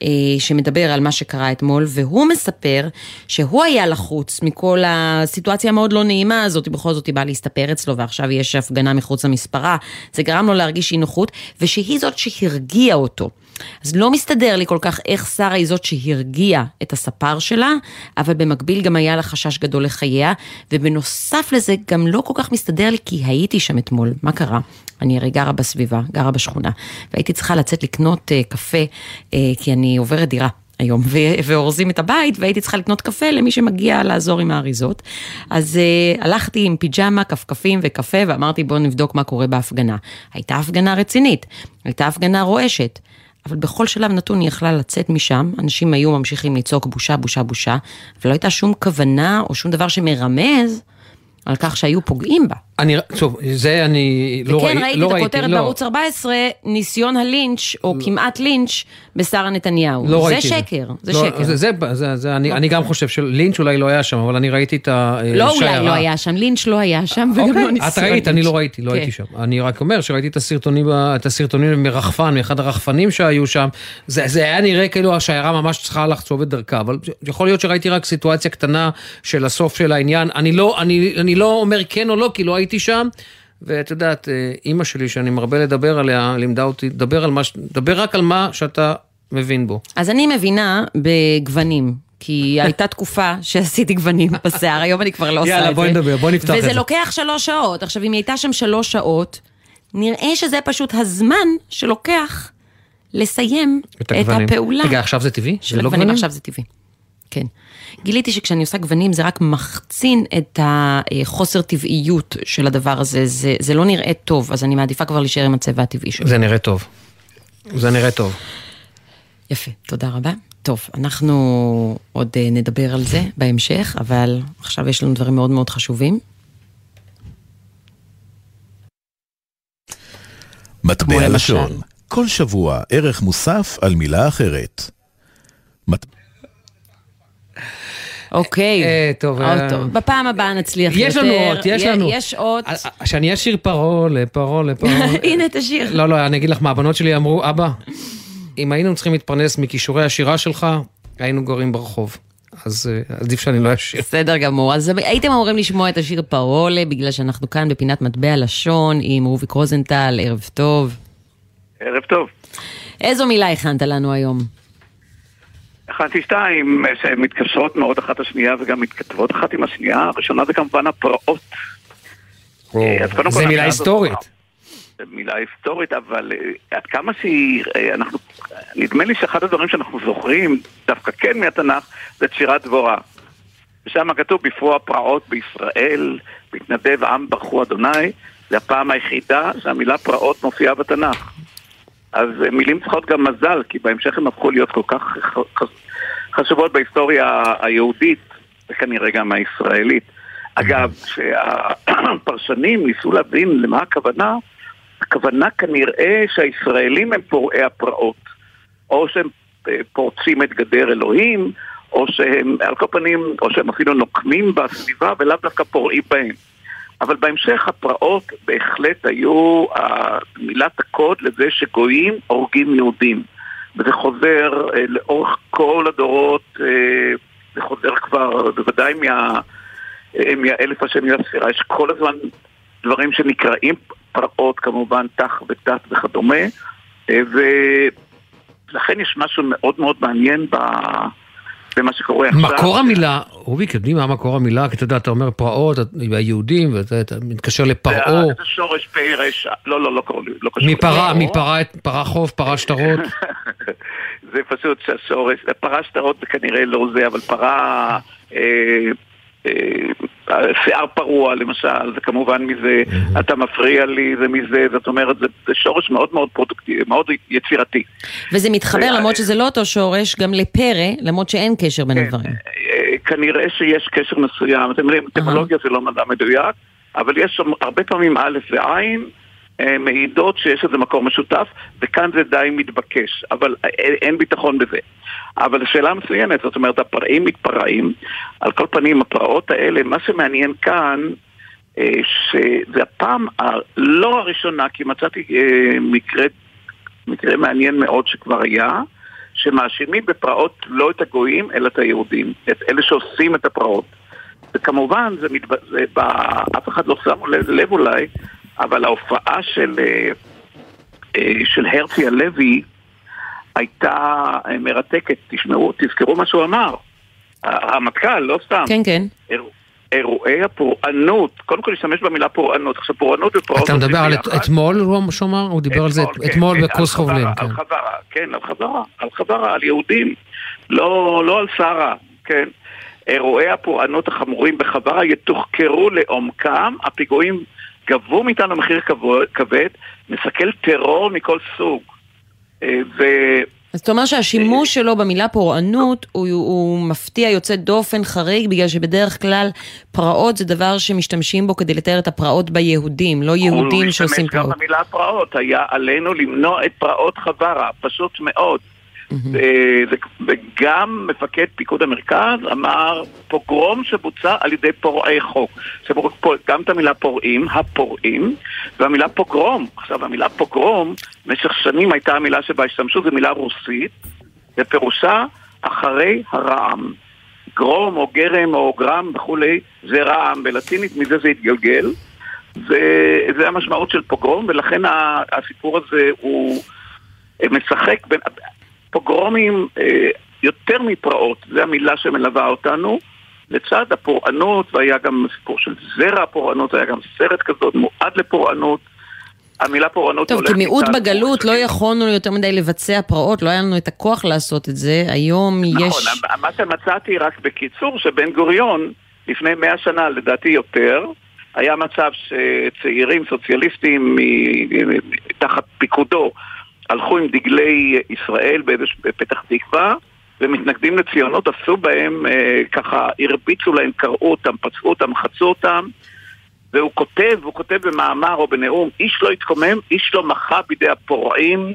S2: אה, שמדבר על מה שקרה אתמול, והוא מספר שהוא היה לחוץ מכל הסיטואציה המאוד לא נעימה הזאת, בכל זאת היא באה להסתפר אצלו ועכשיו יש הפגנה מחוץ למספרה, זה גרם לו להרגיש אי נוחות, ושהיא זאת שהרגיעה אותו. אז לא מסתדר לי כל כך איך שרה היא זאת שהרגיעה את הספר שלה, אבל במקביל גם היה לה חשש גדול לחייה, ובנוסף לזה גם לא כל כך מסתדר לי כי הייתי שם אתמול, מה קרה? אני הרי גרה בסביבה, גרה בשכונה, והייתי צריכה לצאת לקנות uh, קפה, uh, כי אני עוברת דירה. היום, ואורזים את הבית, והייתי צריכה לקנות קפה למי שמגיע לעזור עם האריזות. אז uh, הלכתי עם פיג'מה, כפכפים וקפה, ואמרתי בואו נבדוק מה קורה בהפגנה. הייתה הפגנה רצינית, הייתה הפגנה רועשת. אבל בכל שלב נתון היא יכלה לצאת משם, אנשים היו ממשיכים לצעוק בושה, בושה, בושה, ולא הייתה שום כוונה או שום דבר שמרמז על כך שהיו פוגעים בה.
S3: אני, טוב, זה אני לא ראיתי,
S2: וכן ראיתי
S3: לא
S2: את
S3: ראיתי,
S2: הכותרת
S3: לא.
S2: בערוץ 14, ניסיון הלינץ', או כמעט לינץ', בשרה נתניהו.
S3: לא
S2: זה
S3: ראיתי
S2: שקר, זה
S3: לא,
S2: שקר.
S3: זה, זה, זה, זה, אני, אני גם חושב שלינץ' אולי לא היה שם, אבל אני ראיתי את
S2: לא
S3: השיירה.
S2: אולי לא היה שם, לינץ' לא היה שם, וגם לא ניסיון
S3: את ראית, אני לא ראיתי, לא
S2: כן.
S3: הייתי שם. אני רק אומר שראיתי את הסרטונים, את הסרטונים מרחפן, מאחד הרחפנים שהיו שם. זה, זה היה נראה כאילו השיירה ממש צריכה לחצוב את דרכה, אבל יכול להיות שראיתי רק סיטואציה קטנה של הסוף של העניין. אני לא, אני, אני לא אומר כן או לא, כי לא הייתי שם. ואת יודעת, אה, אימא שלי, שאני מרבה לדבר עליה, לימדה אותי, דבר, על מה, דבר רק על מה שאתה מבין בו.
S2: אז אני מבינה בגוונים. כי הייתה תקופה שעשיתי גוונים בשיער, היום אני כבר לא עושה את זה.
S3: יאללה, בואי נדבר, בואי נפתח את
S2: וזה
S3: זה.
S2: לוקח שלוש שעות. עכשיו, אם היא הייתה שם שלוש שעות, נראה שזה פשוט הזמן שלוקח לסיים את,
S3: הגוונים.
S2: הפעולה.
S3: רגע, עכשיו זה טבעי?
S2: של
S3: לא
S2: הגוונים,
S3: גוונים?
S2: עכשיו זה טבעי. כן. גיליתי שכשאני עושה גוונים זה רק מחצין את החוסר טבעיות של הדבר הזה, זה, זה לא נראה טוב, אז אני מעדיפה כבר להישאר עם הצבע הטבעי שלו.
S3: זה נראה טוב. זה נראה טוב.
S2: יפה, תודה רבה. טוב, אנחנו עוד אה, נדבר על זה בהמשך, אבל עכשיו יש לנו דברים מאוד מאוד חשובים.
S24: מטבע. לשון, כל שבוע ערך מוסף על מילה אחרת. מט-
S2: אוקיי.
S3: טוב.
S2: עוד
S3: אה,
S2: טוב. בפעם הבאה נצליח יותר.
S3: יש לנו עוד, יש לנו.
S2: יש עוד.
S3: שאני אשיר פרולה, פרולה, פרולה.
S2: הנה, תשאיר.
S3: לא, לא, אני אגיד לך מה, הבנות שלי אמרו, אבא, אם היינו צריכים להתפרנס מכישורי השירה שלך, היינו גרים ברחוב. אז אה, עדיף שאני לא אשיר.
S2: בסדר גמור. אז הייתם אמורים לשמוע את השיר פרולה, בגלל שאנחנו כאן בפינת מטבע לשון עם רוביק רוזנטל, ערב טוב.
S25: ערב טוב.
S2: איזו מילה הכנת לנו היום?
S25: הכנתי שתיים אה, שמתקשרות מאוד אחת לשנייה וגם מתכתבות אחת עם השנייה. הראשונה זה כמובן הפרעות. אה,
S3: זה מילה היסטורית.
S25: מילה היסטורית, אבל אה, עד כמה שהיא, אנחנו, נדמה לי שאחד הדברים שאנחנו זוכרים, דווקא כן מהתנ"ך, זה את שירת דבורה. ושם כתוב, בפרוע פרעות בישראל, מתנדב עם ברכו אדוני, זה הפעם היחידה שהמילה פרעות מופיעה בתנ"ך. אז אה, מילים צריכות גם מזל, כי בהמשך הן הפכו להיות כל כך חשובות בהיסטוריה היהודית, וכנראה גם הישראלית. אגב, כשהפרשנים ניסו להבין למה הכוונה, הכוונה כנראה שהישראלים הם פורעי הפרעות. או שהם אה, פורצים את גדר אלוהים, או שהם, על כל פנים, או שהם אפילו נוקמים בסביבה ולאו דווקא פורעים בהם. אבל בהמשך הפרעות בהחלט היו מילת הקוד לזה שגויים הורגים יהודים. וזה חוזר אה, לאורך כל הדורות, אה, זה חוזר כבר, בוודאי מה, אה, מהאלף השני לספירה, יש כל הזמן דברים שנקראים פרעות, כמובן, תח ותת וכדומה, אה, ולכן יש משהו מאוד מאוד מעניין ב... במה שקורה עכשיו.
S3: מקור המילה, רוביק, יודעים מה מקור המילה? כי אתה יודע, אתה אומר פרעות, היהודים, ואתה מתקשר לפרעה.
S25: זה שורש פ' רשע, לא, לא, לא לא קשור.
S3: מפרה, מפרה, פרה חוף, פרה שטרות.
S25: זה פשוט שהשורש, פרה שטרות זה כנראה לא זה, אבל פרה... אה, אה, שיער פרוע למשל, זה כמובן מזה, אתה מפריע לי, זה מזה, זאת אומרת, זה, זה שורש מאוד מאוד פרודוקטיבי, מאוד יצירתי.
S2: וזה מתחבר, למרות שזה לא אותו שורש, גם לפרא, למרות שאין קשר בין הדברים.
S25: אה, כנראה שיש קשר מסוים, אתם יודעים, טכנולוגיה זה לא מדע מדויק, אבל יש שם הרבה פעמים א' ועין. מעידות שיש איזה מקור משותף, וכאן זה די מתבקש, אבל אין ביטחון בזה. אבל שאלה מצוינת, זאת אומרת, הפרעים מתפרעים. על כל פנים, הפרעות האלה, מה שמעניין כאן, אה, שזה הפעם הלא הראשונה, כי מצאתי אה, מקרה, מקרה מעניין מאוד שכבר היה, שמאשימים בפרעות לא את הגויים, אלא את היהודים, את אלה שעושים את הפרעות. וכמובן, זה מתב... זה ב... אף אחד לא שם לב אולי, אבל ההופעה של, אה, של הרצי הלוי הייתה מרתקת. תשמעו, תזכרו מה שהוא אמר. הרמטכ"ל, לא סתם.
S2: כן, כן.
S25: אירועי הפורענות, קודם כל להשתמש במילה פורענות, עכשיו פורענות ופורענות
S3: אתה מדבר על אתמול, הוא אמר? הוא דיבר על זה אתמול כן, כן, בכוס חובלין.
S25: על חברה, כן, על חברה, על חברה, על יהודים, לא, לא על שרה, כן. אירועי הפורענות החמורים בחברה יתוחקרו לעומקם, הפיגועים גבו מאיתנו מחיר כבד, מסכל טרור מכל סוג. אה, ו...
S2: אז אתה אומר שהשימוש שלו במילה פורענות הוא, הוא מפתיע, יוצא דופן, חריג, בגלל שבדרך כלל פרעות זה דבר שמשתמשים בו כדי לתאר את הפרעות ביהודים, לא יהודים שעושים פרעות.
S25: הוא משתמש גם במילה פרעות, היה עלינו למנוע את פרעות חווארה, פשוט מאוד. וגם מפקד פיקוד המרכז אמר פוגרום שבוצע על ידי פורעי חוק. גם את המילה פורעים, הפורעים, והמילה פוגרום. עכשיו, המילה פוגרום, במשך שנים הייתה המילה שבה השתמשו, זו מילה רוסית, ופירושה אחרי הרעם. גרום או גרם או גרם וכולי, זה רעם בלטינית, מזה זה התגלגל. וזה המשמעות של פוגרום, ולכן הסיפור הזה הוא משחק בין... פוגרומים אה, יותר מפרעות, זו המילה שמלווה אותנו. לצד הפורענות, והיה גם סיפור של זרע הפורענות, היה גם סרט כזאת מועד לפורענות. המילה פורענות
S2: טוב, כמיעוט בגלות לא יכולנו יותר מדי לבצע פרעות, לא היה לנו את הכוח לעשות את זה, היום
S25: נכון,
S2: יש...
S25: נכון, מה שמצאתי רק בקיצור, שבן גוריון, לפני מאה שנה, לדעתי יותר, היה מצב שצעירים סוציאליסטים תחת פיקודו הלכו עם דגלי ישראל בפתח תקווה, ומתנגדים לציונות עשו בהם, אה, ככה הרביצו להם, קראו אותם, פצעו אותם, חצו אותם, והוא כותב, הוא כותב במאמר או בנאום, איש לא התקומם, איש לא מחה בידי הפורעים,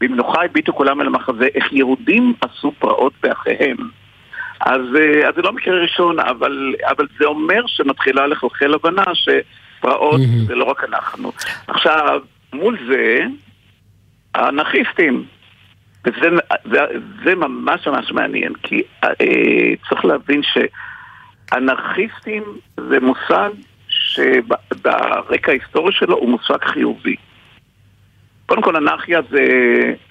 S25: במנוחה הביטו כולם אל המחזה, איך יהודים עשו פרעות באחיהם. אז, אה, אז זה לא מקרה ראשון, אבל, אבל זה אומר שמתחילה לחלחל הבנה שפרעות mm-hmm. זה לא רק אנחנו. עכשיו, מול זה, האנרכיסטים. וזה זה, זה ממש ממש מעניין, כי אה, צריך להבין שאנרכיסטים זה מושג שברקע ההיסטורי שלו הוא מושג חיובי. קודם כל אנרכיה זה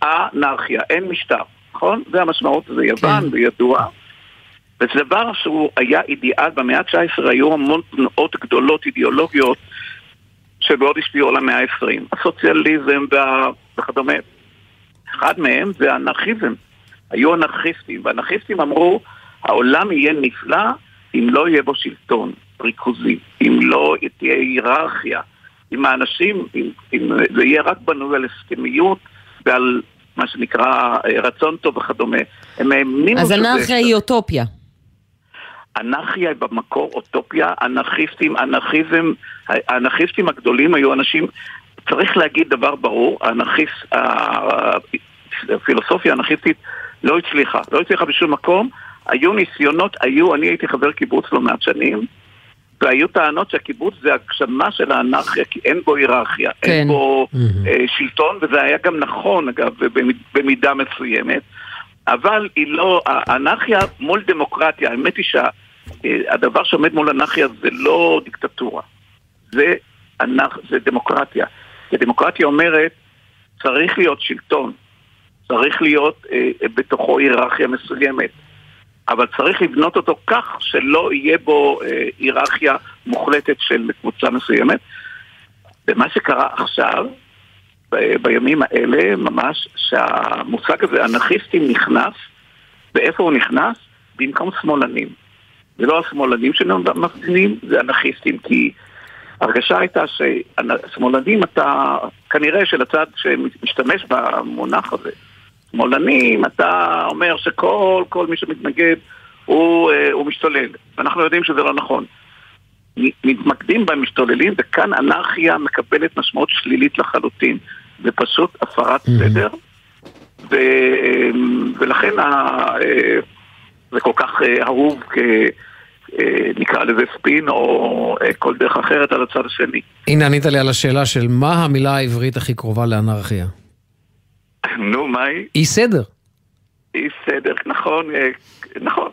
S25: אנרכיה, אין משטר, נכון? זה המשמעות, זה יוון, כן. זה ידוע. וזה דבר שהוא היה אידיאל, במאה ה-19 היו המון תנועות גדולות אידיאולוגיות שמאוד השפיעו על המאה ה-20. הסוציאליזם וה... וכדומה. אחד מהם זה האנרכיזם. היו אנרכיסטים, ואנרכיסטים אמרו, העולם יהיה נפלא אם לא יהיה בו שלטון ריכוזי, אם לא תהיה היררכיה, אם האנשים, אם, אם זה יהיה רק בנוי על הסכמיות ועל מה שנקרא אה, רצון טוב וכדומה. הם האמינו
S2: אז אנרכיה היא אוטופיה.
S25: אנרכיה במקור אוטופיה, אנרכיסטים, אנרכיזם, האנרכיסטים הגדולים היו אנשים צריך להגיד דבר ברור, האנרכיסט, הפילוסופיה האנרכיסטית לא הצליחה, לא הצליחה בשום מקום. היו ניסיונות, היו, אני הייתי חבר קיבוץ לא מעט שנים, והיו טענות שהקיבוץ זה הגשמה של האנרכיה, כי אין בו היררכיה,
S2: כן.
S25: אין בו אה, שלטון, וזה היה גם נכון, אגב, במ- במידה מסוימת, אבל היא לא, האנרכיה מול דמוקרטיה, האמת היא שהדבר שעומד מול אנרכיה זה לא דיקטטורה, זה, אנרכ, זה דמוקרטיה. ודמוקרטיה אומרת, צריך להיות שלטון, צריך להיות אה, בתוכו היררכיה מסוימת. אבל צריך לבנות אותו כך שלא יהיה בו אה, היררכיה מוחלטת של קבוצה מסוימת. ומה שקרה עכשיו, ב- בימים האלה ממש, שהמושג הזה, אנרכיסטים, נכנס, ואיפה הוא נכנס? במקום שמאלנים. זה לא השמאלנים שמפגינים, זה אנרכיסטים, כי ההרגשה הייתה ששמאלנים אתה, כנראה שלצד שמשתמש במונח הזה, שמאלנים, אתה אומר שכל כל מי שמתנגד הוא, אה, הוא משתולל, ואנחנו יודעים שזה לא נכון. מתמקדים במשתוללים, וכאן אנרכיה מקבלת משמעות שלילית לחלוטין. זה פשוט הפרת סדר, ו, אה, ולכן ה, אה, זה כל כך אה, אהוב כ... אה, נקרא לזה ספין או אה, כל דרך אחרת על הצד השני.
S3: הנה ענית לי על השאלה של מה המילה העברית הכי קרובה לאנרכיה.
S25: נו, מה היא?
S3: אי סדר.
S25: אי סדר, נכון, אה, נכון,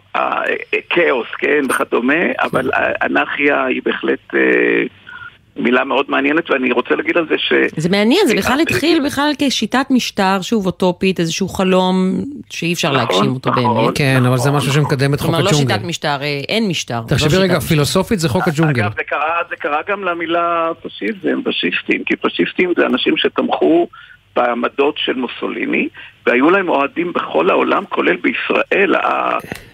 S25: כאוס, כן, וכדומה, אבל אנרכיה היא בהחלט מילה מאוד מעניינת, ואני רוצה להגיד על זה ש...
S2: זה מעניין, זה בכלל התחיל בכלל כשיטת משטר, שוב אוטופית, איזשהו חלום שאי אפשר
S25: נכון,
S2: להגשים אותו
S25: נכון.
S2: באמת.
S3: כן, אבל זה משהו שמקדם את חוק
S2: כלומר, לא
S3: הג'ונגל.
S2: שיטת משטר, אה, אין משטר.
S3: תחשבי
S2: לא
S3: רגע, פילוסופית זה חוק הג'ונגל.
S25: אגב, זה קרה, זה קרה גם למילה פשיזם, פשיסטים, כי פשיסטים זה אנשים שתמכו בעמדות של מוסוליני, והיו להם אוהדים בכל העולם, כולל בישראל.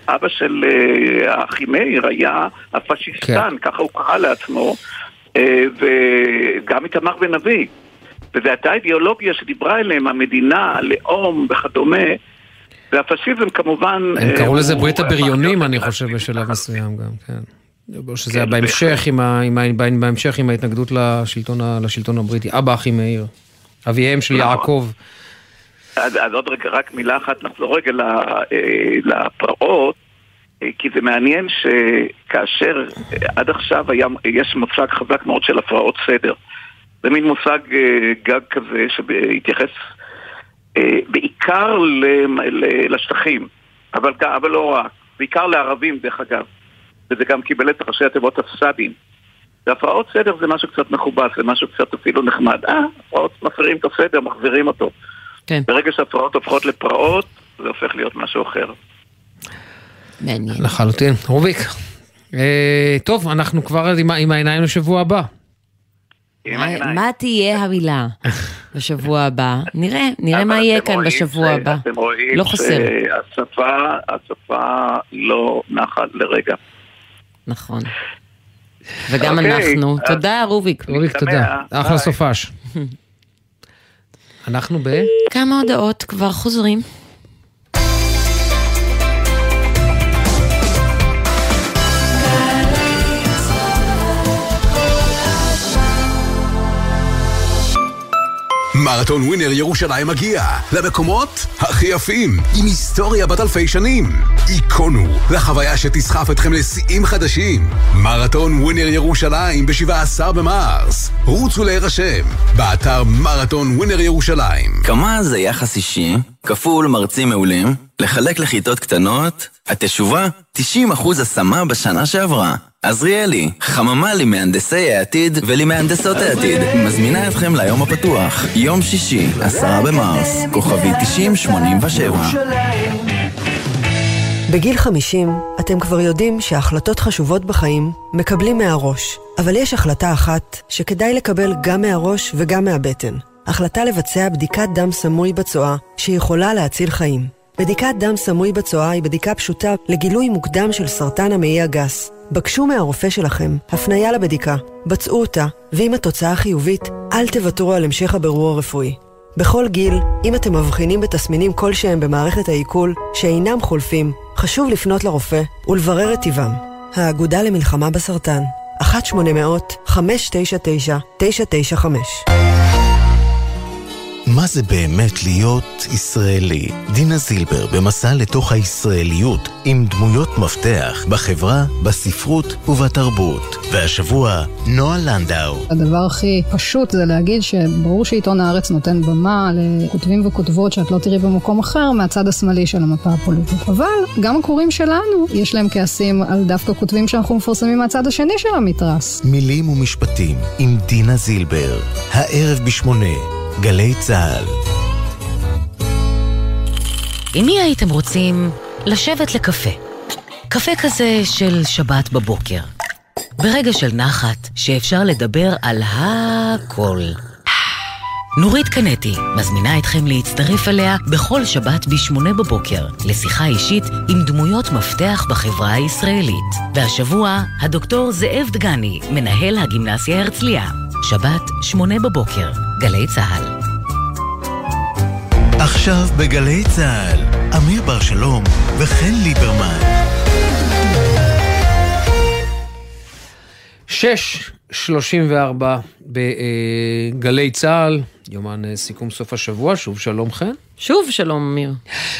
S25: האבא של אה, אחימאיר היה הפשיסטן, ככה הוא קרא לעצמו, אה, וגם איתמר בן אבי. וזו הייתה אידיאולוגיה שדיברה אליהם, המדינה, הלאום וכדומה. והפשיזם כמובן...
S3: הם
S25: אה,
S3: קראו לזה ברית הבריונים, אני חושב, בשלב מסוים גם, כן. שזה היה בהמשך עם ה- עם ה- בהמשך עם ההתנגדות לשלטון לשלטון הבריטי. אבא אחי מאיר. אביהם של
S25: נכון.
S3: יעקב.
S25: אז, אז עוד רגע, רק מילה אחת, נחזור רגע אה, לפרעות, אה, כי זה מעניין שכאשר אה, עד עכשיו היה, יש מושג חזק מאוד של הפרעות סדר. זה מין מושג אה, גג כזה שהתייחס אה, בעיקר לשטחים, אבל, אבל לא רק, בעיקר לערבים דרך אגב, וזה גם קיבל את ראשי התיבות הפסאדים. והפרעות סדר זה משהו קצת מכובס, זה משהו קצת אפילו נחמד. אה, הפרעות מפרים את הסדר, מחזירים אותו.
S2: כן.
S25: ברגע שהפרעות הופכות לפרעות, זה הופך להיות משהו אחר.
S2: מעניין.
S3: לחלוטין. רוביק. אה, טוב, אנחנו כבר עם עם העיניים לשבוע הבא.
S2: מה- מה תהיה המילה בשבוע הבא? נראה, נראה מה יהיה כאן בשבוע הבא.
S25: אתם רואים
S2: לא חסר.
S25: שהשפה, השפה לא נחה לרגע.
S2: נכון. וגם
S25: אוקיי,
S2: אנחנו.
S25: אז-
S2: תודה, רוביק.
S3: רוביק, תודה. אחלה סופש. אנחנו ב...
S2: כמה הודעות כבר חוזרים.
S26: מרתון ווינר ירושלים מגיע למקומות הכי יפים, עם היסטוריה בת אלפי שנים. היכונו לחוויה שתסחף אתכם לשיאים חדשים. מרתון ווינר ירושלים ב-17 במרס. רוצו להירשם, באתר מרתון ווינר ירושלים.
S27: כמה זה יחס אישי, כפול מרצים מעולים, לחלק לכיתות קטנות, התשובה, 90% השמה בשנה שעברה. עזריאלי, חממה למהנדסי העתיד ולמהנדסות העתיד, מזמינה אתכם ליום הפתוח, יום שישי, 10 במרס, כוכבי 9087.
S28: בגיל 50 אתם כבר יודעים שהחלטות חשובות בחיים מקבלים מהראש, אבל יש החלטה אחת שכדאי לקבל גם מהראש וגם מהבטן. החלטה לבצע בדיקת דם סמוי בצואה שיכולה להציל חיים. בדיקת דם סמוי בצואה היא בדיקה פשוטה לגילוי מוקדם של סרטן המעי הגס. בקשו מהרופא שלכם הפניה לבדיקה, בצעו אותה, ואם התוצאה חיובית, אל תוותרו על המשך הבירור הרפואי. בכל גיל, אם אתם מבחינים בתסמינים כלשהם במערכת העיכול שאינם חולפים, חשוב לפנות לרופא ולברר את טיבם. האגודה למלחמה בסרטן, 1-800-599-995
S11: מה זה באמת להיות ישראלי? דינה זילבר במסע לתוך הישראליות עם דמויות מפתח בחברה, בספרות ובתרבות. והשבוע, נועה לנדאו.
S29: הדבר הכי פשוט זה להגיד שברור שעיתון הארץ נותן במה לכותבים וכותבות שאת לא תראי במקום אחר מהצד השמאלי של המפה הפוליטית. אבל גם הקוראים שלנו, יש להם כעסים על דווקא כותבים שאנחנו מפרסמים מהצד השני של המתרס.
S11: מילים ומשפטים עם דינה זילבר, הערב בשמונה, גלי צה"ל.
S1: עם מי הייתם רוצים לשבת לקפה? קפה כזה של שבת בבוקר. ברגע של נחת, שאפשר לדבר על הכל. נורית קנטי מזמינה אתכם להצטרף אליה בכל שבת ב-8 בבוקר לשיחה אישית עם דמויות מפתח בחברה הישראלית. והשבוע, הדוקטור זאב דגני, מנהל הגימנסיה הרצליה. שבת, 8 בבוקר, גלי צה"ל.
S11: עכשיו בגלי צה"ל, אמיר בר שלום וחן ליברמן.
S3: שש שלושים וארבע בגלי צה"ל, יומן אה, סיכום סוף השבוע, שוב שלום חן.
S2: שוב שלום אמיר.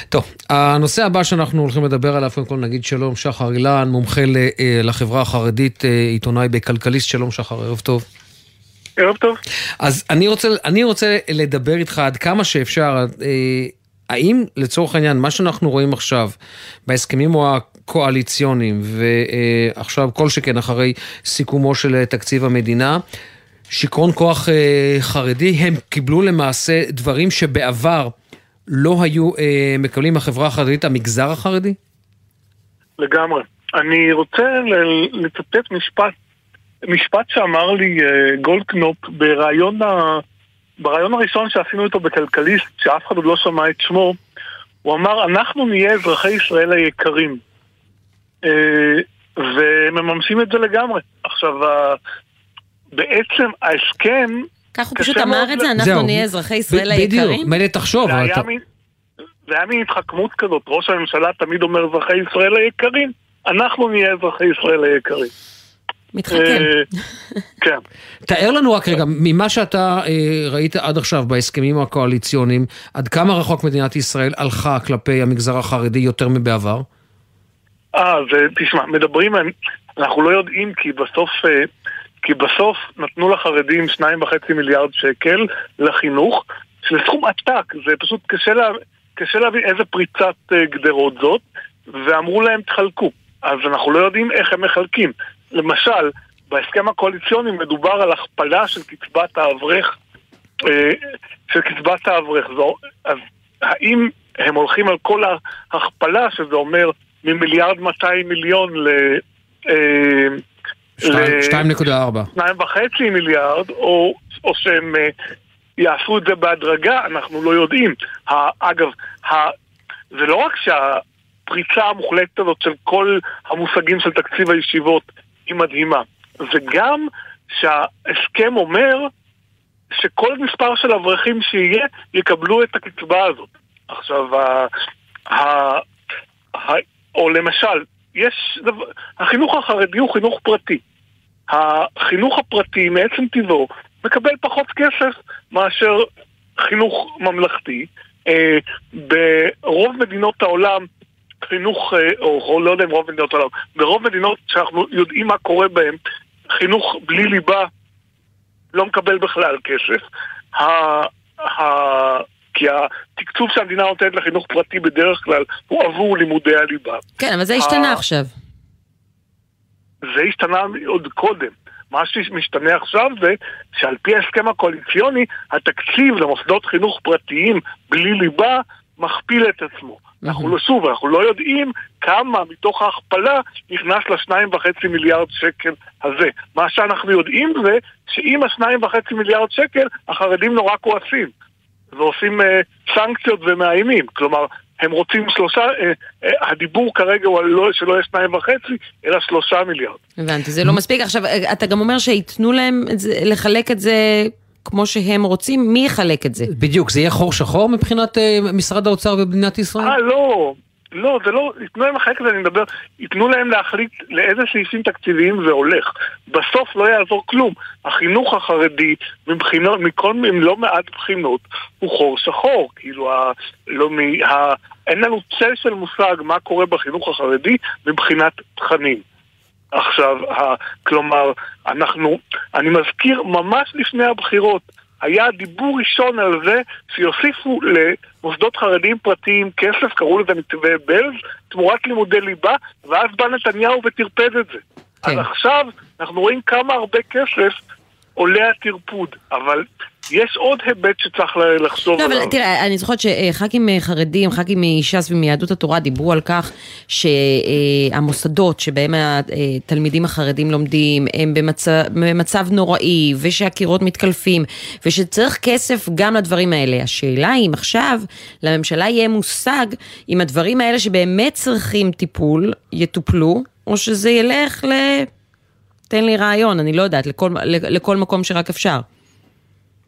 S3: טוב, הנושא הבא שאנחנו הולכים לדבר עליו, קודם כל נגיד שלום שחר אילן, מומחה אה, לחברה החרדית, אה, עיתונאי בכלכליסט, שלום שחר, ערב טוב.
S30: ערב טוב.
S3: אז אני רוצה, אני רוצה לדבר איתך עד כמה שאפשר, האם לצורך העניין, מה שאנחנו רואים עכשיו בהסכמים הקואליציוניים, ועכשיו כל שכן אחרי סיכומו של תקציב המדינה, שיכרון כוח אה, חרדי, הם קיבלו למעשה דברים שבעבר לא היו אה, מקבלים החברה החרדית, המגזר החרדי?
S30: לגמרי. אני רוצה לצטט משפט משפט שאמר לי uh, גולדקנופ בריאיון, ה... בריאיון הראשון שעשינו איתו בכלכליסט, שאף אחד עוד לא שמע את שמו, הוא אמר, אנחנו נהיה אזרחי ישראל היקרים. ומממשים את זה לגמרי. עכשיו, בעצם ההסכם...
S2: כך הוא פשוט אמר את זה, אנחנו זהו. נהיה אזרחי ישראל ב- היקרים?
S3: בדיוק, מילא תחשוב.
S30: זה היה, אתה... מין, זה היה מין התחכמות כזאת, ראש הממשלה תמיד אומר אזרחי ישראל היקרים, אנחנו נהיה אזרחי ישראל היקרים.
S2: מתחכם.
S30: אה, כן.
S3: תאר לנו רק רגע, ממה שאתה אה, ראית עד עכשיו בהסכמים הקואליציוניים, עד כמה רחוק מדינת ישראל הלכה כלפי המגזר החרדי יותר מבעבר?
S30: אה, זה, תשמע, מדברים, אנחנו לא יודעים כי בסוף, אה, כי בסוף נתנו לחרדים שניים וחצי מיליארד שקל לחינוך, שזה סכום עתק, זה פשוט קשה, לה, קשה להבין איזה פריצת גדרות זאת, ואמרו להם תחלקו. אז אנחנו לא יודעים איך הם מחלקים. למשל, בהסכם הקואליציוני מדובר על הכפלה של קצבת האברך, אה, של קצבת האברך. אז האם הם הולכים על כל ההכפלה, שזה אומר ממיליארד 200 מיליון ל...
S3: 2.4. אה,
S30: 2.5 מיליארד, או, או שהם אה, יעשו את זה בהדרגה, אנחנו לא יודעים. אגב, זה לא רק שהפריצה המוחלטת הזאת של כל המושגים של תקציב הישיבות היא מדהימה. וגם שההסכם אומר שכל מספר של אברכים שיהיה יקבלו את הקצבה הזאת. עכשיו, ה, ה, ה, או למשל, יש, דבר, החינוך החרדי הוא חינוך פרטי. החינוך הפרטי מעצם טבעו מקבל פחות כסף מאשר חינוך ממלכתי. אה, ברוב מדינות העולם חינוך, אה, או לא יודע אם רוב מדינות העולם, ברוב מדינות שאנחנו יודעים מה קורה בהן, חינוך בלי ליבה לא מקבל בכלל כסף. כי התקצוב שהמדינה נותנת לחינוך פרטי בדרך כלל הוא עבור לימודי הליבה.
S2: כן, אבל זה השתנה. עכשיו.
S30: זה השתנה עוד קודם. מה שמשתנה עכשיו זה שעל פי ההסכם הקואליציוני, התקציב למוסדות חינוך פרטיים בלי ליבה מכפיל את עצמו. אנחנו לא, שוב, אנחנו לא יודעים כמה מתוך ההכפלה נכנס לשניים וחצי מיליארד שקל הזה. מה שאנחנו יודעים זה שעם השניים וחצי מיליארד שקל, החרדים נורא כועסים. ועושים אה, סנקציות ומאיימים. כלומר, הם רוצים שלושה, אה, אה, הדיבור כרגע הוא לא, שלא יהיה שניים וחצי, אלא שלושה מיליארד.
S2: הבנתי, זה לא מספיק. עכשיו, אה, אתה גם אומר שייתנו להם את זה, לחלק את זה כמו שהם רוצים, מי יחלק את זה?
S3: בדיוק, זה יהיה חור שחור מבחינת אה, משרד האוצר במדינת ישראל?
S30: אה, לא. לא, זה לא, ייתנו להם לחלק את זה, אני מדבר, ייתנו להם להחליט לאיזה סעיפים תקציביים זה הולך. בסוף לא יעזור כלום. החינוך החרדי, מבחינות, מכל, עם לא מעט בחינות, הוא חור שחור. כאילו, ה, לא, ה, אין לנו צל של מושג מה קורה בחינוך החרדי מבחינת תכנים. עכשיו, ה, כלומר, אנחנו, אני מזכיר, ממש לפני הבחירות, היה דיבור ראשון על זה שיוסיפו למוסדות חרדיים פרטיים כסף, קראו לזה מתווה בלז, תמורת לימודי ליבה, ואז בא נתניהו וטרפד את זה. כן. אז עכשיו אנחנו רואים כמה הרבה כסף עולה הטרפוד, אבל יש עוד היבט שצריך לחשוב
S2: לא,
S30: עליו.
S2: אבל תראה, אני זוכרת שח"כים חרדים, ח"כים מש"ס ומיהדות התורה דיברו על כך שהמוסדות שבהם התלמידים החרדים לומדים הם במצב, במצב נוראי ושהקירות מתקלפים ושצריך כסף גם לדברים האלה. השאלה אם עכשיו לממשלה יהיה מושג אם הדברים האלה שבאמת צריכים טיפול יטופלו או שזה ילך ל... תן לי רעיון, אני לא יודעת, לכל, לכל מקום שרק אפשר.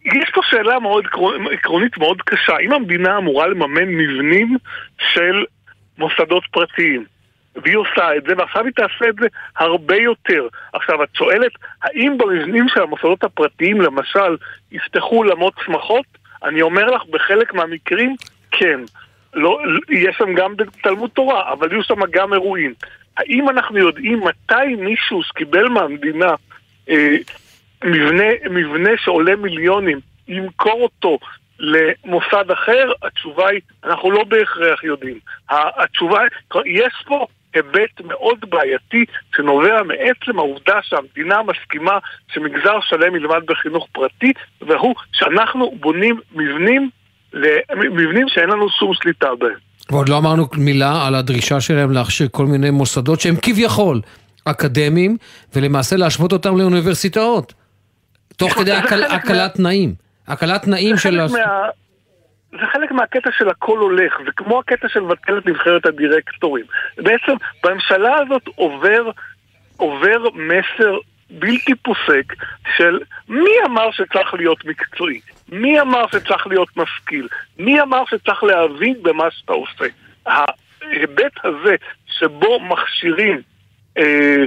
S30: יש פה שאלה מאוד עקרונית מאוד קשה. אם המדינה אמורה לממן מבנים של מוסדות פרטיים, והיא עושה את זה, ועכשיו היא תעשה את זה הרבה יותר. עכשיו, את שואלת, האם במבנים של המוסדות הפרטיים, למשל, יפתחו אולמות שמחות? אני אומר לך, בחלק מהמקרים, כן. לא, יש שם גם בתלמוד תורה, אבל יהיו שם גם אירועים. האם אנחנו יודעים מתי מישהו שקיבל מהמדינה אה, מבנה, מבנה שעולה מיליונים, ימכור אותו למוסד אחר? התשובה היא, אנחנו לא בהכרח יודעים. התשובה היא, יש פה היבט מאוד בעייתי שנובע מעצם העובדה שהמדינה מסכימה שמגזר שלם ילמד בחינוך פרטי, והוא שאנחנו בונים מבנים, מבנים שאין לנו שום שליטה בהם.
S3: ועוד לא אמרנו מילה על הדרישה שלהם להכשיר כל מיני מוסדות שהם כביכול אקדמיים, ולמעשה להשוות אותם לאוניברסיטאות. תוך כדי הקלת תנאים. הקלת תנאים של...
S30: זה חלק מהקטע של הכל הולך, זה כמו הקטע של לבטל את נבחרת הדירקטורים. בעצם בממשלה הזאת עובר, עובר מסר בלתי פוסק של מי אמר שצריך להיות מקצועי? מי אמר שצריך להיות משכיל? מי אמר שצריך להבין במה שאתה עושה? ההיבט הזה שבו מכשירים, אה,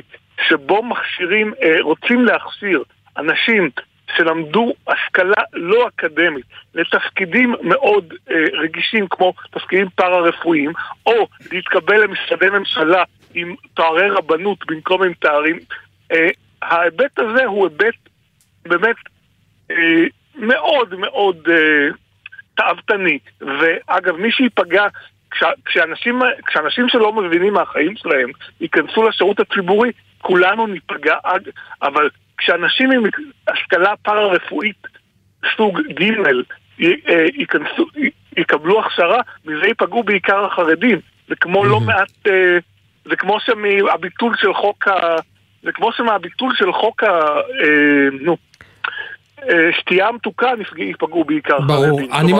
S30: שבו מכשירים, אה, רוצים להכשיר אנשים שלמדו השכלה לא אקדמית לתפקידים מאוד אה, רגישים כמו תפקידים פארה-רפואיים, או להתקבל למשרדי ממשלה עם תוארי רבנות במקום עם תארים, ההיבט הזה הוא היבט באמת מאוד מאוד אה, תאוותני. ואגב, מי שייפגע, כש, כשאנשים, כשאנשים שלא מבינים מהחיים שלהם ייכנסו לשירות הציבורי, כולנו ניפגע, אבל כשאנשים עם השכלה פארה-רפואית סוג ג' אה, ייכנסו, יקבלו הכשרה, מזה ייפגעו בעיקר החרדים. זה כמו לא מעט, אה, זה כמו שהביטול של חוק ה... זה כמו שמהביטול של חוק ה... אה, נו, שתייה מתוקה ייפגעו בעיקר
S3: ברור, אני...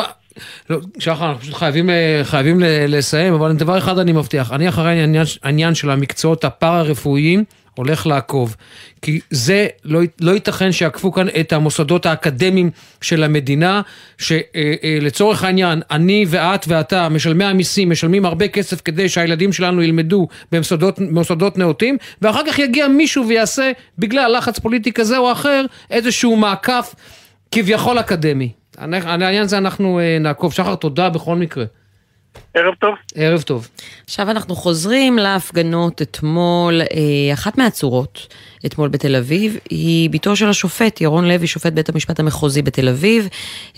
S3: לא, שחר, אנחנו פשוט חייבים, חייבים לסיים, אבל דבר אחד אני מבטיח, אני אחרי העניין, העניין של המקצועות הפארה-רפואיים, הולך לעקוב. כי זה, לא, לא ייתכן שיעקפו כאן את המוסדות האקדמיים של המדינה, שלצורך העניין, אני ואת ואתה, משלמי המיסים, משלמים הרבה כסף כדי שהילדים שלנו ילמדו במוסדות, נאותים, ואחר כך יגיע מישהו ויעשה, בגלל לחץ פוליטי כזה או אחר, איזשהו מעקף כביכול אקדמי. העניין הזה אנחנו נעקוב. שחר, תודה בכל מקרה.
S30: ערב טוב.
S3: ערב טוב.
S2: עכשיו אנחנו חוזרים להפגנות אתמול. אה, אחת מהעצורות אתמול בתל אביב היא בתו של השופט ירון לוי, שופט בית המשפט המחוזי בתל אביב.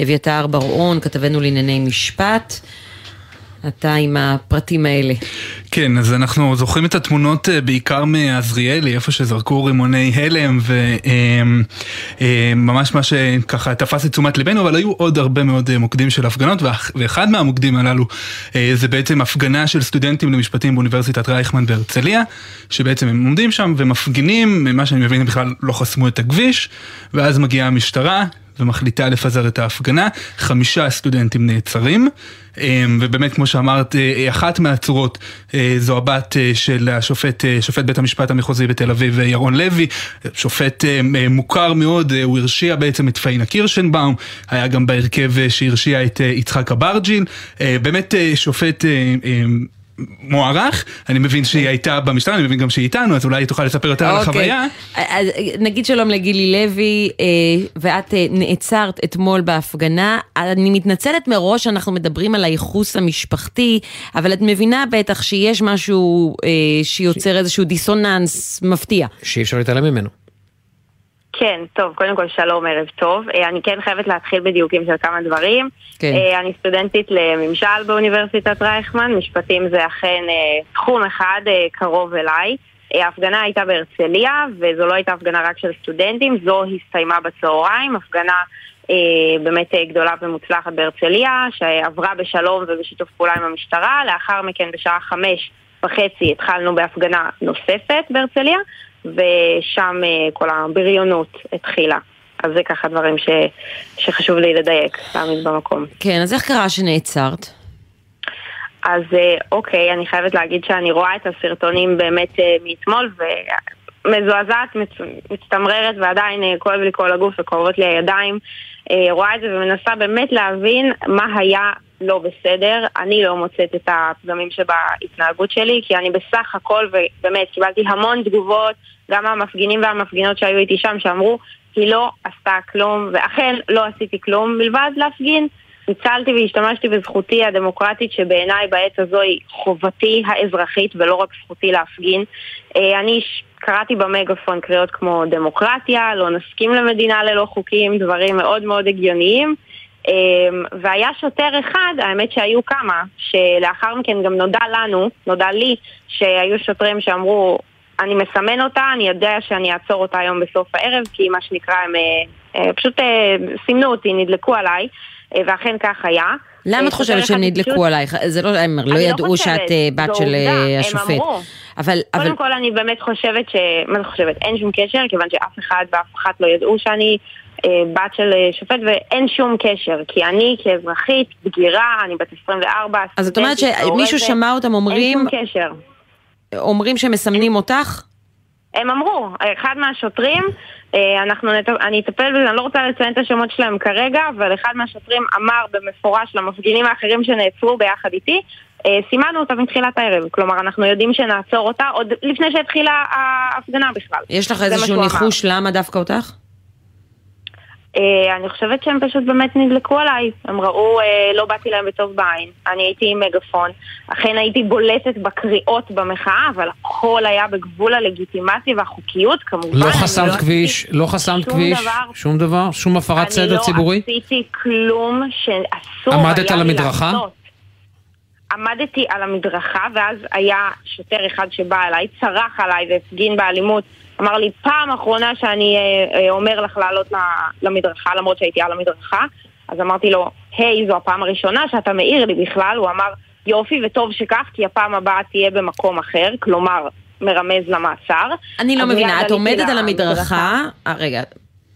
S2: אביתר בר-און, כתבנו לענייני משפט. אתה עם הפרטים האלה.
S31: כן, אז אנחנו זוכרים את התמונות אה, בעיקר מעזריאלי, איפה שזרקו רימוני הלם, וממש מה שככה תפס את תשומת ליבנו, אבל היו עוד הרבה מאוד אה, מוקדים של הפגנות, ואחד מהמוקדים הללו אה, זה בעצם הפגנה של סטודנטים למשפטים באוניברסיטת רייכמן בהרצליה, שבעצם הם עומדים שם ומפגינים, מה שאני מבין בכלל לא חסמו את הכביש, ואז מגיעה המשטרה, ומחליטה לפזר את ההפגנה, חמישה סטודנטים נעצרים, אמ, ובאמת כמו שאמרת, אה, אחת מהעצורות אה, זו הבת אה, של השופט, שופט בית המשפט המחוזי בתל אביב, ירון לוי, שופט מוכר מאוד, הוא הרשיע בעצם את פאינה קירשנבאום, היה גם בהרכב שהרשיע את יצחק אברג'יל, באמת שופט מוערך, אני מבין שהיא הייתה במשטרה, אני מבין גם שהיא איתנו, אז אולי תוכל לספר יותר על
S2: אוקיי.
S31: החוויה.
S2: אז נגיד שלום לגילי לוי, אה, ואת אה, נעצרת אתמול בהפגנה. אני מתנצלת מראש שאנחנו מדברים על הייחוס המשפחתי, אבל את מבינה בטח שיש משהו אה, שיוצר איזשהו דיסוננס מפתיע.
S3: שאי אפשר להתעלם ממנו.
S32: כן, טוב, קודם כל שלום, ערב טוב. אה, אני כן חייבת להתחיל בדיוקים של כמה דברים.
S2: כן.
S32: אה, אני סטודנטית לממשל באוניברסיטת רייכמן, משפטים זה אכן אה, תחום אחד קרוב אליי. ההפגנה הייתה בהרצליה, וזו לא הייתה הפגנה רק של סטודנטים, זו הסתיימה בצהריים, הפגנה אה, באמת גדולה ומוצלחת בהרצליה, שעברה בשלום ובשיתוף פעולה עם המשטרה. לאחר מכן, בשעה חמש וחצי, התחלנו בהפגנה נוספת בהרצליה, ושם אה, כל הבריונות התחילה. אז זה ככה דברים ש, שחשוב לי לדייק, להעמיד במקום.
S2: כן, אז איך קרה שנעצרת?
S32: אז אה, אוקיי, אני חייבת להגיד שאני רואה את הסרטונים באמת אה, מאתמול ומזועזעת, מצ... מצטמררת ועדיין כואב לי כל הגוף וכואבות לי הידיים. אה, רואה את זה ומנסה באמת להבין מה היה לא בסדר. אני לא מוצאת את הפגמים שבהתנהגות שלי, כי אני בסך הכל, ובאמת קיבלתי המון תגובות, גם מהמפגינים והמפגינות שהיו איתי שם, שאמרו, היא לא עשתה כלום, ואכן לא עשיתי כלום מלבד להפגין. ניצלתי והשתמשתי בזכותי הדמוקרטית שבעיניי בעת הזו היא חובתי האזרחית ולא רק זכותי להפגין. אה, אני קראתי במגפון קריאות כמו דמוקרטיה, לא נסכים למדינה ללא חוקים, דברים מאוד מאוד הגיוניים. אה, והיה שוטר אחד, האמת שהיו כמה, שלאחר מכן גם נודע לנו, נודע לי, שהיו שוטרים שאמרו, אני מסמן אותה, אני יודע שאני אעצור אותה היום בסוף הערב, כי מה שנקרא הם אה, אה, פשוט אה, סימנו אותי, נדלקו עליי, ואכן כך היה.
S2: למה את חושבת שהם נדלקו עלייך? זה לא, הם לא
S32: לא
S2: ידעו שאת אה, בת של אה,
S32: הם
S2: השופט.
S32: אמרו.
S2: אבל, אבל,
S32: קודם כל אני באמת חושבת ש... מה זה חושבת? אין שום קשר, כיוון שאף אחד ואף אחת לא ידעו שאני אה, בת של שופט, ואין שום קשר, כי אני כאזרחית, בגירה, אני בת 24,
S2: אז את אומרת שמישהו שמע אותם אומרים,
S32: אין שום קשר.
S2: אומרים שמסמנים אותך?
S32: הם אמרו, אחד מהשוטרים, אה, אנחנו נת... אני אטפל בזה, אני לא רוצה לציין את השמות שלהם כרגע, אבל אחד מהשוטרים אמר במפורש למפגינים האחרים שנעצרו ביחד איתי, אה, סימנו אותה מתחילת הערב, כלומר אנחנו יודעים שנעצור אותה עוד לפני שהתחילה ההפגנה בכלל.
S2: יש לך איזשהו. ניחוש למה דווקא אותך?
S32: אה, אני חושבת שהם פשוט באמת נדלקו עליי, הם ראו, אה, לא באתי להם בטוב בעין, אני הייתי עם מגפון, אכן הייתי בולטת בקריאות במחאה, אבל הכל היה בגבול הלגיטימציה והחוקיות כמובן.
S3: לא
S32: אני
S3: חסמת כביש, לא חסמת
S32: שום
S3: כביש,
S32: דבר.
S3: שום דבר, שום הפרת סדר ציבורי?
S32: אני לא עשיתי כלום שאסור
S3: עמדת
S32: היה
S3: על
S32: לי
S3: המדרכה?
S32: לעשות. עמדתי על המדרכה, ואז היה שוטר אחד שבא אליי, צרח עליי והפגין באלימות. אמר לי, פעם אחרונה שאני אה, אה, אומר לך לעלות למדרכה, למרות שהייתי על המדרכה. אז אמרתי לו, היי, זו הפעם הראשונה שאתה מעיר לי בכלל. הוא אמר, יופי, וטוב שכך, כי הפעם הבאה תהיה במקום אחר, כלומר, מרמז למעצר.
S2: אני לא מבינה,
S32: מיד
S2: את עומדת על. המדרכה, אה, רגע,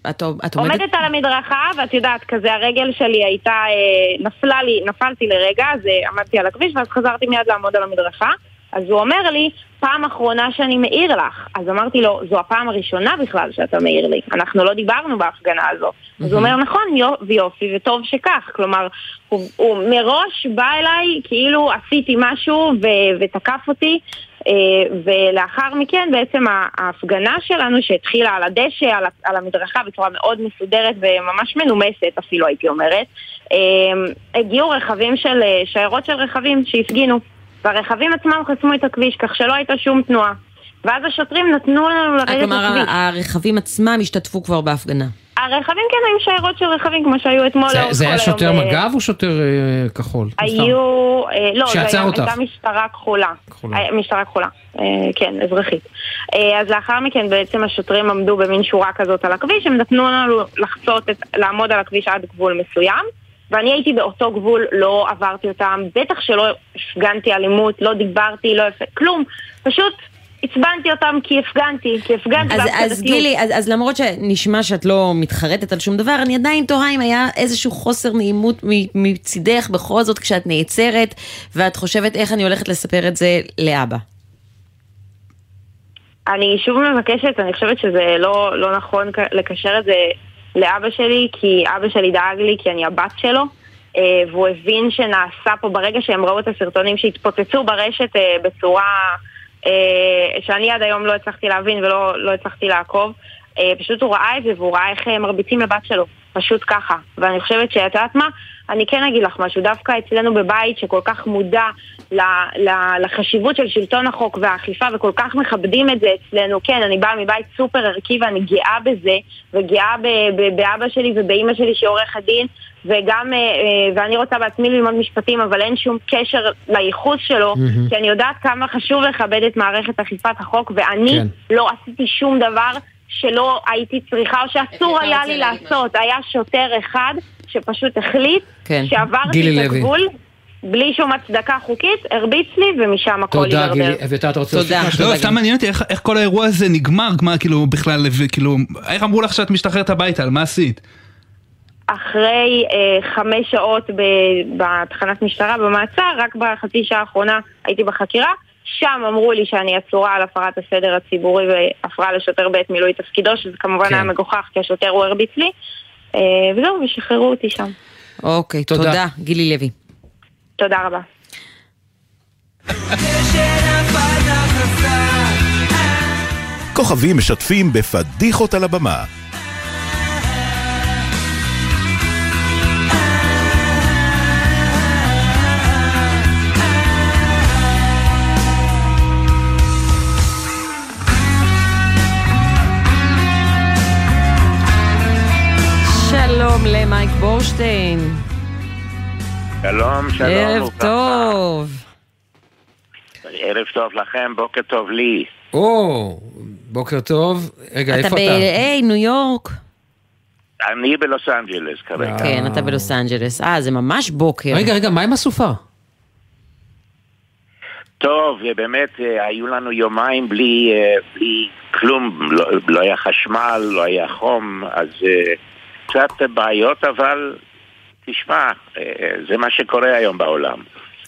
S2: את את עומדת...
S32: עומדת על המדרכה, ואת יודעת, כזה הרגל שלי הייתה, אה, נפלה לי, נפלתי לרגע, אז אה, עמדתי על הכביש, ואז חזרתי מיד לעמוד על המדרכה. אז הוא אומר לי, פעם אחרונה שאני מעיר לך. אז אמרתי לו, זו הפעם הראשונה בכלל שאתה מעיר לי. אנחנו לא דיברנו בהפגנה הזו. אז הוא אומר, נכון, יו- ויופי, וטוב שכך. כלומר, הוא, הוא מראש בא אליי, כאילו עשיתי משהו ו- ותקף אותי. אה, ולאחר מכן בעצם ההפגנה שלנו שהתחילה על הדשא, על, על המדרכה בצורה מאוד מסודרת וממש מנומסת אפילו הייתי אומרת, אה, הגיעו רכבים של, אה, שיירות של רכבים שהפגינו והרכבים עצמם חסמו את הכביש כך שלא הייתה שום תנועה ואז השוטרים נתנו לנו לרדת
S2: כלומר,
S32: לכביש.
S2: הרכבים עצמם השתתפו כבר בהפגנה.
S32: הרכבים כן היו שיירות של רכבים כמו שהיו אתמול
S3: זה-
S32: לאורך
S3: זה
S32: כל
S3: היה
S32: היום
S3: שוטר
S32: ב-
S3: מג"ב או שוטר אה, כחול?
S32: היו, אה, לא, זה היה. הייתה משטרה כחולה.
S3: כחולה.
S32: היה- משטרה כחולה, אה, כן, אזרחית. אה, אז לאחר מכן בעצם השוטרים עמדו במין שורה כזאת על הכביש, הם נתנו לנו לחצות, את, לעמוד על הכביש עד גבול מסוים, ואני הייתי באותו גבול, לא עברתי אותם, בטח שלא הפגנתי אלימות, לא דיברתי, לא הפ... כלום, פשוט עצבנתי אותם כי הפגנתי, כי הפגנתי
S2: אז, אז. גילי, אז, אז למרות שנשמע שאת לא מתחרטת על שום דבר, אני עדיין תוהה אם היה איזשהו חוסר נעימות מצידך בכל זאת כשאת נעצרת, ואת חושבת איך אני הולכת לספר את זה לאבא.
S32: אני שוב מבקשת, אני חושבת שזה לא, לא נכון לקשר את זה לאבא שלי, כי אבא שלי דאג לי כי אני הבת שלו, אה, והוא הבין שנעשה פה ברגע שהם ראו את הסרטונים שהתפוצצו ברשת אה, בצורה אה, שאני עד היום לא הצלחתי להבין ולא לא הצלחתי לעקוב. פשוט הוא ראה את זה והוא ראה איך מרביצים לבת שלו, פשוט ככה. ואני חושבת שאת יודעת מה? אני כן אגיד לך משהו, דווקא אצלנו בבית שכל כך מודע לחשיבות של שלטון החוק והאכיפה וכל כך מכבדים את זה אצלנו, כן, אני באה מבית סופר ערכי ואני גאה בזה, וגאה באבא שלי ובאימא שלי שהיא עורכת דין, וגם, אה, אה, ואני רוצה בעצמי ללמוד משפטים, אבל אין שום קשר לייחוס שלו,
S33: מהמם.
S32: כי אני יודעת כמה חשוב לכבד את מערכת אכיפת החוק, ואני
S33: כן.
S32: לא עשיתי שום דבר שלא הייתי צריכה או שאסור היה
S33: רוצה
S32: לי לעשות. היה שוטר אחד שפשוט החליט
S3: כן.
S32: שעברתי את
S3: לוי.
S32: הגבול. בלי שום הצדקה חוקית, הרביץ לי ומשם הכל
S3: תודה,
S32: הידרדר.
S3: גילי. אביתר, אתה רוצה להוסיף משהו?
S31: לא, סתם מעניין אותי איך- איך כל האירוע הזה נגמר, מה כאילו בכלל, כאילו, איך אמרו לך שאת משתחררת הביתה, על מה עשית?
S32: אחרי אה, חמש שעות ב- בתחנת משטרה במעצר, רק בחצי שעה האחרונה הייתי בחקירה. שם אמרו לי שאני עצורה על הפרת הסדר הציבורי והפרעה לשוטר בעת מילוי תפקידו, שזה כמובן
S2: כן.
S32: היה מגוחך כי השוטר הוא הרביץ לי. אה, וזהו, ושחררו אותי שם.
S2: אוקיי,
S3: תודה.
S2: תודה, גילי לוי.
S32: תודה רבה.
S24: כוכבים משתפים בפדיחות על הבמה.
S2: למייק בורשטיין.
S34: שלום, שלום.
S2: ערב. טוב.
S34: ערב טוב לכם, בוקר טוב לי.
S3: או, בוקר טוב. רגע,
S2: אתה
S3: איפה
S2: ב-LA, ניו יורק?
S34: אני בלוס אנג'לס כרגע.
S2: כן, אתה בלוס אנג'לס. אה, זה ממש בוקר.
S3: רגע, רגע, מה עם הסופה?
S34: טוב, באמת, אה, היו לנו יומיים בלי, אה, בלי כלום, לא, לא היה חשמל, לא היה חום, אז אה, קצת בעיות, אבל תשמע, אה, זה מה שקורה היום בעולם.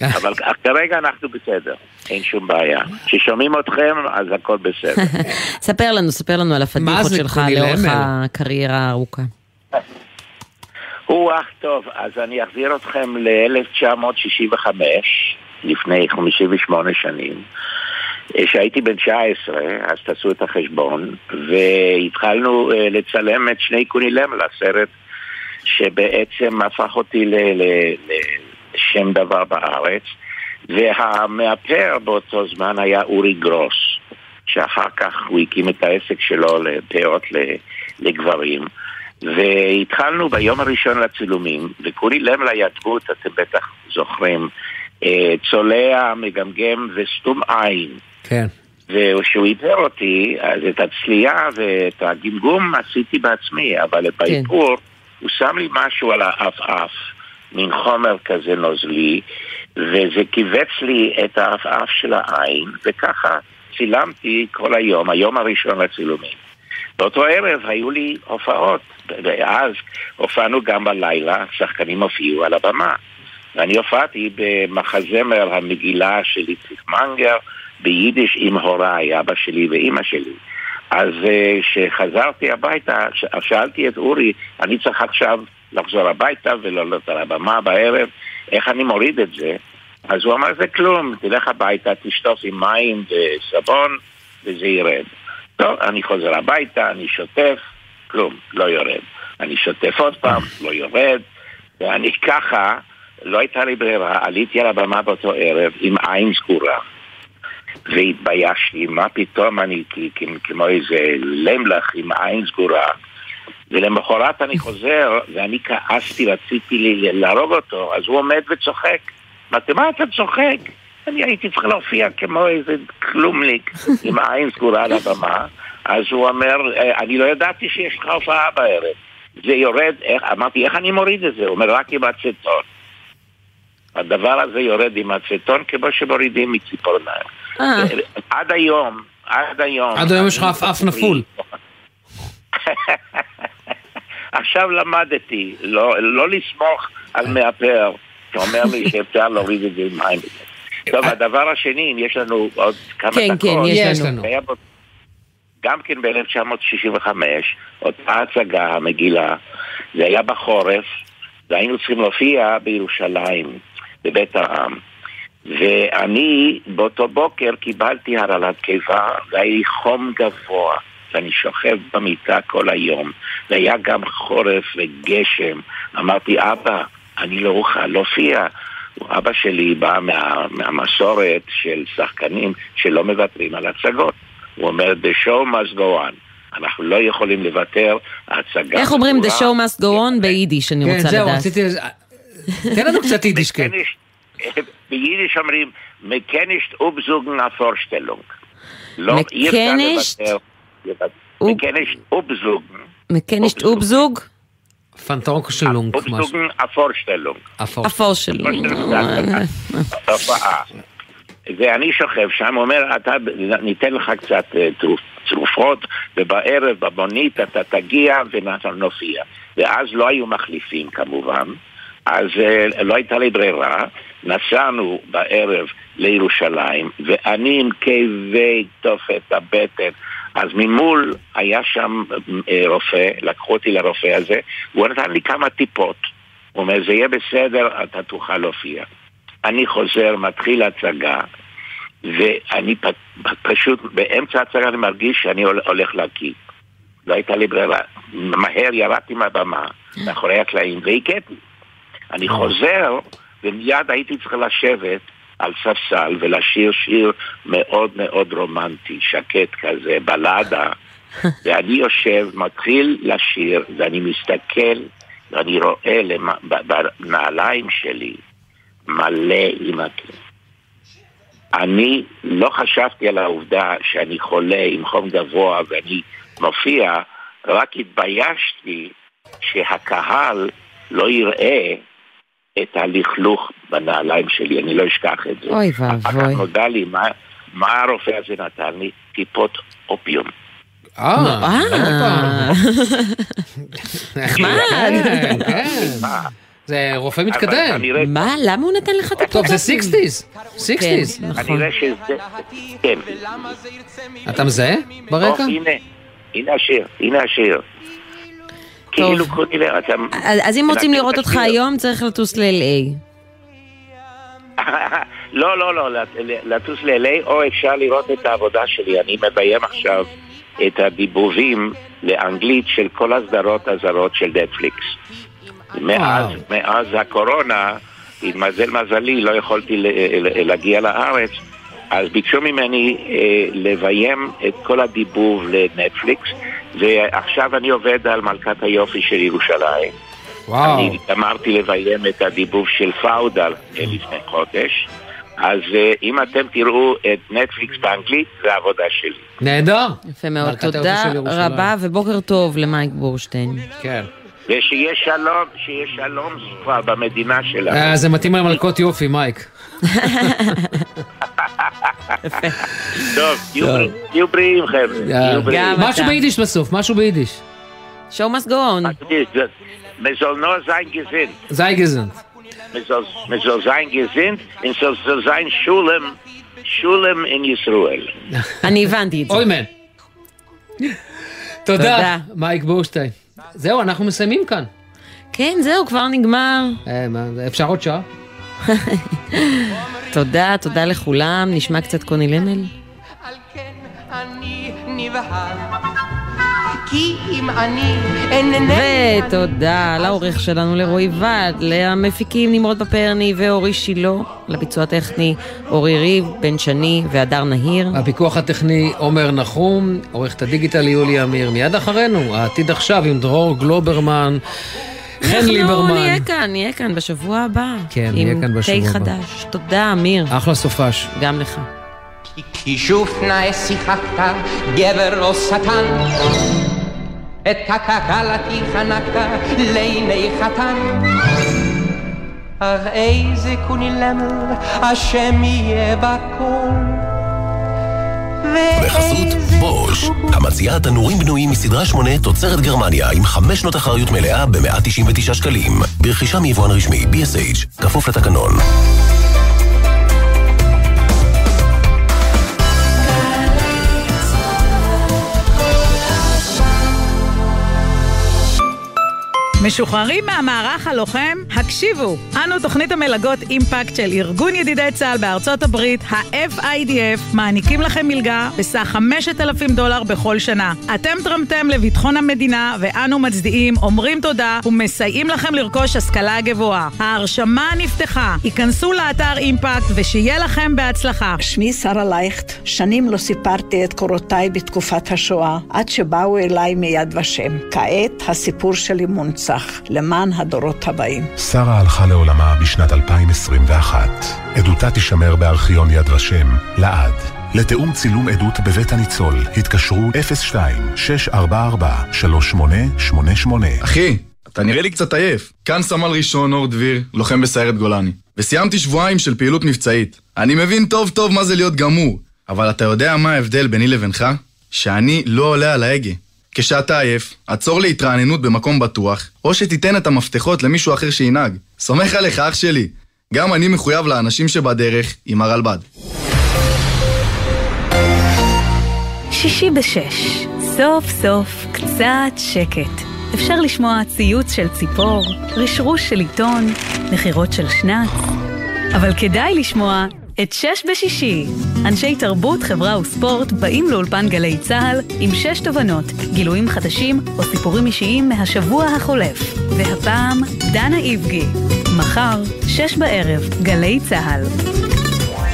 S34: אבל כרגע אנחנו בסדר, אין שום בעיה. כששומעים אתכם, אז הכל בסדר.
S2: ספר לנו, ספר לנו על הפדיחות שלך לאורך? הקריירה הארוכה.
S34: או-אה, טוב, אז אני אחזיר אתכם ל-1965, לפני 58 שנים, אה, שהייתי בן 19, אז תעשו את החשבון, והתחלנו אה, לצלם את שני קוני למל, הסרט שבעצם הפך אותי לשם דבר בארץ, והמאפר באותו זמן היה אורי גרוס, שאחר כך הוא הקים את העסק שלו לפאות לגברים. והתחלנו ביום הראשון לצילומים, וקוני למל היה אתם בטח זוכרים, אה, צולע, מגמגם וסתום עין.
S3: כן.
S34: וכשהוא איתר אותי, אז את הצלייה ואת הגמגום עשיתי בעצמי, אבל באיפור הוא שם לי משהו על העפעף, מין חומר כזה נוזלי, וזה כיווץ לי את העפעף של העין, וככה צילמתי כל היום, היום הראשון לצילומים. באותו ערב היו לי הופעות, ואז הופענו גם בלילה, שחקנים הופיעו על הבמה. ואני הופעתי במחזמר המגילה של איציק מנגר, ביידיש עם הוריי, אבא שלי ואימא שלי. אז כשחזרתי הביתה, שאלתי את אורי, אני צריך עכשיו לחזור הביתה ולעלות על הבמה בערב, איך אני מוריד את זה? אז הוא אמר, זה כלום, תלך הביתה, תשטוף עם מים וסבון, וזה ירד. טוב, אני חוזר הביתה, אני שוטף, כלום, לא יורד. אני שוטף עוד פעם, לא יורד, ואני ככה, לא הייתה לי ברירה, עליתי על הבמה באותו ערב עם עין סגורה. והתביישתי, מה פתאום אני כמו איזה למלך עם עין סגורה. ולמחרת אני חוזר, ואני כעסתי, רציתי להרוג אותו, אז הוא עומד וצוחק. אמרתי, מה אתה צוחק? אני הייתי צריך להופיע כמו איזה כלומניק עם עין סגורה על הבמה. אז הוא אומר, "אה, אני לא ידעתי שיש לך הופעה בערב. זה יורד, איך, אמרתי, איך אני מוריד את זה? הוא אומר, רק עם אצטון. הדבר הזה יורד עם אצטון כמו שמורידים מציפורניים. עד היום, עד היום...
S3: עד היום יש לך עפעף נפול.
S34: עכשיו למדתי לא, לא לסמוך על מאפר שאומר לי שאפשר להוריד את זה עם מים. טוב, הדבר השני, אם יש לנו עוד כמה
S2: כן,
S34: דקות.
S2: כן, יש לנו.
S34: גם כן ב-1965, אותה הצגה, המגילה, זה היה בחורף, והיינו צריכים להופיע בירושלים, בבית העם. ואני באותו בוקר קיבלתי הרעלת קיבה, והיה לי חום גבוה, ואני שוכב במיטה כל היום, והיה גם חורף וגשם. אמרתי, אבא, אני לא אוכל להופיע. אבא שלי בא מה, מהמסורת של שחקנים שלא מוותרים על הצגות. הוא אומר, the show must go on. אנחנו לא יכולים לוותר, ההצגה...
S2: איך אומרים the show must go on ביידיש, אני
S3: כן,
S2: רוצה
S3: זהו,
S2: לדעת.
S3: רציתי... תן לנו קצת יידיש, כן.
S34: ביידיש אומרים, מקנישט אובזוגן הפורשטלונג. לא,
S2: מקנישט.
S34: מקנישט אובזוגן.
S2: מקנישט אובזוג?
S3: פנטורקשלונג,
S34: אובזוגן הפורשטלונג.
S2: הפורשלונג.
S34: הופעה. ואני שוכב שם, אומר, אתה, ניתן לך קצת אה, תרופ- תרופות, ובערב במונית אתה תגיע ונופיע. ואז לא היו מחליפים כמובן, אז אה, לא הייתה לי ברירה, נסענו בערב לירושלים, ואני עם כאבי תופת הבטן. אז ממול היה שם אה, רופא, לקחו אותי לרופא הזה, הוא נתן לי כמה טיפות. הוא אומר, זה יהיה בסדר, אתה תוכל להופיע. אני חוזר, מתחיל הצגה, ואני פ- פשוט, באמצע ההצגה אני מרגיש שאני הול- הולך להקיא. לא הייתה לי ברירה. מהר ירדתי מהבמה, מאחורי הקלעים, והכיתי. אני חוזר, ומיד הייתי צריך לשבת על ספסל ולשיר שיר מאוד מאוד רומנטי, שקט כזה, בלדה. ואני יושב, מתחיל לשיר, ואני מסתכל, ואני רואה למ... ב- בנעליים שלי מלא הכאב. אני לא חשבתי על העובדה שאני חולה עם חום גבוה ואני מופיע, רק התביישתי שהקהל לא יראה את הלכלוך בנעליים שלי, אני לא אשכח את זה.
S2: אוי
S34: אחר כך
S2: ואבוי.
S34: נודע לי מה, מה הרופא הזה נתן לי, טיפות אופיום.
S3: אה,
S2: נחמד.
S3: כן, כן. זה רופא מתקדם.
S2: מה? למה הוא נתן לך טיפות?
S3: טוב, זה 60's. 60's.
S2: כן, נכון.
S34: שזה... כן.
S3: אתה מזהה ברקע?
S34: הנה, הנה השיר, הנה השיר. כאילו ל... אתה...
S2: אז אם רוצים לראות אותך. היום, צריך לטוס ל-LA.
S34: לא, לא, לא, לט- לטוס ל-LA, או אפשר לראות את העבודה שלי. אני מביים עכשיו את הדיבובים לאנגלית של כל הסדרות הזרות של נטפליקס. מאז, מאז הקורונה, התמזל מזלי, לא יכולתי להגיע לארץ, אז ביקשו ממני אה, לביים את כל הדיבוב לנטפליקס, ועכשיו אני עובד על מלכת היופי של ירושלים.
S3: וואו.
S34: אני גמרתי לביים את הדיבוב של פאודה אה, לפני חודש. אז אה, אם אתם תראו את נטפליקס באנגלית, זה העבודה שלי.
S3: נהדר.
S2: יפה מאוד, תודה. רבה ובוקר טוב למייק בורשטיין.
S3: כן.
S34: ושיהיה שלום, שיהיה שלום כבר במדינה שלנו.
S3: אה, זה מתאים למלכות יופי, מייק.
S34: טוב, תהיו בריאים- חבר'ה.
S3: משהו ביידיש בסוף, משהו ביידיש.
S2: show must go on.
S34: Man soll nur sein gesinnt.
S3: sei gesund.
S34: Man soll, man soll sein gesinnt und soll, soll sein Schulem, Schulem in Israel.
S2: אני הבנתי את זה.
S3: אוי מן.
S2: תודה,
S3: מייק בורשטיין. זהו, אנחנו מסיימים כאן.
S2: כן, זהו, כבר נגמר.
S3: אה, אפשר עוד שעה?
S2: תודה, תודה לכולם. נשמע קצת קוני למל.
S33: אני נבהל, כי אם אני אינני...
S2: ותודה לעורך שלנו לרועי ועד, למפיקים נמרוד פפרני ואורי שילה, לביצוע הטכני אורי ריב, בן שני והדר נהיר.
S3: הפיקוח הטכני עומר נחום, עורכת הדיגיטל יולי אמיר. מיד אחרינו, העתיד עכשיו עם דרור גלוברמן, חן
S2: אנחנו
S3: ליברמן.
S2: נהיה כאן, נהיה כאן בשבוע הבא.
S3: כן, נהיה כאן בשבוע
S2: עם תה
S3: הבא.
S2: חדש. תודה, אמיר.
S3: אחלה סופש.
S2: גם לך.
S33: כי שוב נא שיחקת גבר או שטן את כלתי חנקת לעיני חתן אך איזה קוני למל השם יהיה בכל
S35: בחסות בוש, המציעה תנורים בנויים מסדרה 8 תוצרת גרמניה עם 5 שנות אחריות מלאה ב-199 שקלים. ברכישה מיבואן רשמי BSH, כפוף לתקנון.
S36: משוחררים מהמערך הלוחם? הקשיבו, אנו תוכנית המלגות אימפקט של ארגון ידידי צה"ל בארצות הברית, ה-FIDF, מעניקים לכם מלגה בסך 5,000 דולר בכל שנה. אתם תרמתם לביטחון המדינה, ואנו מצדיעים, אומרים תודה ומסייעים לכם לרכוש השכלה גבוהה. ההרשמה נפתחה, היכנסו לאתר אימפקט ושיהיה לכם בהצלחה.
S37: שמי שרה לייכט, שנים לא סיפרתי את קורותיי בתקופת השואה, עד שבאו אליי מיד ושם. כעת הסיפור שלי מונצח, למען הדורות הבאים.
S38: שרה הלכה לעולמה בשנת 2021. עדותה תישמר בארכיון יד ושם, לעד. לתיאום צילום עדות בבית הניצול, התקשרו 02-644-3888.
S39: אחי, אתה נראה לי קצת עייף. כאן סמל ראשון אור דביר, לוחם בסיירת גולני. וסיימתי שבועיים של פעילות מבצעית. אני מבין טוב טוב מה זה להיות גמור, אבל אתה יודע מה ההבדל ביני לבינך? שאני לא עולה על ההגה. כשאתה עייף, עצור להתרעננות במקום בטוח, או שתיתן את המפתחות למישהו אחר שינהג. סומך עליך, אח שלי. גם אני מחויב לאנשים שבדרך עם הרלב"ד.
S40: שישי בשש, סוף סוף קצת שקט. אפשר לשמוע ציוץ של ציפור, רשרוש של עיתון, נחירות של שנץ, אבל כדאי לשמוע את שש בשישי. אנשי תרבות, חברה וספורט באים לאולפן גלי צה"ל עם שש תובנות, גילויים חדשים או סיפורים אישיים מהשבוע החולף. והפעם, דנה איבגי. מחר, שש בערב, גלי צה"ל.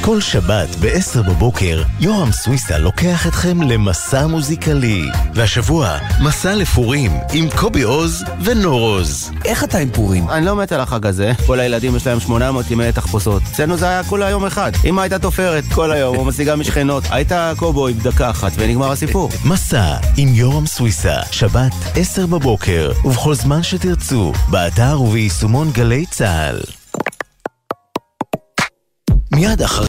S11: כל שבת ב-10 בבוקר, יורם סוויסה לוקח אתכם למסע מוזיקלי. והשבוע, מסע לפורים עם קובי עוז ונור עוז.
S41: איך אתה עם פורים? אני לא מת על החג הזה. כל הילדים יש להם 800 ימי תחפושות. אצלנו זה היה כולה יום אחד. אמא הייתה תופרת כל היום, או משיגה משכנות. היית קובוי בדקה אחת ונגמר הסיפור.
S11: מסע עם יורם סוויסה, שבת 10 בבוקר, ובכל זמן שתרצו, באתר וביישומון גלי צה"ל. מיד אחרי...